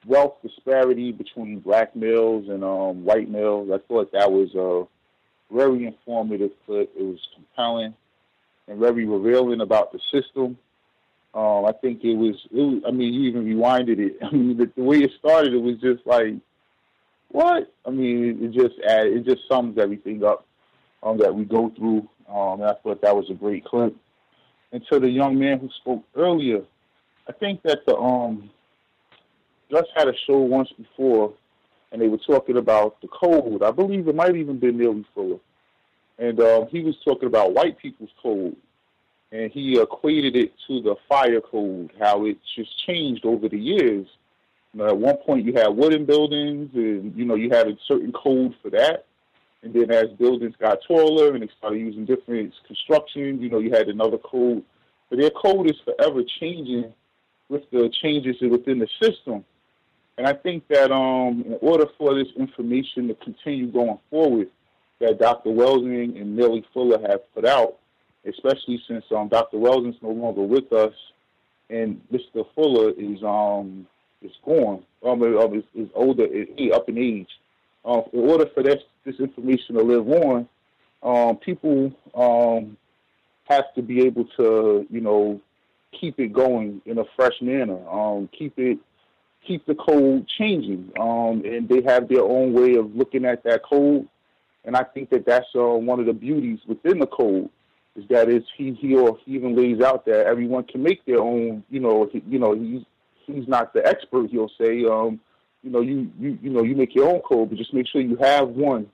wealth disparity between black males and um, white males, I thought that was a very informative clip. It was compelling and very revealing about the system. Um, I think it was, it was. I mean, you even rewinded it. *laughs* I mean, the, the way it started, it was just like, what? I mean, it, just add, it just sums everything up um, that we go through. Um, and I thought that was a great clip. And to the young man who spoke earlier, I think that the um, just had a show once before, and they were talking about the code. I believe it might even been Neely Fuller, and um, he was talking about white people's code, and he equated it to the fire code, how it's just changed over the years. You know, at one point, you had wooden buildings, and you know you had a certain code for that. And then as buildings got taller and they started using different constructions, you know, you had another code. But their code is forever changing with the changes within the system. And I think that um, in order for this information to continue going forward, that Dr. Welsing and Neely Fuller have put out, especially since um, Dr. Welsing's no longer with us and Mr. Fuller is um is gone, um, um, is, is older, is up in age. Uh, in order for this this information to live on, um, people um, have to be able to, you know, keep it going in a fresh manner. Um, keep it, keep the code changing, um, and they have their own way of looking at that code. And I think that that's uh, one of the beauties within the code is that is he he or he even lays out that everyone can make their own. You know, he, you know he's he's not the expert. He'll say, um, you know, you you you know you make your own code, but just make sure you have one.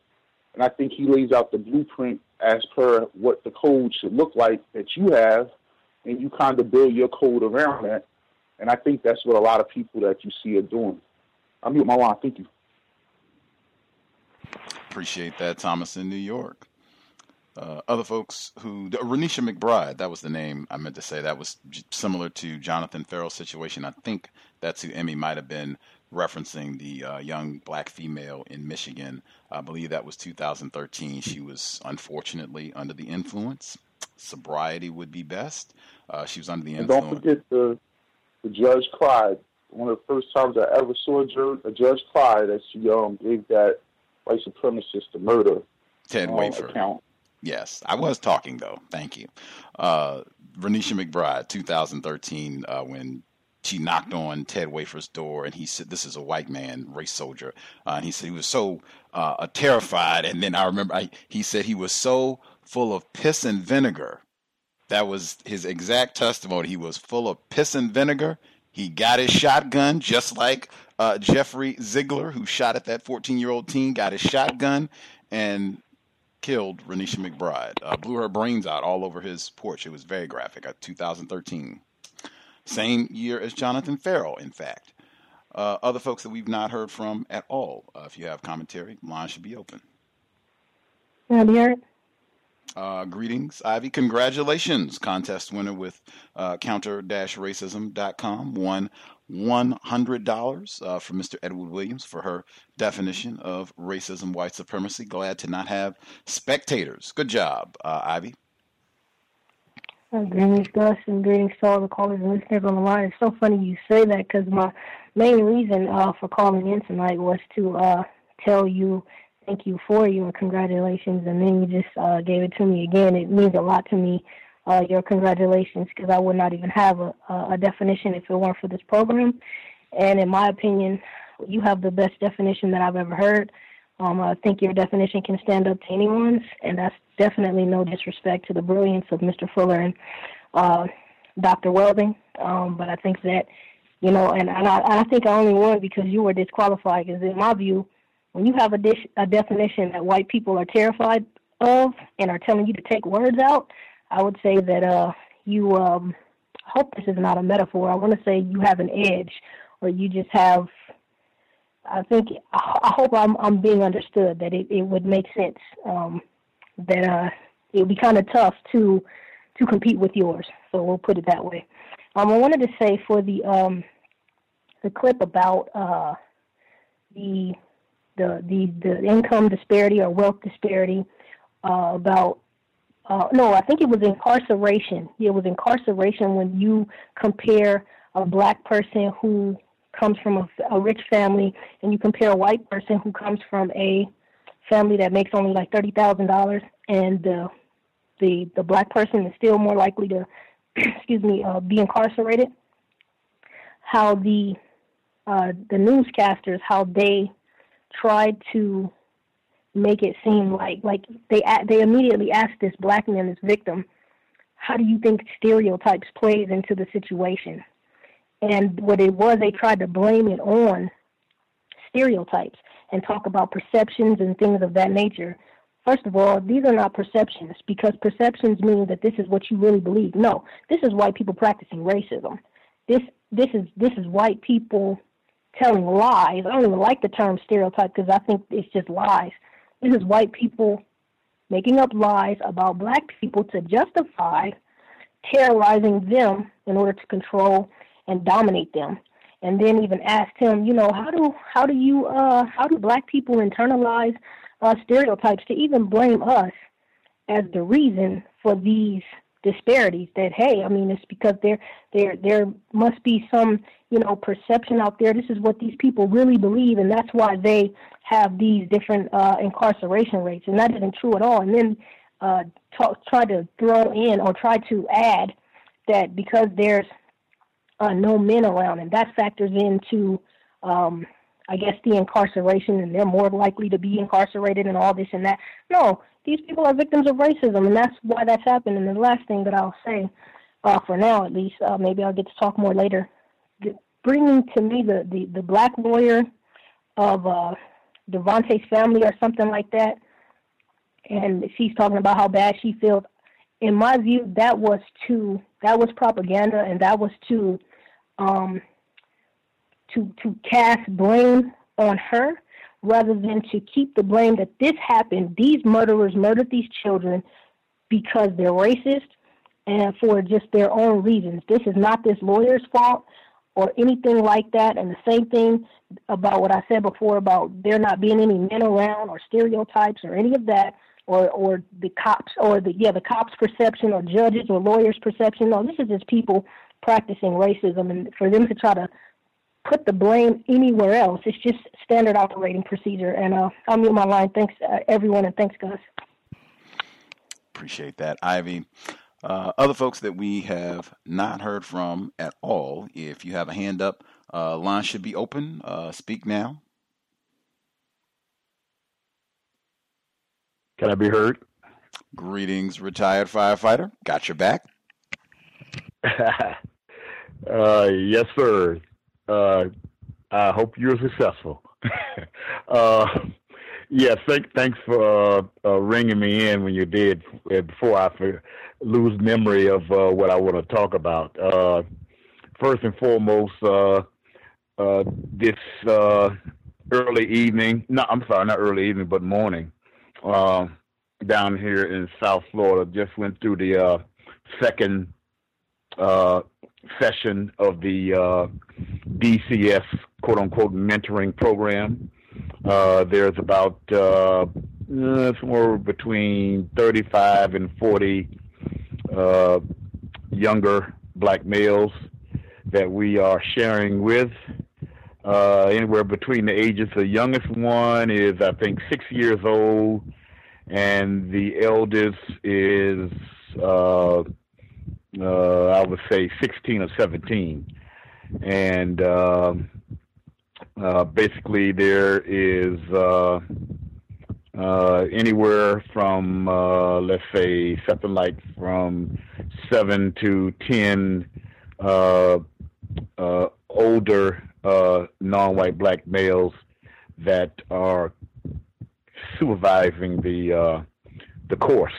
And I think he lays out the blueprint as per what the code should look like that you have, and you kind of build your code around that. And I think that's what a lot of people that you see are doing. I'm mute my line. Thank you. Appreciate that, Thomas in New York. Uh, other folks who, Renisha McBride, that was the name I meant to say. That was similar to Jonathan Ferrell's situation. I think that's who Emmy might have been referencing the uh, young black female in Michigan. I believe that was 2013. She was unfortunately under the influence. Sobriety would be best. Uh, she was under the influence. And don't forget the the Judge Clyde. One of the first times I ever saw a judge, a Judge Clyde that she um gave that white supremacist the murder Ted um, Wafer. account. Yes, I was talking though. Thank you. Uh, Renisha McBride, 2013, uh, when she knocked on Ted Wafer's door, and he said, "This is a white man, race soldier." Uh, and he said he was so uh, terrified, and then I remember I, he said he was so full of piss and vinegar. That was his exact testimony. He was full of piss and vinegar. He got his shotgun just like uh, Jeffrey Ziegler, who shot at that 14-year-old teen, got his shotgun and killed Renisha McBride. Uh, blew her brains out all over his porch. It was very graphic. Uh, 2013. Same year as Jonathan Ferrell, in fact. Uh, other folks that we've not heard from at all. Uh, if you have commentary, line should be open. Derek. Uh, greetings, Ivy. Congratulations, contest winner with uh, counter-racism.com. Won $100 uh, from Mr. Edward Williams for her definition of racism, white supremacy. Glad to not have spectators. Good job, uh, Ivy. Uh, greetings, Gus, and greetings to all the callers and listeners on the line. It's so funny you say that because my main reason uh, for calling in tonight was to uh, tell you thank you for you and congratulations, and then you just uh, gave it to me again. It means a lot to me. Uh, your congratulations, because I would not even have a, a definition if it weren't for this program. And in my opinion, you have the best definition that I've ever heard. Um, I think your definition can stand up to anyone's, and that's definitely no disrespect to the brilliance of Mr. Fuller and uh, Dr. Welsing. Um, but I think that, you know, and, and I, I think I only won because you were disqualified. Because in my view, when you have a, dish, a definition that white people are terrified of and are telling you to take words out, I would say that uh, you. Um, I hope this is not a metaphor. I want to say you have an edge, or you just have. I think I hope I'm I'm being understood that it, it would make sense um, that uh, it would be kind of tough to to compete with yours. So we'll put it that way. Um, I wanted to say for the um, the clip about uh, the the the the income disparity or wealth disparity uh, about uh, no, I think it was incarceration. It was incarceration when you compare a black person who comes from a, a rich family and you compare a white person who comes from a family that makes only like thirty thousand dollars, and the the the black person is still more likely to, *clears throat* excuse me, uh, be incarcerated. How the uh, the newscasters, how they tried to make it seem like like they they immediately asked this black man, this victim, how do you think stereotypes plays into the situation? And what it was, they tried to blame it on stereotypes and talk about perceptions and things of that nature. First of all, these are not perceptions because perceptions mean that this is what you really believe. No, this is white people practicing racism. This this is this is white people telling lies. I don't even like the term stereotype because I think it's just lies. This is white people making up lies about black people to justify terrorizing them in order to control and dominate them. And then even asked him, you know, how do how do you uh how do black people internalize uh, stereotypes to even blame us as the reason for these disparities that hey i mean it's because there there there must be some you know perception out there. This is what these people really believe and that's why they have these different uh incarceration rates. And that isn't true at all. And then uh talk, try to throw in or try to add that because there's uh, no men around and that factors into um I guess the incarceration and they're more likely to be incarcerated and all this and that. No, these people are victims of racism, and that's why that's happened. And the last thing that I'll say, uh, for now at least, uh, maybe I'll get to talk more later. Bringing to me the, the, the black lawyer of uh, family or something like that, and she's talking about how bad she feels. In my view, that was too that was propaganda, and that was to um, to to cast blame on her rather than to keep the blame that this happened. These murderers murdered these children because they're racist and for just their own reasons. This is not this lawyer's fault or anything like that. And the same thing about what I said before about there not being any men around or stereotypes or any of that. Or, or the cops or the yeah the cops perception or judges or lawyers perception no this is just people practicing racism and for them to try to put the blame anywhere else. It's just standard operating procedure. And uh, I'll mute my line. Thanks, uh, everyone, and thanks, guys. Appreciate that, Ivy. Uh, other folks that we have not heard from at all, if you have a hand up, uh, line should be open. Uh, speak now. Can I be heard? Greetings, retired firefighter. Got your back. *laughs* uh, yes, sir uh, I hope you're successful. *laughs* uh, yeah, thank, thanks for uh, uh, ringing me in when you did uh, before I lose memory of uh, what I want to talk about. Uh, first and foremost, this early evening, no, I'm sorry, not early evening, but morning, down here in South Florida, just went through the second session of the uh, DCS quote unquote mentoring program. Uh, there's about uh, uh somewhere between 35 and 40 uh, younger black males that we are sharing with. uh, anywhere between the ages. The youngest one is, I think, six years old, and the eldest is, uh, uh, I would say, 16 or 17. And um, uh, basically, there is uh, uh, anywhere from, uh, let's say, something like from seven to 10 uh, uh, older uh, non-white black males that are supervising the uh, the course.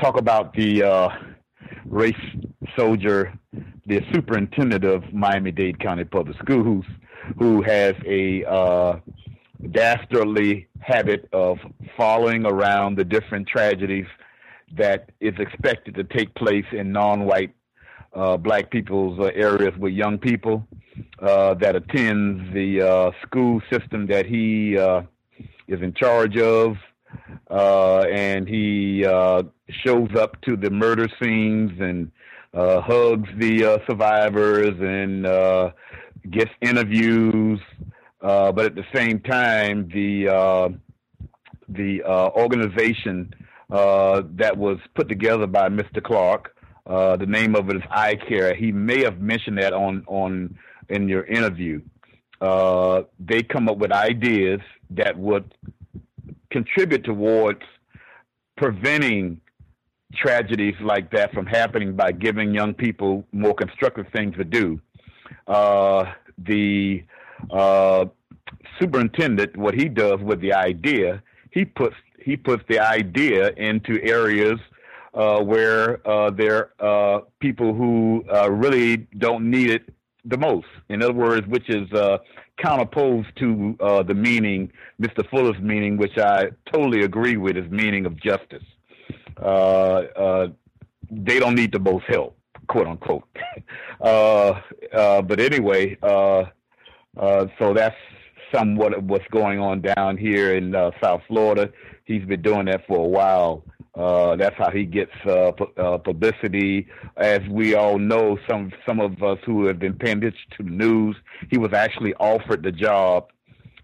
Talk about the uh, race soldier, the superintendent of Miami-Dade County Public Schools, who has a uh, dastardly habit of following around the different tragedies that is expected to take place in non-white uh, black people's uh, areas with young people uh, that attends the uh, school system that he uh, is in charge of, uh, and he uh, shows up to the murder scenes and uh, hugs the uh, survivors and uh, gets interviews. But at the same time, the the organization that was put together by Mr. Clark the name of it is Eye Care. He may have mentioned that on on in your interview. They come up with ideas that would contribute towards preventing tragedies like that from happening by giving young people more constructive things to do. Uh, the uh, superintendent, what he does with the idea, he puts he puts the idea into areas uh, where uh, there are uh, people who uh, really don't need it the most. In other words, which is uh, counterposed to uh, the meaning, Mr. Fuller's meaning, which I totally agree with, is meaning of justice. Uh, uh, they don't need the most help, quote unquote. *laughs* Uh, but anyway, so that's somewhat of what's going on down here in South Florida. He's been doing that for a while. Uh, that's how he gets uh, pu- uh, publicity. As we all know, some some of us who have been paying to the news, he was actually offered the job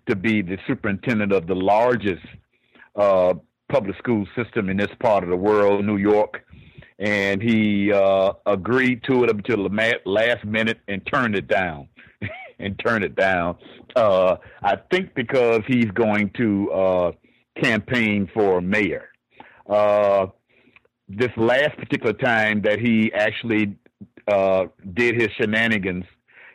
to be the superintendent of the largest uh, public school system in this part of the world, New York, and he uh, agreed to it up until the last minute and turned it down. *laughs* and turned it down. Uh, I think because he's going to campaign for mayor uh, this last particular time that he actually uh, did his shenanigans,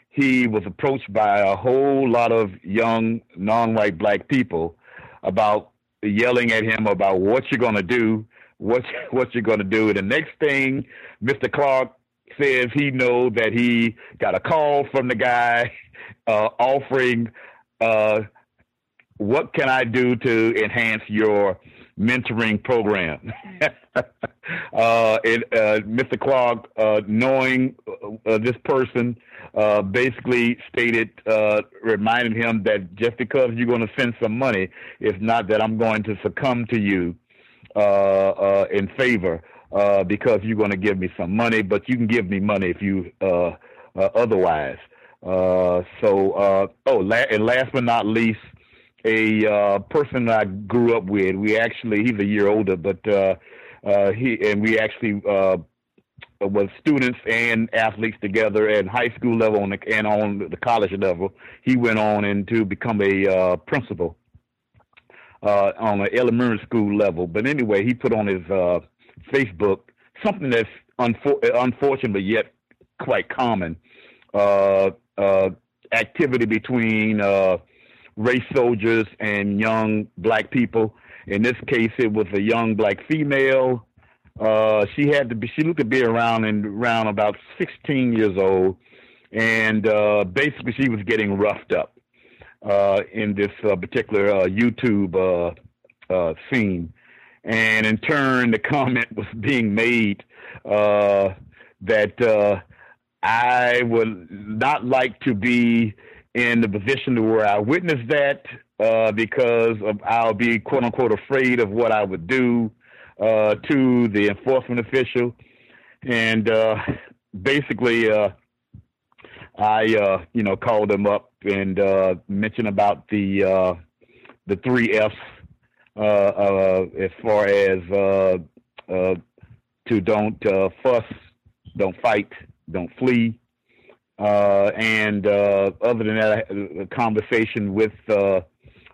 he was approached by a whole lot of young non-white black people about yelling at him about what you're going to do, what *laughs* what you're going to do. And the next thing, Mr. Clark says he know that he got a call from the guy *laughs* uh, offering, uh, "What can I do to enhance your mentoring program. *laughs* uh, uh, Mr. Clark, uh, knowing uh, this person, uh, basically stated, uh, reminded him that just because you're going to send some money, it's not that I'm going to succumb to you in favor because you're going to give me some money, but you can give me money if you otherwise. so, oh, la- and last but not least, a uh, person I grew up with. We actually, he's a year older, but uh, uh, he and we actually uh, was students and athletes together at high school level and, and on the college level. He went on and to become a uh, principal uh, on an elementary school level. But anyway, he put on his uh, Facebook something that's unfor- unfortunate but yet quite common. Uh, uh, activity between uh, race soldiers and young black people. In this case, it was a young black female. Uh, she had to be, she looked to be around and around about 16 years old. And uh, basically, she was getting roughed up uh, in this uh, particular uh, YouTube uh, scene. And in turn, the *laughs* comment was being made that I would not like to be in the position to where I witnessed that uh, because of, I'll be quote unquote afraid of what I would do uh, to the enforcement official, and uh, basically uh, I uh, you know called them up and uh, mentioned about the the three F's as far as to don't fuss, don't fight, don't flee. Uh, and uh, other than that, the conversation with uh,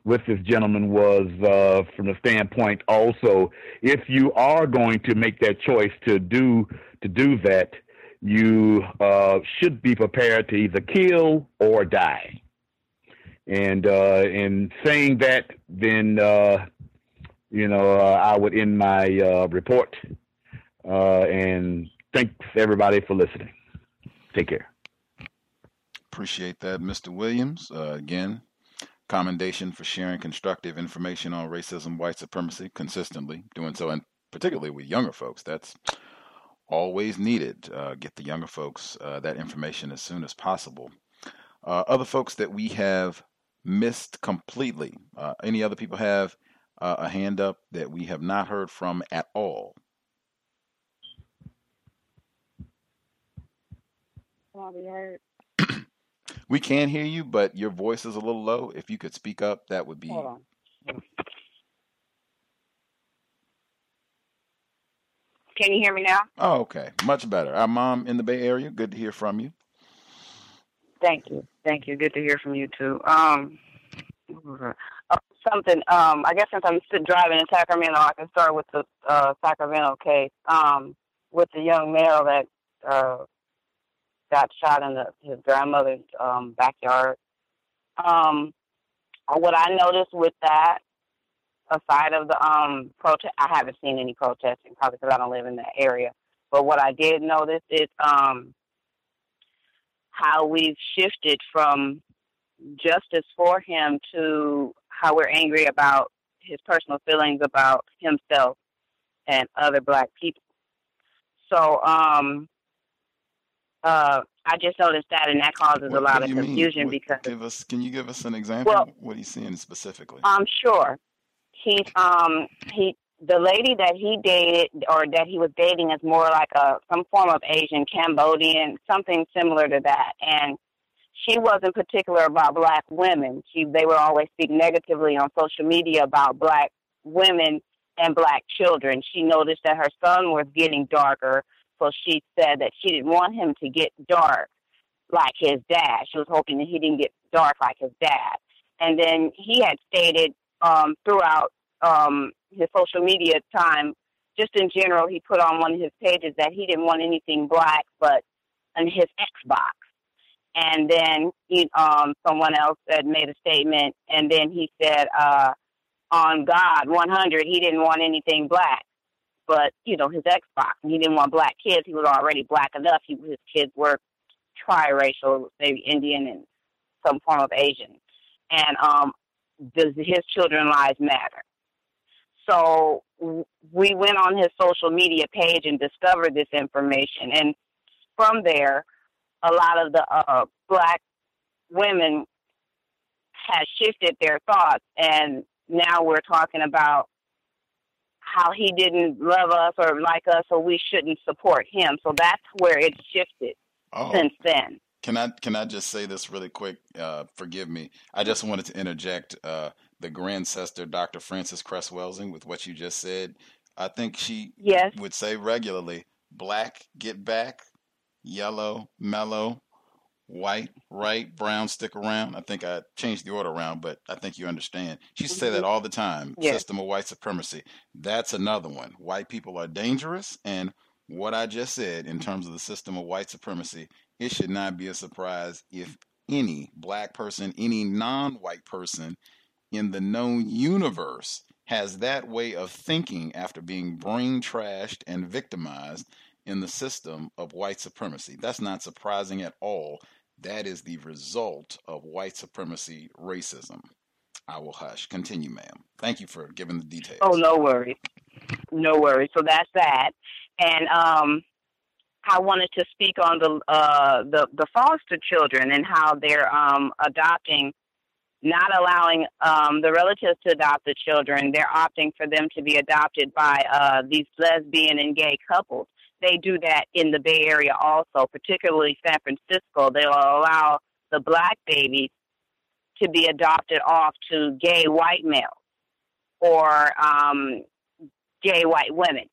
with this gentleman was uh, from the standpoint also, if you are going to make that choice to do to do that, you uh, should be prepared to either kill or die. And uh, in saying that, then you know I would end my report. And thanks everybody for listening. Take care. Appreciate that, Mr. Williams. Uh, again, commendation for sharing constructive information on racism, white supremacy consistently, doing so, and particularly with younger folks. That's always needed. Uh, get the younger folks uh, that information as soon as possible. Uh, other folks that we have missed completely. Uh, any other people have uh, a hand up that we have not heard from at all? Be heard? We can hear you, but your voice is a little low. If you could speak up, that would be. Hold on. Can you hear me now? Oh, okay. Much better. Our mom in the Bay Area. Good to hear from you. Thank you. Thank you. Good to hear from you too. Um, uh, something. Um, I guess since I'm still driving in Sacramento, I can start with the uh, Sacramento case. Um, with the young male that uh, got shot in the, his grandmother's um, backyard. Um, what I noticed with that, aside of the um, protest, I haven't seen any protesting, probably because I don't live in that area. But what I did notice is um, how we've shifted from justice for him to how we're angry about his personal feelings about himself and other black people. So um, uh, I just noticed that, and that causes What, a lot of confusion What, because, give us. Can you give us an example? well, what are you seeing specifically? I'm sure he's um he the lady that he dated or that he was dating is more like a some form of Asian Cambodian, something similar to that, and she wasn't particular about black women. She they would always speak negatively on social media about black women and black children. She noticed that her son was getting darker, so she said that she didn't want him to get dark like his dad. She was hoping that he didn't get dark like his dad. And then he had stated um, throughout um, his social media time, just in general, he put on one of his pages that he didn't want anything black but in his Xbox. And then he, um, someone else had made a statement, and then he said, uh, on God 100, he didn't want anything black but you know his Xbox, he didn't want black kids. He was already black enough. He, his kids were triracial, maybe Indian and some form of Asian, and um, does his children lives matter? So we went on his social media page and discovered this information, and from there, a lot of the uh, black women has shifted their thoughts, and now we're talking about how he didn't love us or like us, so we shouldn't support him. So that's where it shifted Oh, since then. can I can I just say this really quick? Uh, forgive me. I just wanted to interject uh, the grandsister, Dr. Frances Cress Welsing, with what you just said. I think she Yes. would say regularly, "Black, get back. Yellow, mellow. White, right. Brown, stick around." I think I changed the order around, but I think you understand. She to say that Mhm. all the time. Yes. System of white supremacy. That's another one. White people are dangerous, and what I just said in terms of the system of white supremacy, it should not be a surprise if any black person, any non white person in the known universe has that way of thinking after being brain trashed and victimized in the system of white supremacy. That's not surprising at all. That is the result of white supremacy racism. I will hush. Continue, ma'am. Thank you for giving the details. Oh, no worries. No worries. So that's that. And um, I wanted to speak on the uh, the the foster children and how they're um, adopting, not allowing um, the relatives to adopt the children. They're opting for them to be adopted by uh, these lesbian and gay couples. They do that in the Bay Area also, particularly San Francisco. They'll allow the black babies to be adopted off to gay white males or um, gay white women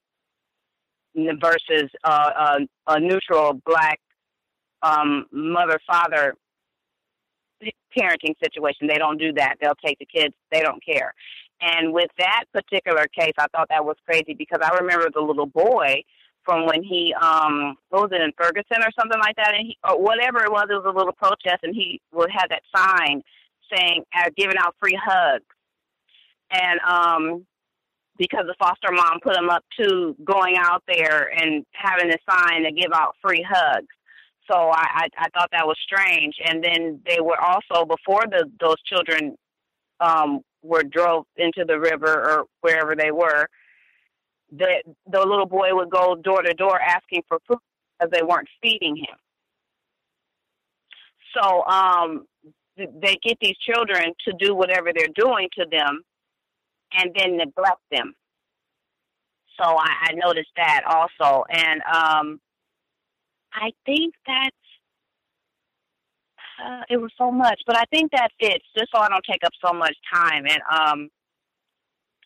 versus uh, a, a neutral black um, mother father parenting situation. They don't do that. They'll take the kids. They don't care. And with that particular case, I thought that was crazy because I remember the little boy from when he um what was it in Ferguson or something like that, and he or whatever it was. It was a little protest, and he would have that sign saying uh, giving out free hugs, and um because the foster mom put him up to going out there and having a sign to give out free hugs. So I, I, I thought that was strange. And then they were also before the those children um, were drove into the river or wherever they were. The the little boy would go door to door asking for food because they weren't feeding him. So um, they get these children to do whatever they're doing to them, and then neglect them. So I, I noticed that also, and um, I think that's uh, it was so much, but I think that fits just so I don't take up so much time. And um,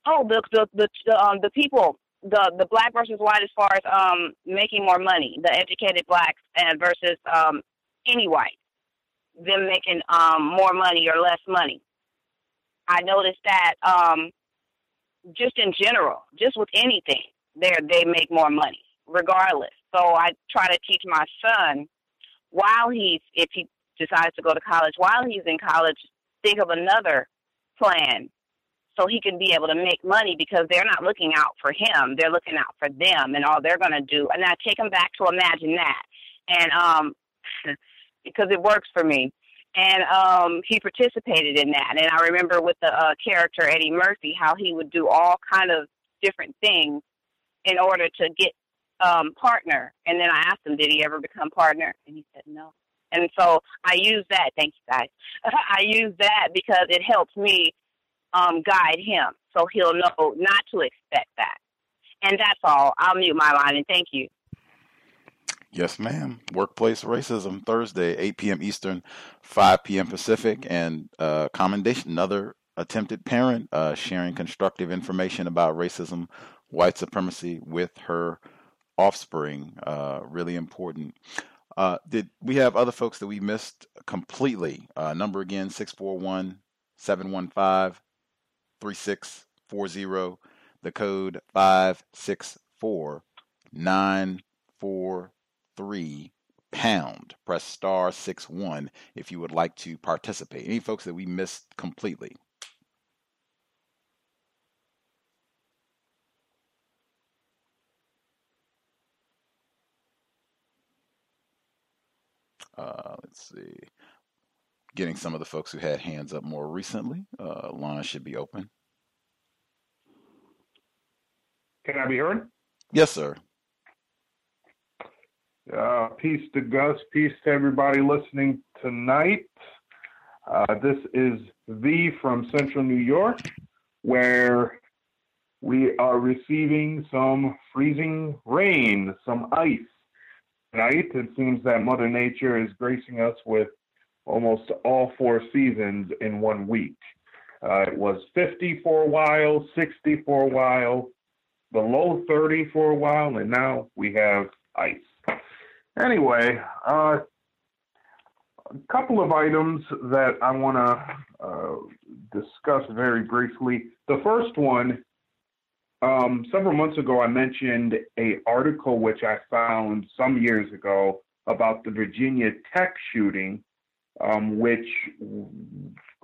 oh, the the the the, um, the people, the the black versus white, as far as um making more money, the educated blacks and versus um any white, them making um more money or less money. I noticed that um just in general, just with anything, they they make more money regardless. So I try to teach my son while he's if he decides to go to college, while he's in college, think of another plan so he can be able to make money because they're not looking out for him. They're looking out for them and all they're going to do. And I take him back to imagine that. And um *laughs* because it works for me. And um he participated in that. And I remember with the uh, character Eddie Murphy how he would do all kind of different things in order to get um partner. And then I asked him, did he ever become partner? And he said no. And so I use that. Thank you, guys. *laughs* I use that because it helps me um, guide him, so he'll know not to expect that. And that's all. I'll mute my line and thank you. Yes, ma'am. Workplace racism Thursday, 8 p.m. Eastern, 5 p.m. Pacific, and uh, commendation. Another attempted parent uh, sharing constructive information about racism, white supremacy with her offspring. Uh, really important. Uh, did we have other folks that we missed completely? Uh, number again, 641 715 3640. The code 564 943 pound. Press star 6 1 if you would like to participate. Any folks that we missed completely? Uh, let's see. Getting some of the folks who had hands up more recently. Uh, line should be open. Can I be heard? Yes, sir. Uh, peace to Gus. Peace to everybody listening tonight. Uh, this is V from Central New York, where we are receiving some freezing rain, some ice tonight. It seems that Mother Nature is gracing us with almost all four seasons in one week. Uh, it was 50 for a while, 60 for a while, below 30 for a while, and now we have ice. Anyway, uh, a couple of items that I want to uh, discuss very briefly. The first one um, several months ago, I mentioned a article which I found some years ago about the Virginia Tech shooting, um, which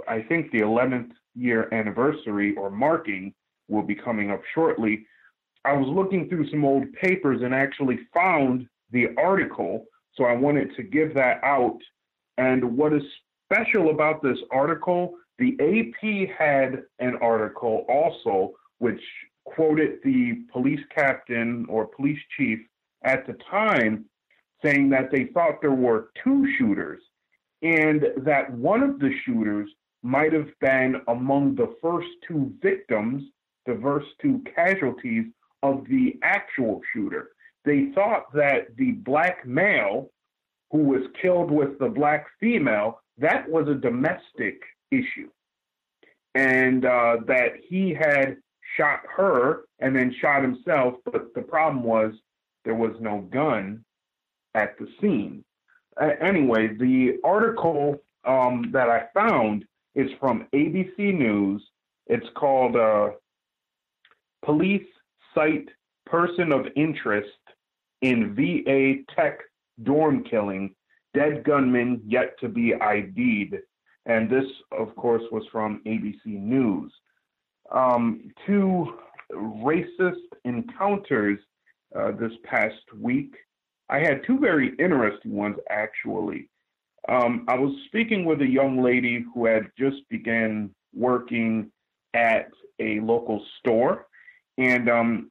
I think the 11th year anniversary or marking will be coming up shortly. I was looking through some old papers and actually found the article, so I wanted to give that out. And what is special about this article, the AP had an article also, which quoted the police captain or police chief at the time saying that they thought there were two shooters and that one of the shooters might have been among the first two victims, the first two casualties of the actual shooter. they thought that the black male who was killed with the black female, that was a domestic issue. And uh, that he had shot her and then shot himself, but the problem was there was no gun at the scene. Uh, anyway, the article um, that I found is from ABC News. It's called uh, Police Cite Person of Interest in VA Tech Dorm Killing, Dead Gunman Yet to Be ID'd. And this, of course, was from ABC News. Um, two racist encounters uh, this past week. I had two very interesting ones, actually. Um, I was speaking with a young lady who had just began working at a local store, and um,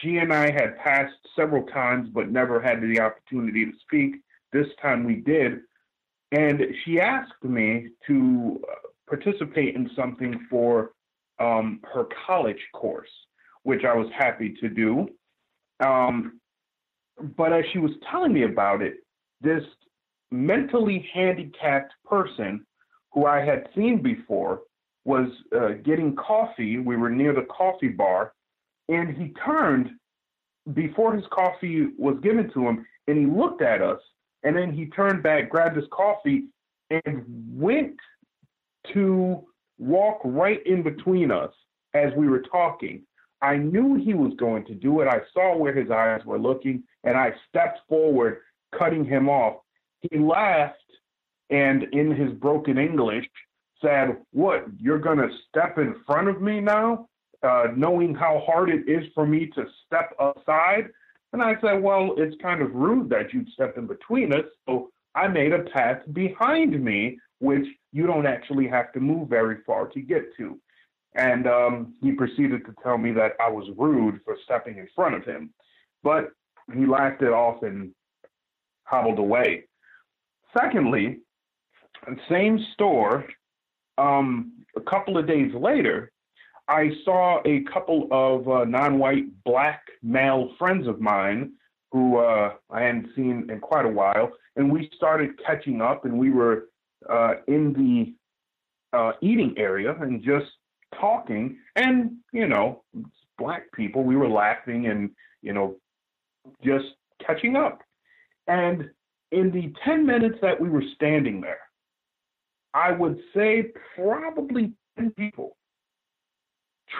she and I had passed several times, but never had the opportunity to speak. This time we did, and she asked me to uh, participate in something for um, her college course, which I was happy to do. Um, but as she was telling me about it, this mentally handicapped person who I had seen before was uh, getting coffee. We were near the coffee bar, and he turned before his coffee was given to him, and he looked at us, and then he turned back, grabbed his coffee, and went to walk right in between us as we were talking. I knew he was going to do it. I saw where his eyes were looking, and I stepped forward, cutting him off. He laughed and, in his broken English, said, What, you're going to step in front of me now, uh, knowing how hard it is for me to step aside? And I said, Well, it's kind of rude that you'd step in between us. So I made a path behind me, which you don't actually have to move very far to get to. And um, he proceeded to tell me that I was rude for stepping in front of him. But he laughed it off and hobbled away. Secondly, same store, um, a couple of days later, I saw a couple of uh, non white black male friends of mine who uh, I hadn't seen in quite a while. And we started catching up, and we were uh, in the uh, eating area and just talking. And, you know, black people, we were laughing and, you know, just catching up. And in the 10 minutes that we were standing there, I would say probably 10 people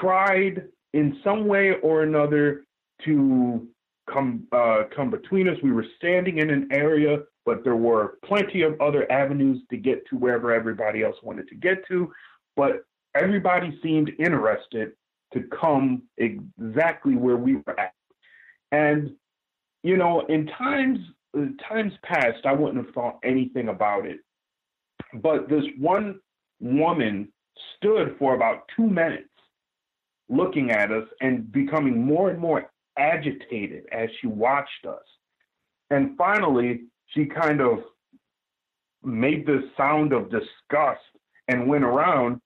tried in some way or another to come uh, come between us. We were standing in an area, but there were plenty of other avenues to get to wherever everybody else wanted to get to. But everybody seemed interested to come exactly where we were at. And you know, in times times past, I wouldn't have thought anything about it. But this one woman stood for about two minutes looking at us and becoming more and more agitated as she watched us. And finally, she kind of made this sound of disgust and went around.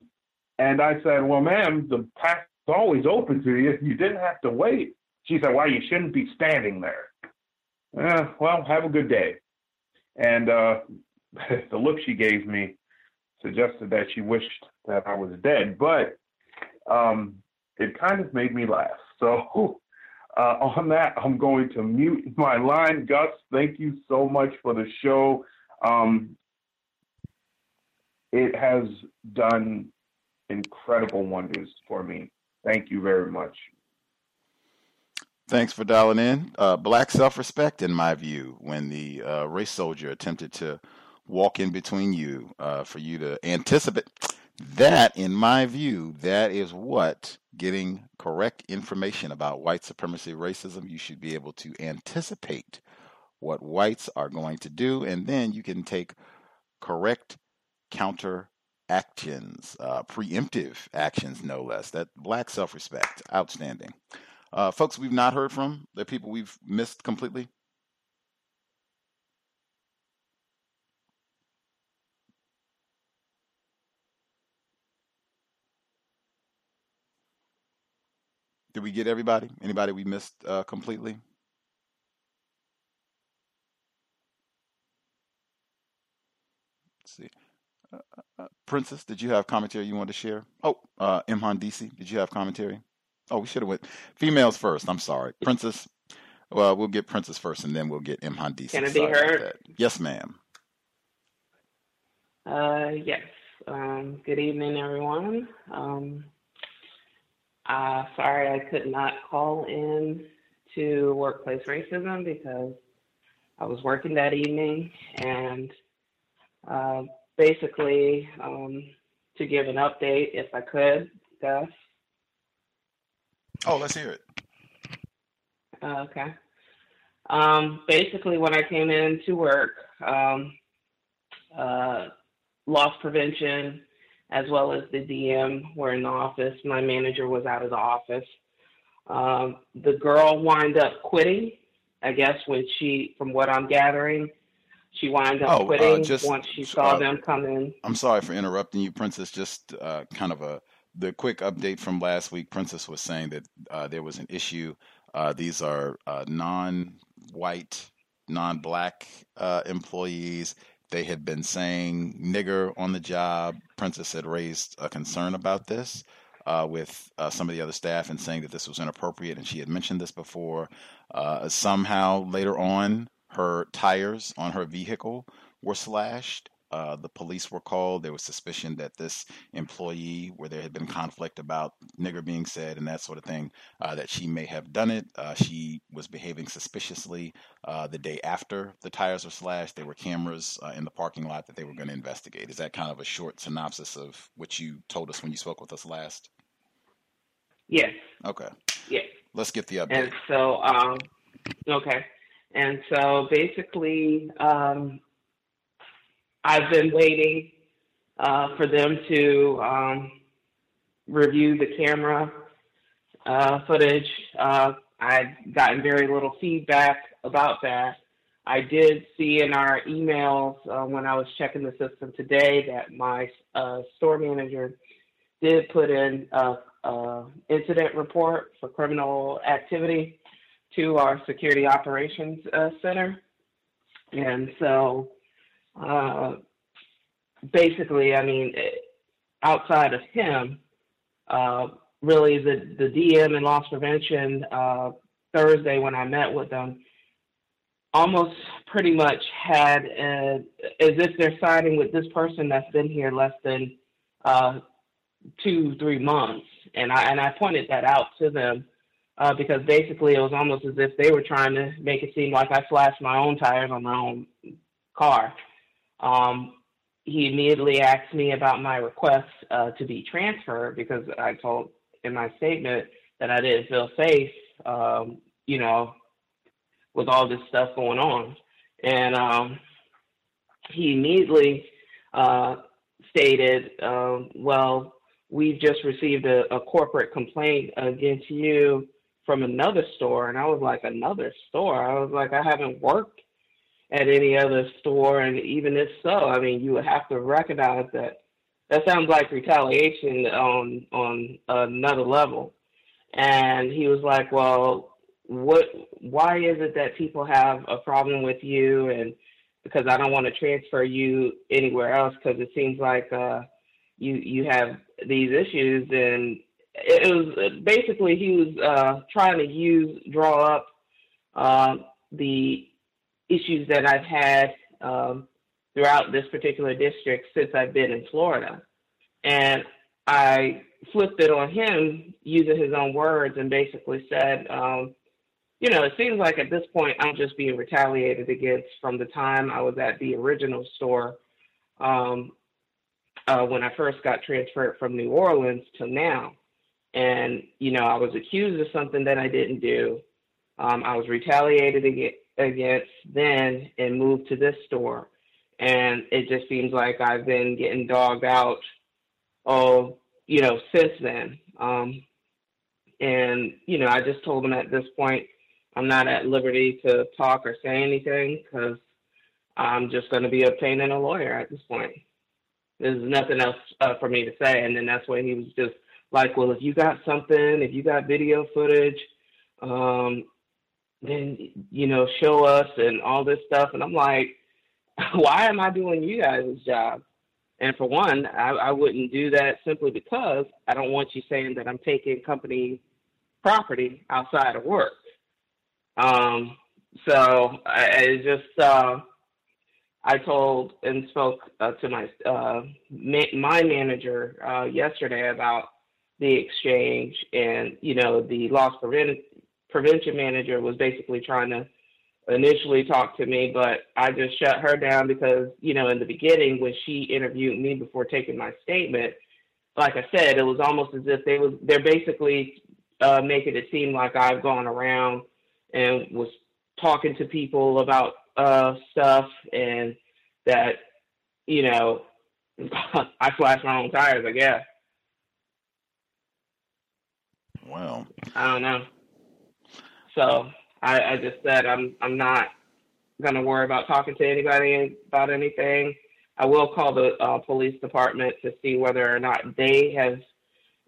And I said, Well, ma'am, the path is always open to you. If you didn't have to wait. She said, Well, you shouldn't be standing there. Eh, well, have a good day. And uh, *laughs* the look she gave me suggested that she wished that I was dead, but um, it kind of made me laugh. So *laughs* uh, on that, I'm going to mute my line. Gus, thank you so much for the show. Um, it has done incredible wonders for me. Thank you very much. Thanks for dialing in. Uh, black self respect, in my view, when the uh, race soldier attempted to walk in between you uh, for you to anticipate. That, in my view, that is what getting correct information about white supremacy racism, you should be able to anticipate what whites are going to do, and then you can take correct counter actions, uh, preemptive actions, no less. That black self respect, outstanding. Uh, folks we've not heard from, the people we've missed completely. Did we get everybody? Anybody we missed uh, completely? Let's see. Uh, Princess, did you have commentary you wanted to share? Oh, uh, Imhan DC, did you have commentary? Oh, we should have went females first. I'm sorry, Princess. Well, we'll get Princess first, and then we'll get Imhan DC. Can it be heard? Yes, ma'am. Uh, yes. Um, good evening, everyone. Um, uh, sorry I could not call in to workplace racism because I was working that evening. And uh, basically, um, to give an update, if I could, Gus. Oh, let's hear it. Uh, okay. Um, basically, when I came in to work, um, uh, loss prevention as well as the DM were in the office. My manager was out of the office. Um, the girl wound up quitting. I guess when she, from what I'm gathering, she wound up Oh, uh, quitting just once she saw uh, them come in. I'm sorry for interrupting you, Princess. Just uh, kind of a the quick update from last week. Princess was saying that uh, there was an issue. Uh, these are uh, non-white, non-black uh, employees. They had been saying "nigger" on the job. Princess had raised a concern about this uh, with uh, some of the other staff and saying that this was inappropriate, and she had mentioned this before. Uh, somehow later on, her tires on her vehicle were slashed. Uh, the police were called. There was suspicion that this employee, where there had been conflict about nigger being said and that sort of thing, uh, that she may have done it. Uh, she was behaving suspiciously. Uh, the day after the tires were slashed, there were cameras uh, in the parking lot that they were going to investigate. Is that kind of a short synopsis of what you told us when you spoke with us last? Yes. Okay. Yes. Let's get the update. And so, um, okay. And so basically, um, I've been waiting uh, for them to um, review the camera uh, footage. Uh, I've gotten very little feedback about that. I did see in our emails uh, when I was checking the system today that my uh, store manager did put in a, a incident report for criminal activity to our security operations uh, center, and so uh, basically, I mean, eh, outside of him, uh, really the the DM and loss prevention uh, Thursday when I met with them almost pretty much had uh as if they're siding with this person that's been here less than uh, two three months, and I and I pointed that out to them uh, because basically it was almost as if they were trying to make it seem like I slashed my own tires on my own car. Um, he immediately asked me about my request uh, to be transferred because I told in my statement that I didn't feel safe, um, you know, with all this stuff going on. And um, he immediately uh, stated, um, well, we've just received a, a corporate complaint against you from another store. And I was like, another store? I was like, I haven't worked at any other store. And even if so, I mean, you would have to recognize that that sounds like retaliation on on another level. And he was like, well, what? Why is it that people have a problem with you? And because I don't want to transfer you anywhere else because it seems like uh, you you have these issues. And it was basically he was uh, trying to use draw up uh, the issues that I've had um, throughout this particular district since I've been in Florida. And I flipped it on him using his own words and basically said, um, you know, it seems like at this point I'm just being retaliated against from the time I was at the original store um, uh, when I first got transferred from New Orleans to now. And, you know, I was accused of something that I didn't do. Um, I was retaliated against then and moved to this store. And it just seems like I've been getting dogged out, oh, you know, since then. Um, and, you know, I just told them at this point, I'm not at liberty to talk or say anything because I'm just going to be obtaining a lawyer at this point. There's nothing else uh, for me to say. And then that's when he was just like, well, if you got something, if you got video footage, um, then you know show us and all this stuff and i'm like *laughs* why am i doing you guys' job And for one, I, I wouldn't do that simply because I don't want you saying that I'm taking company property outside of work. Um, so I, I just uh, I told and spoke uh, to my uh, ma- my manager uh, yesterday about the exchange, and you know the loss prevent- prevention manager was basically trying to initially talk to me, but I just shut her down because you know in the beginning when she interviewed me before taking my statement, like I said, it was almost as if they was they're basically uh, making it seem like I've gone around and was talking to people about uh, stuff and that, you know, *laughs* I flashed my own tires, I guess. Well, I don't know. So I, I just said I'm I'm not gonna worry about talking to anybody about anything. I will call the uh, police department to see whether or not they have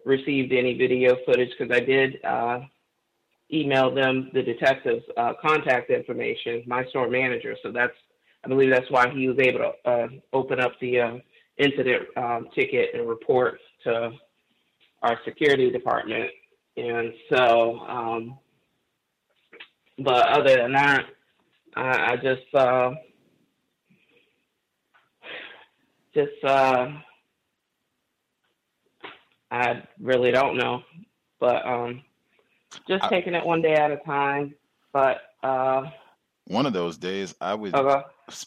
received any video footage because I did uh, email them the detective's uh, contact information, my store manager. So that's, I believe that's why he was able to uh, open up the uh, incident um, ticket and report to our security department. And so, um, but other than that, I, I just, uh, just, uh, I really don't know, but um, just I- taking it one day at a time. But uh, one of those days I would Okay.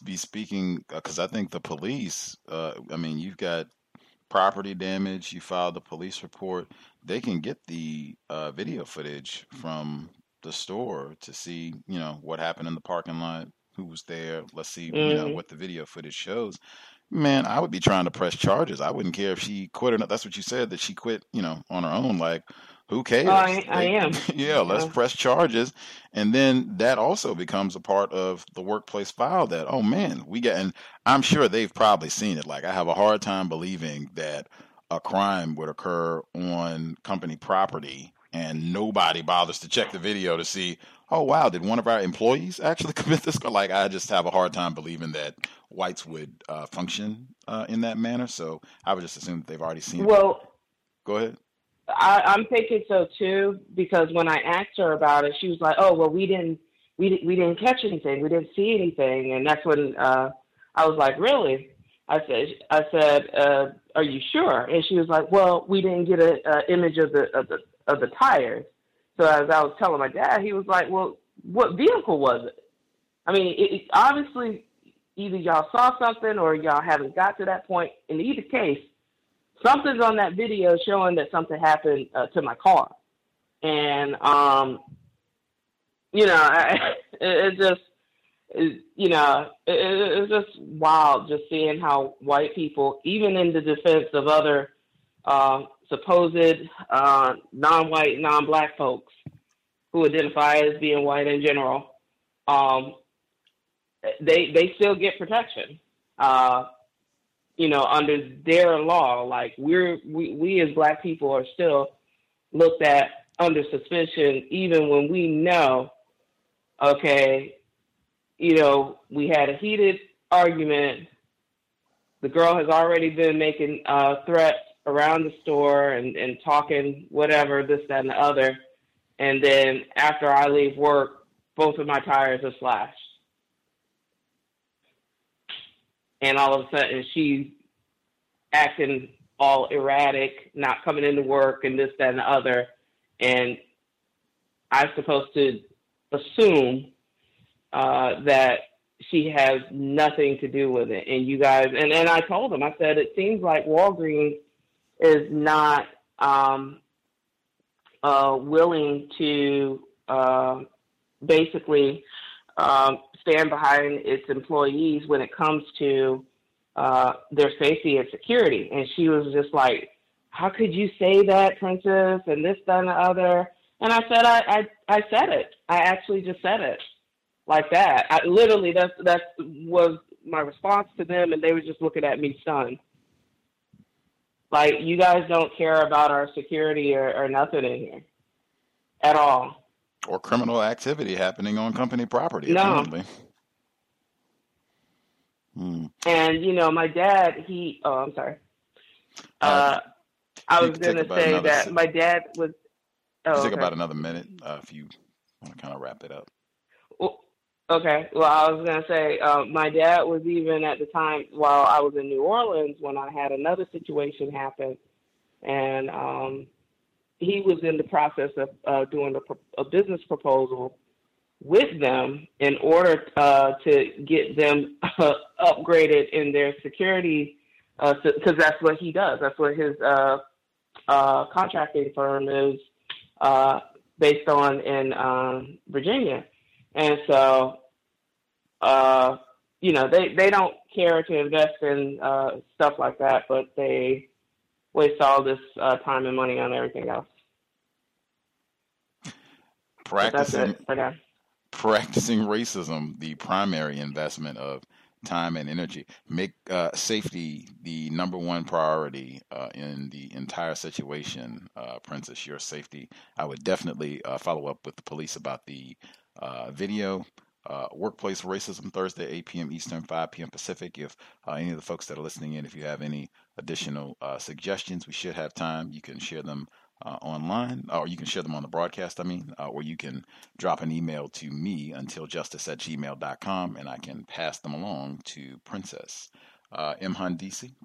be speaking because I think the police. Uh, I mean, you've got property damage. You filed the police report. They can get the uh, video footage from the store to see, you know, what happened in the parking lot, who was there. Let's see, you know, Mhm. what the video footage shows. Man, I would be trying to press charges. I wouldn't care if she quit or not. That's what you said that she quit, you know, on her own. Like, who cares? oh, I, I am. *laughs* yeah, let's Yeah. press charges. And then that also becomes a part of the workplace file that, oh man, we get, and I'm sure they've probably seen it. Like, I have a hard time believing that a crime would occur on company property and nobody bothers to check the video to see, oh wow, did one of our employees actually *laughs* commit this? Like, I just have a hard time believing that whites would uh, function uh, in that manner. So I would just assume that they've already seen it. Well, Go ahead. I, I'm thinking so too because when I asked her about it, she was like, "Oh, well, we didn't, we we didn't catch anything, we didn't see anything," and that's when uh, I was like, "Really?" I said, "I said, uh, are you sure?" And she was like, "Well, we didn't get a, a image of the of the of the tires." So as I was telling my dad, he was like, "Well, what vehicle was it?" I mean, it, it, obviously, either y'all saw something or y'all haven't got to that point. In either case, something's on that video showing that something happened uh, to my car, and um, you know, I, *laughs* it, it just, you know, it, it, it's just wild just seeing how white people, even in the defense of other uh, supposed uh, non-white, non-black folks who identify as being white in general, um, they they still get protection. Uh, you know, under their law, like we're we, we as black people are still looked at under suspicion even when we know, okay, you know, we had a heated argument. The girl has already been making uh, threats around the store and, and talking whatever, this, that, and the other. And then after I leave work, both of my tires are slashed. and all of a sudden she's acting all erratic, not coming into work, and this, that, and the other. And I'm supposed to assume uh, that she has nothing to do with it. And you guys, and, and I told them, I said, it seems like Walgreens is not um, uh, willing to uh, basically um, stand behind its employees when it comes to uh, their safety and security. And she was just like, "How could you say that, Princess?" And this, that, and the other. And I said, "I, I, I said it. I actually just said it like that. I, literally, that's that was my response to them, and they were just looking at me stunned. Like you guys don't care about our security or, or nothing in here at all. Or criminal activity happening on company property, No. apparently. Hmm. And you know, my dad, he. Oh, I'm sorry. Uh, I was going to say that si- my dad was. Oh, take okay. about another minute uh, if you want to kind of wrap it up. Okay. Well, I was gonna say uh, my dad was even at the time while I was in New Orleans when I had another situation happen, and um, he was in the process of uh, doing a, a business proposal with them in order uh, to get them upgraded in their security, because that's what he does. That's what his uh, uh, contracting firm is uh, based on in um, Virginia. And so, uh, you know, they, they don't care to invest in uh, stuff like that, but they waste all this uh, time and money on everything else. Practicing practicing racism, the primary investment of time and energy. Make uh, safety the number one priority uh, in the entire situation, uh, Princess. Your safety. I would definitely uh, follow up with the police about the uh, video. Uh, workplace racism Thursday, 8 p.m. Eastern, 5 p.m. Pacific. If uh, any of the folks that are listening in, if you have any additional uh, suggestions, we should have time. You can share them uh, online, or you can share them on the broadcast, I mean, uh, or you can drop an email to me until justice at gmail.com and I can pass them along to Princess. Uh,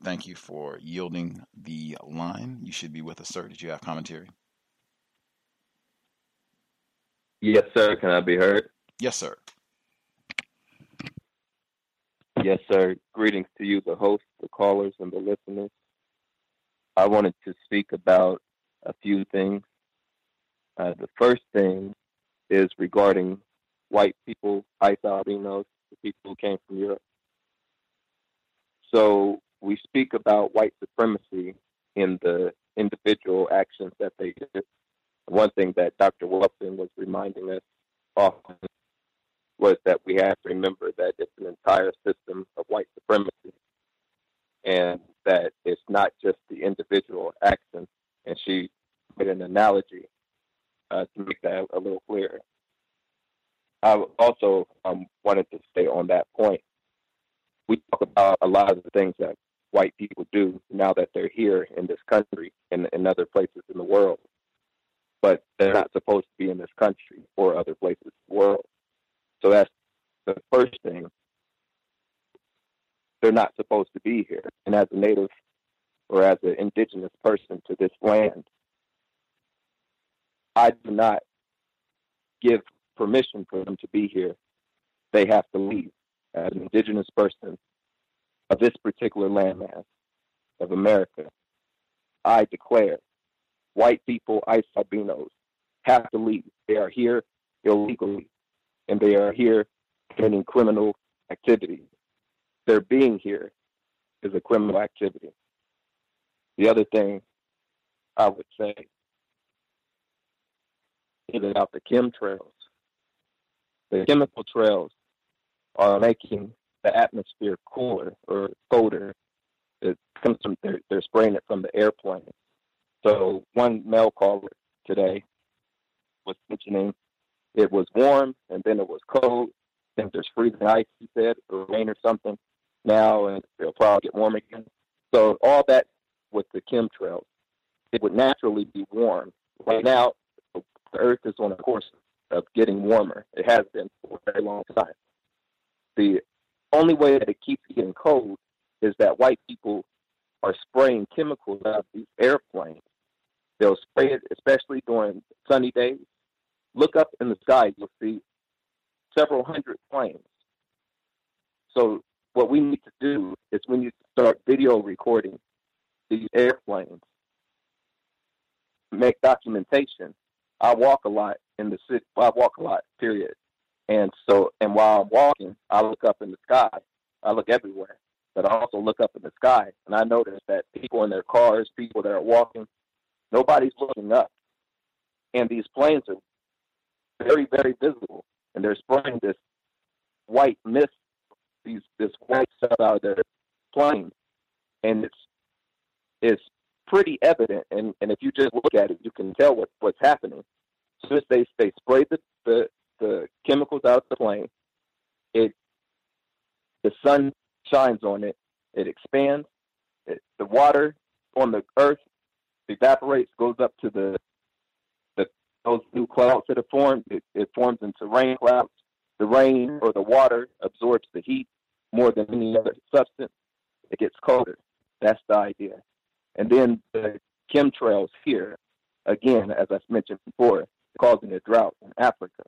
thank you for yielding the line. You should be with us, sir. Did you have commentary? Yes, sir. Can I be heard? Yes, sir. Yes, sir. Greetings to you, the host, the callers, and the listeners. I wanted to speak about a few things. Uh, the first thing is regarding white people, ICE albinos, the people who came from Europe. So we speak about white supremacy in the individual actions that they did. One thing that Dr. Welsing was reminding us often was that we have to remember that it's an entire system of white supremacy and that it's not just the individual action. And she made an analogy uh, to make that a little clearer. I also um, wanted to stay on that point. We talk about a lot of the things that white people do now that they're here in this country and in other places in the world, but they're not supposed to be in this country or other places in the world. So that's the first thing. They're not supposed to be here. And as a native or as an indigenous person to this land, I do not give permission for them to be here. They have to leave. As an indigenous person of this particular landmass of America, I declare white people, ICE albinos, have to leave. They are here illegally, and they are here committing criminal activity. Their being here is a criminal activity. The other thing I would say is about the chemtrails. The chemical trails are making the atmosphere cooler or colder. It comes from they're, they're spraying it from the airplane. So one male caller today was mentioning it was warm and then it was cold. I think there's freezing ice, he said, or rain or something now, and it'll probably get warm again. So all that with the chemtrails, it would naturally be warm. Right now, the Earth is on a course of getting warmer. It has been for a very long time. The only way that it keeps getting cold is that white people are spraying chemicals out of these airplanes. They'll spray it, especially during sunny days. Look up in the sky, you'll see several hundred planes. So what we need to do is we need to start video recording these airplanes, make documentation. I walk a lot in the city. I walk a lot, period. And so, and while I'm walking, I look up in the sky. I look everywhere, but I also look up in the sky, and I notice that people in their cars, people that are walking, nobody's looking up, and these planes are very, very visible, and they're spraying this white mist, these this white stuff out of their plane, and it's it's pretty evident. And and if you just look at it, you can tell what what's happening. So as they they spray the the the chemicals out of the plane, it the sun shines on it, it expands. It, the water on the earth evaporates, goes up to the the those new clouds that are formed. It, it forms into rain clouds. The rain or the water absorbs the heat more than any other substance. It gets colder. That's the idea. And then the chemtrails here, again, as I mentioned before, causing a drought in Africa.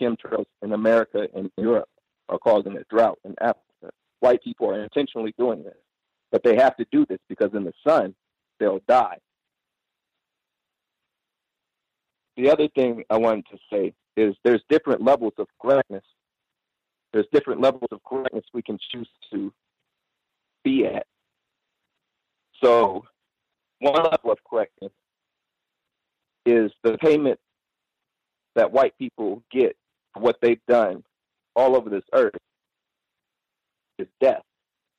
Chemtrails in America and Europe are causing a drought in Africa. White people are intentionally doing this, but they have to do this because in the sun, they'll die. The other thing I wanted to say is there's different levels of correctness. There's different levels of correctness we can choose to be at. So, one level of correctness is the payment that white people get for what they've done all over this earth is death.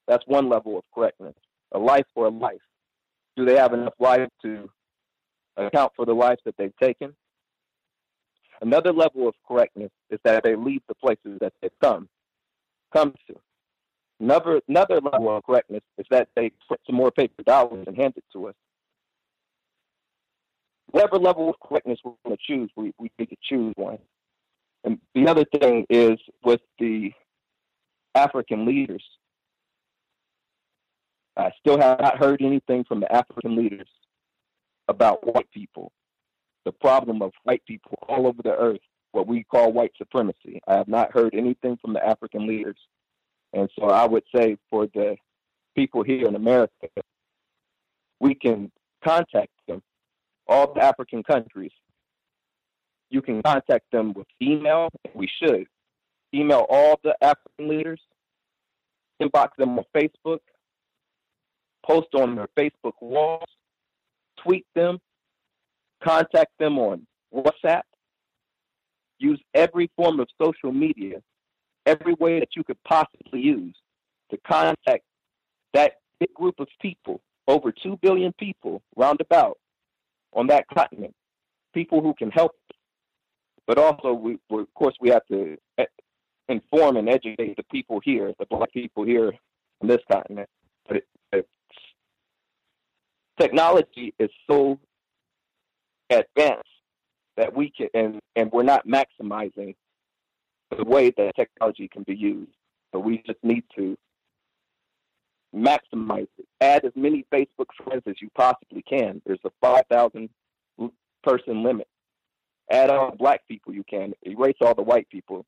That's one level of correctness. A life for a life. Do they have enough life to account for the lives that they've taken? Another level of correctness is that they leave the places that they've come come to. Another another level of correctness is that they put some more paper dollars and hand it to us. Whatever level of correctness we want to choose, we, we need to choose one. And the other thing is with the African leaders. I still have not heard anything from the African leaders about white people, the problem of white people all over the earth, what we call white supremacy. I have not heard anything from the African leaders. And so I would say for the people here in America, we can contact them, all the African countries. You can contact them with email, we should. Email all the African leaders, inbox them on Facebook, post on their Facebook walls, tweet them, contact them on WhatsApp, use every form of social media every way that you could possibly use to contact that big group of people, over 2 billion people roundabout on that continent, people who can help. But also, we, of course, we have to eh, inform and educate the people here, the black people here on this continent. But it, technology is so advanced that we can, and, and we're not maximizing the way that technology can be used. So we just need to maximize it. Add as many Facebook friends as you possibly can. There's a 5,000 person limit. Add all the black people you can. Erase all the white people.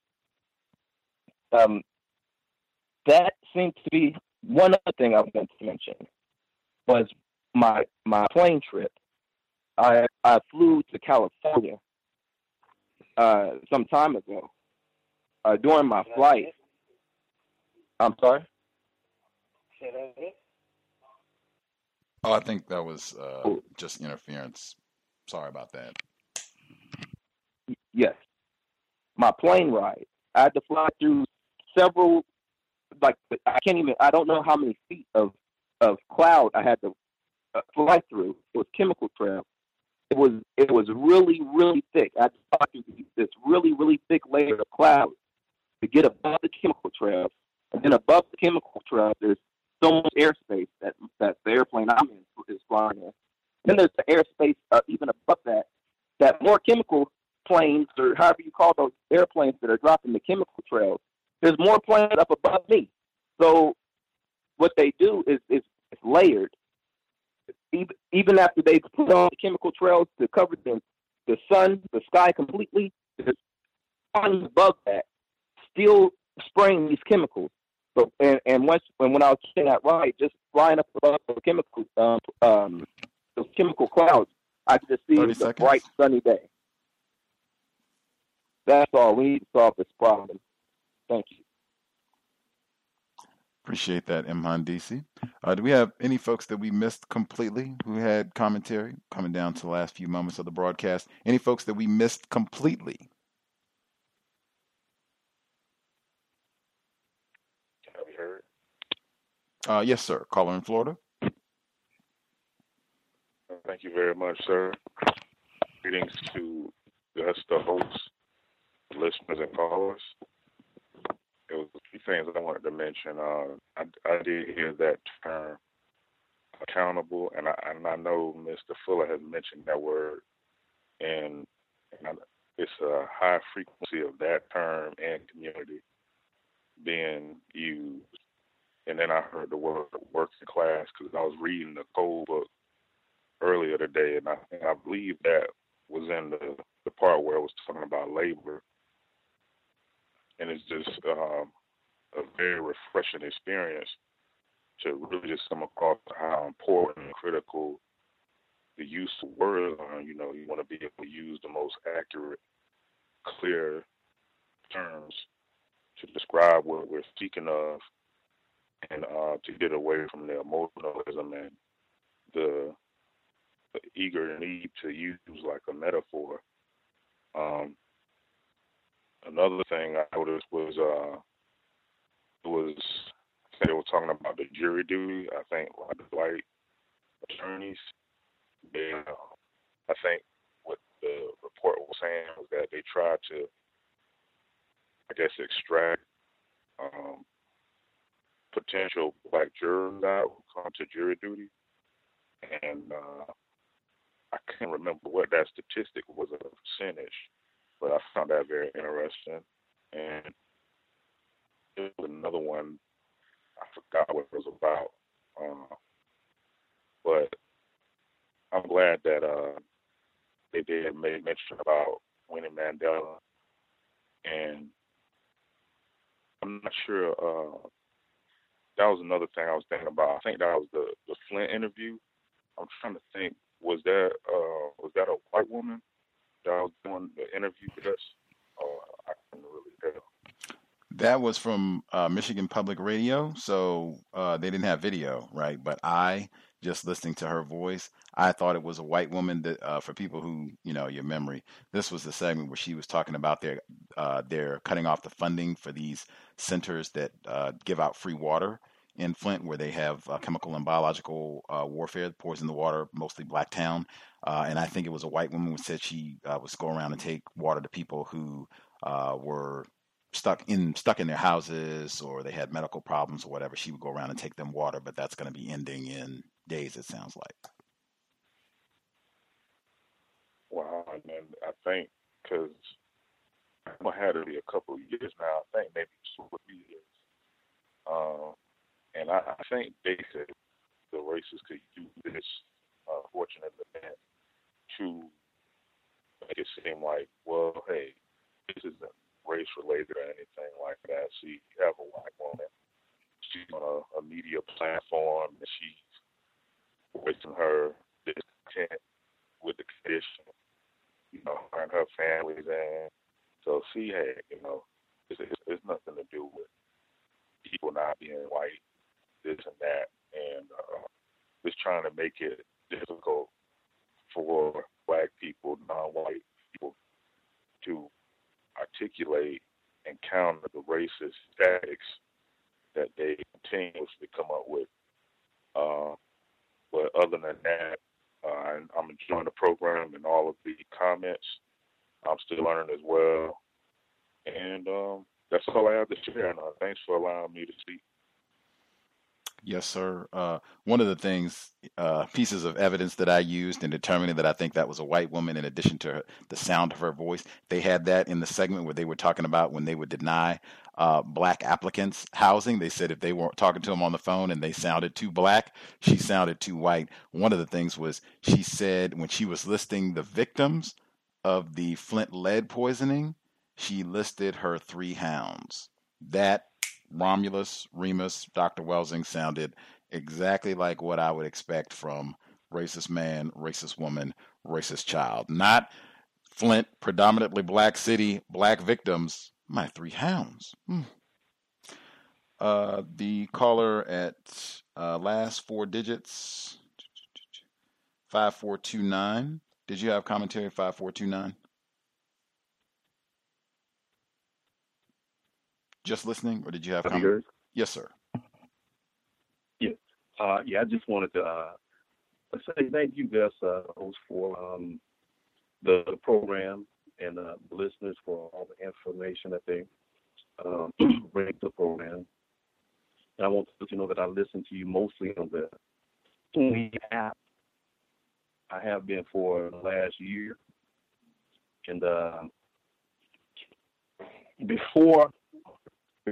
Um, that seems to be one other thing I was going to mention was my my plane trip. I I flew to California uh, some time ago, uh, during my flight. I'm sorry. Oh, I think that was uh, just interference. Sorry about that. Yes, my plane ride. I had to fly through several, like I can't even. I don't know how many feet of of cloud I had to uh, fly through. It was chemical trail. It was it was really really thick. I to fly through this really really thick layer of cloud to get above the chemical trails. And then above the chemical trails, there's so much airspace that that the airplane I'm in is flying in. Then there's the airspace uh, even above that that more chemical planes or however you call those airplanes that are dropping the chemical trails. There's more planes up above me. So what they do is is, is layered. Even, after they put on the chemical trails to cover the the sun, the sky completely, there's above that still spraying these chemicals. So, and, and once and when I was saying that right, just flying up above the chemical um, um, those chemical clouds, I could just see it was a bright sunny day. That's all. We need to solve this problem. Thank you. Appreciate that, Imhan DC. Uh, do we have any folks that we missed completely who had commentary coming down to the last few moments of the broadcast? Any folks that we missed completely? Uh, yes, sir. Caller in Florida. Thank you very much, sir. Greetings to us, the hosts, listeners, and callers. There was a few things I wanted to mention. Uh, I, I did hear that term accountable, and I and I know Mr. Fuller has mentioned that word, and, and I, it's a high frequency of that term and community being used. And then I heard the word working class because I was reading the code book earlier today, and I, and I believe that was in the, the part where it was talking about labor. And it's just um, a very refreshing experience to really just come across how important and critical the use of words are. You know, you want to be able to use the most accurate, clear terms to describe what we're speaking of and uh, to get away from the emotionalism and the, the eager need to use like a metaphor. Um, another thing I noticed was uh, was they were talking about the jury duty. I think like the white attorneys, they, uh, I think what the report was saying was that they tried to, I guess, extract um, potential black jurors out who come to jury duty, and uh, I can't remember what that statistic was a percentage, but I found that very interesting. And there was another one I forgot what it was about. Uh, but I'm glad that uh, they did make mention about Winnie Mandela, and I'm not sure. Uh, that was another thing I was thinking about. I think that was the the Flint interview. I'm trying to think. Was that uh, was that a white woman was doing the interview with us? Oh, I couldn't really tell. That was from uh, Michigan Public Radio, so uh, they didn't have video, right? But I, just listening to her voice, I thought it was a white woman. That uh, for people who, you know, your memory, this was the segment where she was talking about their uh, they're cutting off the funding for these centers that uh, give out free water in Flint, where they have uh, chemical and biological uh, warfare in the water, mostly Blacktown. Uh, and I think it was a white woman who said she uh, was go around and take water to people who uh, were stuck in stuck in their houses or they had medical problems or whatever, she would go around and take them water. But that's going to be ending in days. It sounds like. Wow, and I think because I had it be a couple of years now. I think maybe two or three years. Um, and I, I think basically the racists could use this uh, fortunate event to make it seem like, well, hey, this isn't race related or anything like that. She have a white woman. She's on a, a media platform and she's voicing her discontent with the condition, you know, her and her family's in. So she had, you know, it's, it's, it's nothing to do with people not being white, this and that, and uh, just trying to make it difficult for black people, non-white people, to articulate and counter the racist tactics that they continuously come up with. Uh, but other than that, uh, I'm enjoying the program and all of the comments. I'm still learning as well. And um, that's all I have to share. And, uh, allowing me to speak. Yes, sir. Uh, one of the things, uh, pieces of evidence that I used in determining that I think that was a white woman, in addition to her, the sound of her voice, they had that in the segment where they were talking about when they would deny uh, black applicants housing. They said if they weren't talking to them on the phone and they sounded too black, she sounded too white. One of the things was she said when she was listing the victims of the Flint lead poisoning, she listed her three hounds. That Romulus, Remus, Dr. Welsing sounded exactly like what I would expect from racist man, racist woman, racist child. Not Flint, predominantly black city, black victims. My three hounds. Hmm. Uh, the caller at uh, last four digits, 5429. Did you have commentary 5429? Just listening, or did you have Have you heard? Yes, sir. Yes. Uh, yeah, I just wanted to uh, say thank you, Gus, uh, for um, the, the program and uh, the listeners for all the information that they um, *clears throat* bring to the program. And I want to let you know that I listen to you mostly on the Tune app. I have been for the last year. And uh, before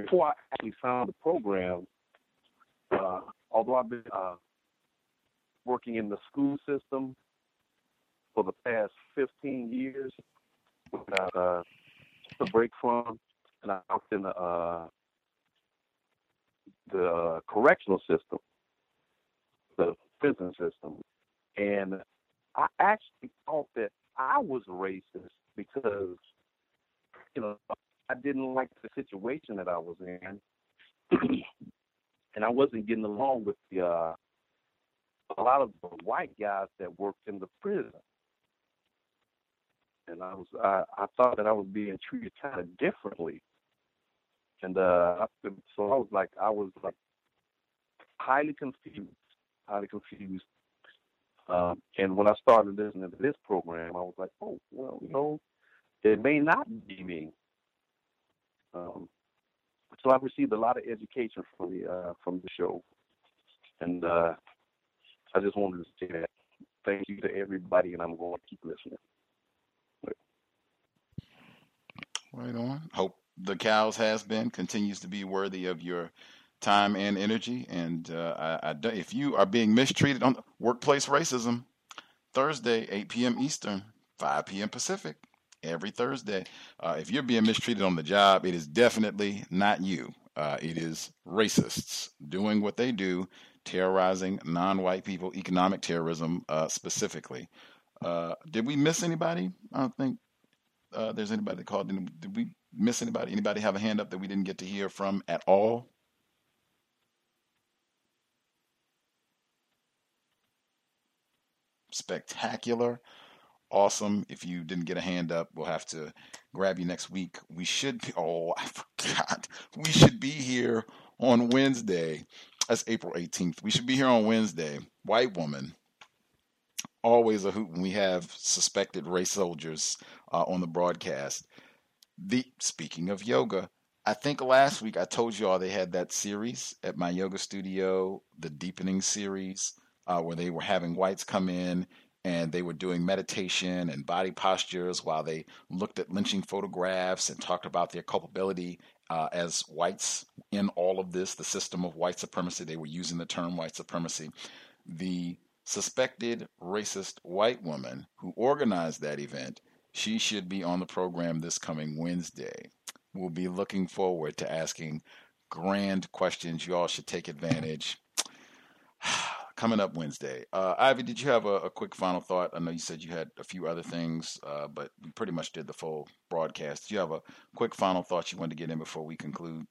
before I actually found the program, uh, although I've been uh, working in the school system for the past 15 years, without uh, a break from, and I worked in the uh, the correctional system, the prison system, and I actually thought that I was racist because you know I didn't like the situation that I was in, and I wasn't getting along with the uh, a lot of the white guys that worked in the prison. And I was I, I thought that I was being treated kind of differently, and uh, so I was like I was like highly confused, highly confused. Um, and when I started listening to this program, I was like, oh well, you know, it may not be me. Um, so I've received a lot of education from the uh, from the show, and uh, I just wanted to say that thank you to everybody, and I'm going to keep listening. Right on. Hope the cows has been continues to be worthy of your time and energy. And uh, I, I, if you are being mistreated on workplace racism, Thursday, 8 p.m. Eastern, 5 p.m. Pacific every Thursday. Uh, if you're being mistreated on the job, it is definitely not you. Uh, it is racists doing what they do, terrorizing non-white people, economic terrorism uh, specifically. Uh, did we miss anybody? I don't think uh, there's anybody that called. Did we miss anybody? Anybody have a hand up that we didn't get to hear from at all? Spectacular awesome. If you didn't get a hand up, we'll have to grab you next week. We should be, oh, I *laughs* forgot. We should be here on Wednesday. That's April 18th. We should be here on Wednesday. White woman. Always a hoot when we have suspected race soldiers uh, on the broadcast. The speaking of yoga, I think last week I told you all they had that series at my yoga studio, the deepening series, uh, where they were having whites come in and they were doing meditation and body postures while they looked at lynching photographs and talked about their culpability uh, as whites in all of this, the system of white supremacy. They were using the term white supremacy. The suspected racist white woman who organized that event, she should be on the program this coming Wednesday. We'll be looking forward to asking grand questions. You all should take advantage. Coming up Wednesday. Uh, Ivy, did you have a, a, quick final thought? I know you said you had a few other things, uh, but we pretty much did the full broadcast. Do you have a quick final thought you wanted to get in before we conclude?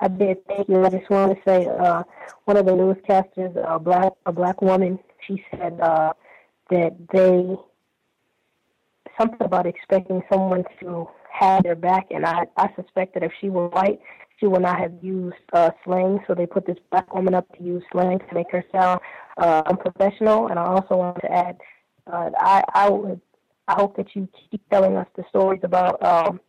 I did. Thank you. I just want to say uh, one of the newscasters, a black a black woman, she said uh, that they something about expecting someone to have their back, and I I suspect that if she were white, she will not have used uh, slang, so they put this black woman up to use slang to make her sound uh, unprofessional. And I also want to add, uh, I I would I hope that you keep telling us the stories about um,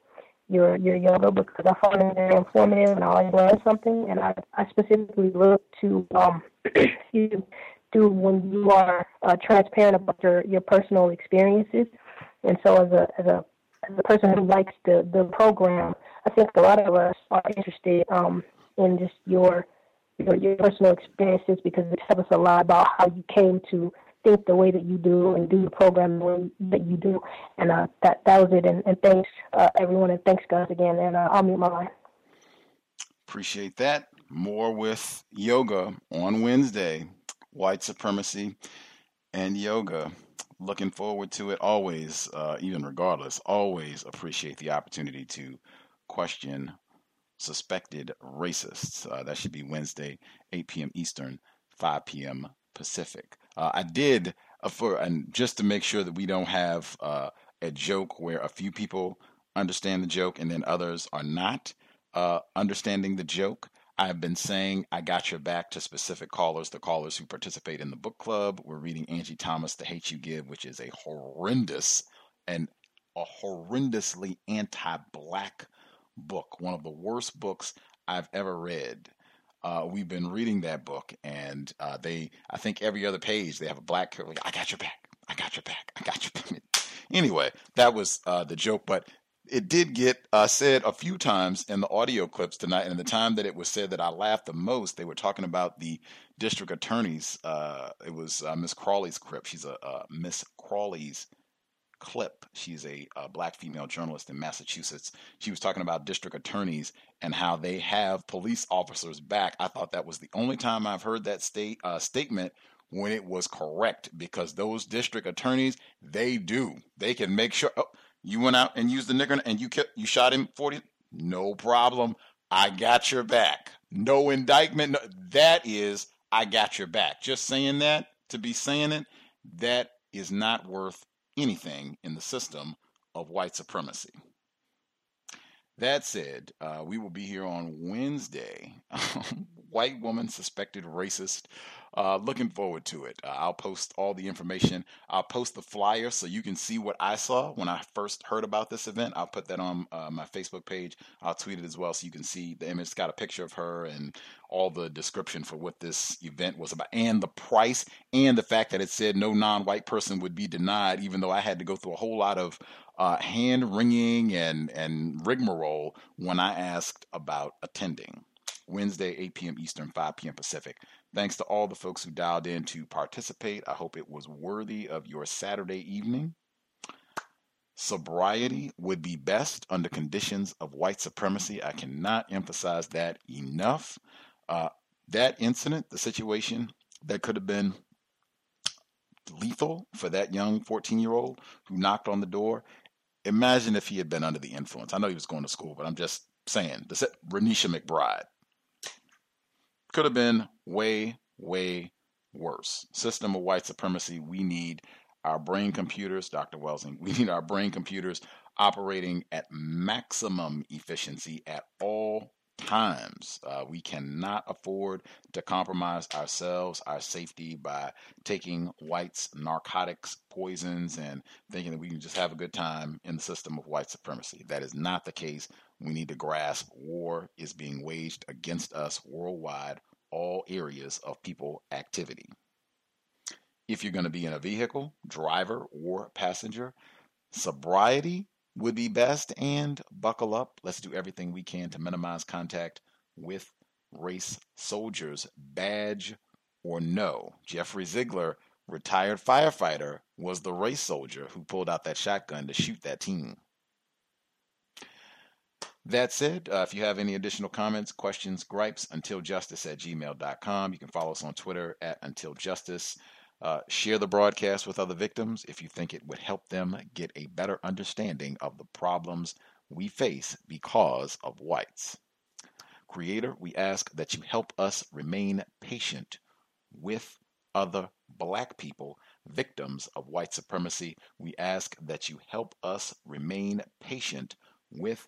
your your yoga because I find it very informative and I always learn something. And I I specifically look to um *clears throat* you do when you are uh, transparent about your your personal experiences. And so as a as a as a person who likes the the program, I think a lot of us are interested um, in just your, your your personal experiences because it tells us a lot about how you came to think the way that you do and do the program the way that you do. And uh, that that was it. And, and thanks uh, everyone, and thanks guys again. And uh, I'll mute my line. Appreciate that. More with yoga on Wednesday. White supremacy and yoga. Looking forward to it always, uh, even regardless. Always appreciate the opportunity to question suspected racists. Uh, that should be Wednesday, 8 p.m. Eastern, 5 p.m. Pacific. Uh, I did uh, for and just to make sure that we don't have uh, a joke where a few people understand the joke and then others are not uh, understanding the joke. I've been saying I got your back to specific callers, the callers who participate in the book club. We're reading Angie Thomas, The Hate You Give, which is a horrendous and a horrendously anti-black book, one of the worst books I've ever read. Uh, we've been reading that book, and uh, they, I think every other page they have a black. Like, I got your back. I got your back. I got your back. *laughs* Anyway, that was uh, the joke, but it did get uh, said a few times in the audio clips tonight. And the time that it was said that I laughed the most, they were talking about the district attorneys. Uh, it was uh, Miss Crawley's clip. She's a Miss Crawley's clip. She's a, a, black female journalist in Massachusetts. She was talking about district attorneys and how they have police officers back. I thought that was the only time I've heard that state uh, statement when it was correct because those district attorneys they do they can make sure oh, you went out and used the nigger and you kept you shot him 40 no problem i got your back no indictment no, that is i got your back just saying that to be saying it that is not worth anything in the system of white supremacy that said, uh, we will be here on Wednesday. *laughs* White woman suspected racist. Uh, looking forward to it. Uh, I'll post all the information. I'll post the flyer so you can see what I saw when I first heard about this event. I'll put that on uh, my Facebook page. I'll tweet it as well so you can see the image. It's got a picture of her and all the description for what this event was about and the price and the fact that it said no non white person would be denied, even though I had to go through a whole lot of uh, hand wringing and, and rigmarole when I asked about attending. Wednesday, 8 p.m. Eastern, 5 p.m. Pacific. Thanks to all the folks who dialed in to participate. I hope it was worthy of your Saturday evening. Sobriety would be best under conditions of white supremacy. I cannot emphasize that enough. Uh, that incident, the situation that could have been lethal for that young 14 year old who knocked on the door, imagine if he had been under the influence. I know he was going to school, but I'm just saying, this Renisha McBride could have been way, way worse. System of white supremacy. We need our brain computers, Dr. Welsing, *laughs* we need our brain computers operating at maximum efficiency at all times. Uh, we cannot afford to compromise ourselves, our safety, by taking whites' narcotics, poisons, and thinking that we can just have a good time in the system of white supremacy. That is not the case. We need to grasp war is being waged against us worldwide, all areas of people activity. If you're going to be in a vehicle, driver or passenger, sobriety would be best and buckle up. Let's do everything we can to minimize contact with race soldiers, badge or no. Jeffrey Ziegler, retired firefighter, was the race soldier who pulled out that shotgun to shoot that team. That said, uh, if you have any additional comments, questions, gripes, untiljustice at gmail.com. You can follow us on Twitter at untiljustice. Uh, share the broadcast with other victims if you think it would help them get a better understanding of the problems we face because of whites. Creator, we ask that you help us remain patient with other black people, victims of white supremacy. We ask that you help us remain patient with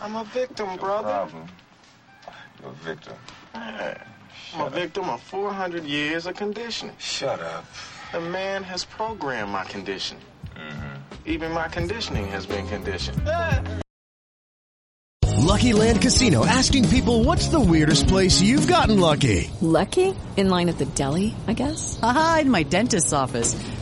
I'm a victim, brother. Problem. You're a victim. Man. I'm a victim of 400 years of conditioning. Shut up. The man has programmed my conditioning. Mm-hmm. Even my conditioning has been conditioned. Lucky Land Casino asking people what's the weirdest place you've gotten lucky? Lucky? In line at the deli, I guess? Aha, in my dentist's office.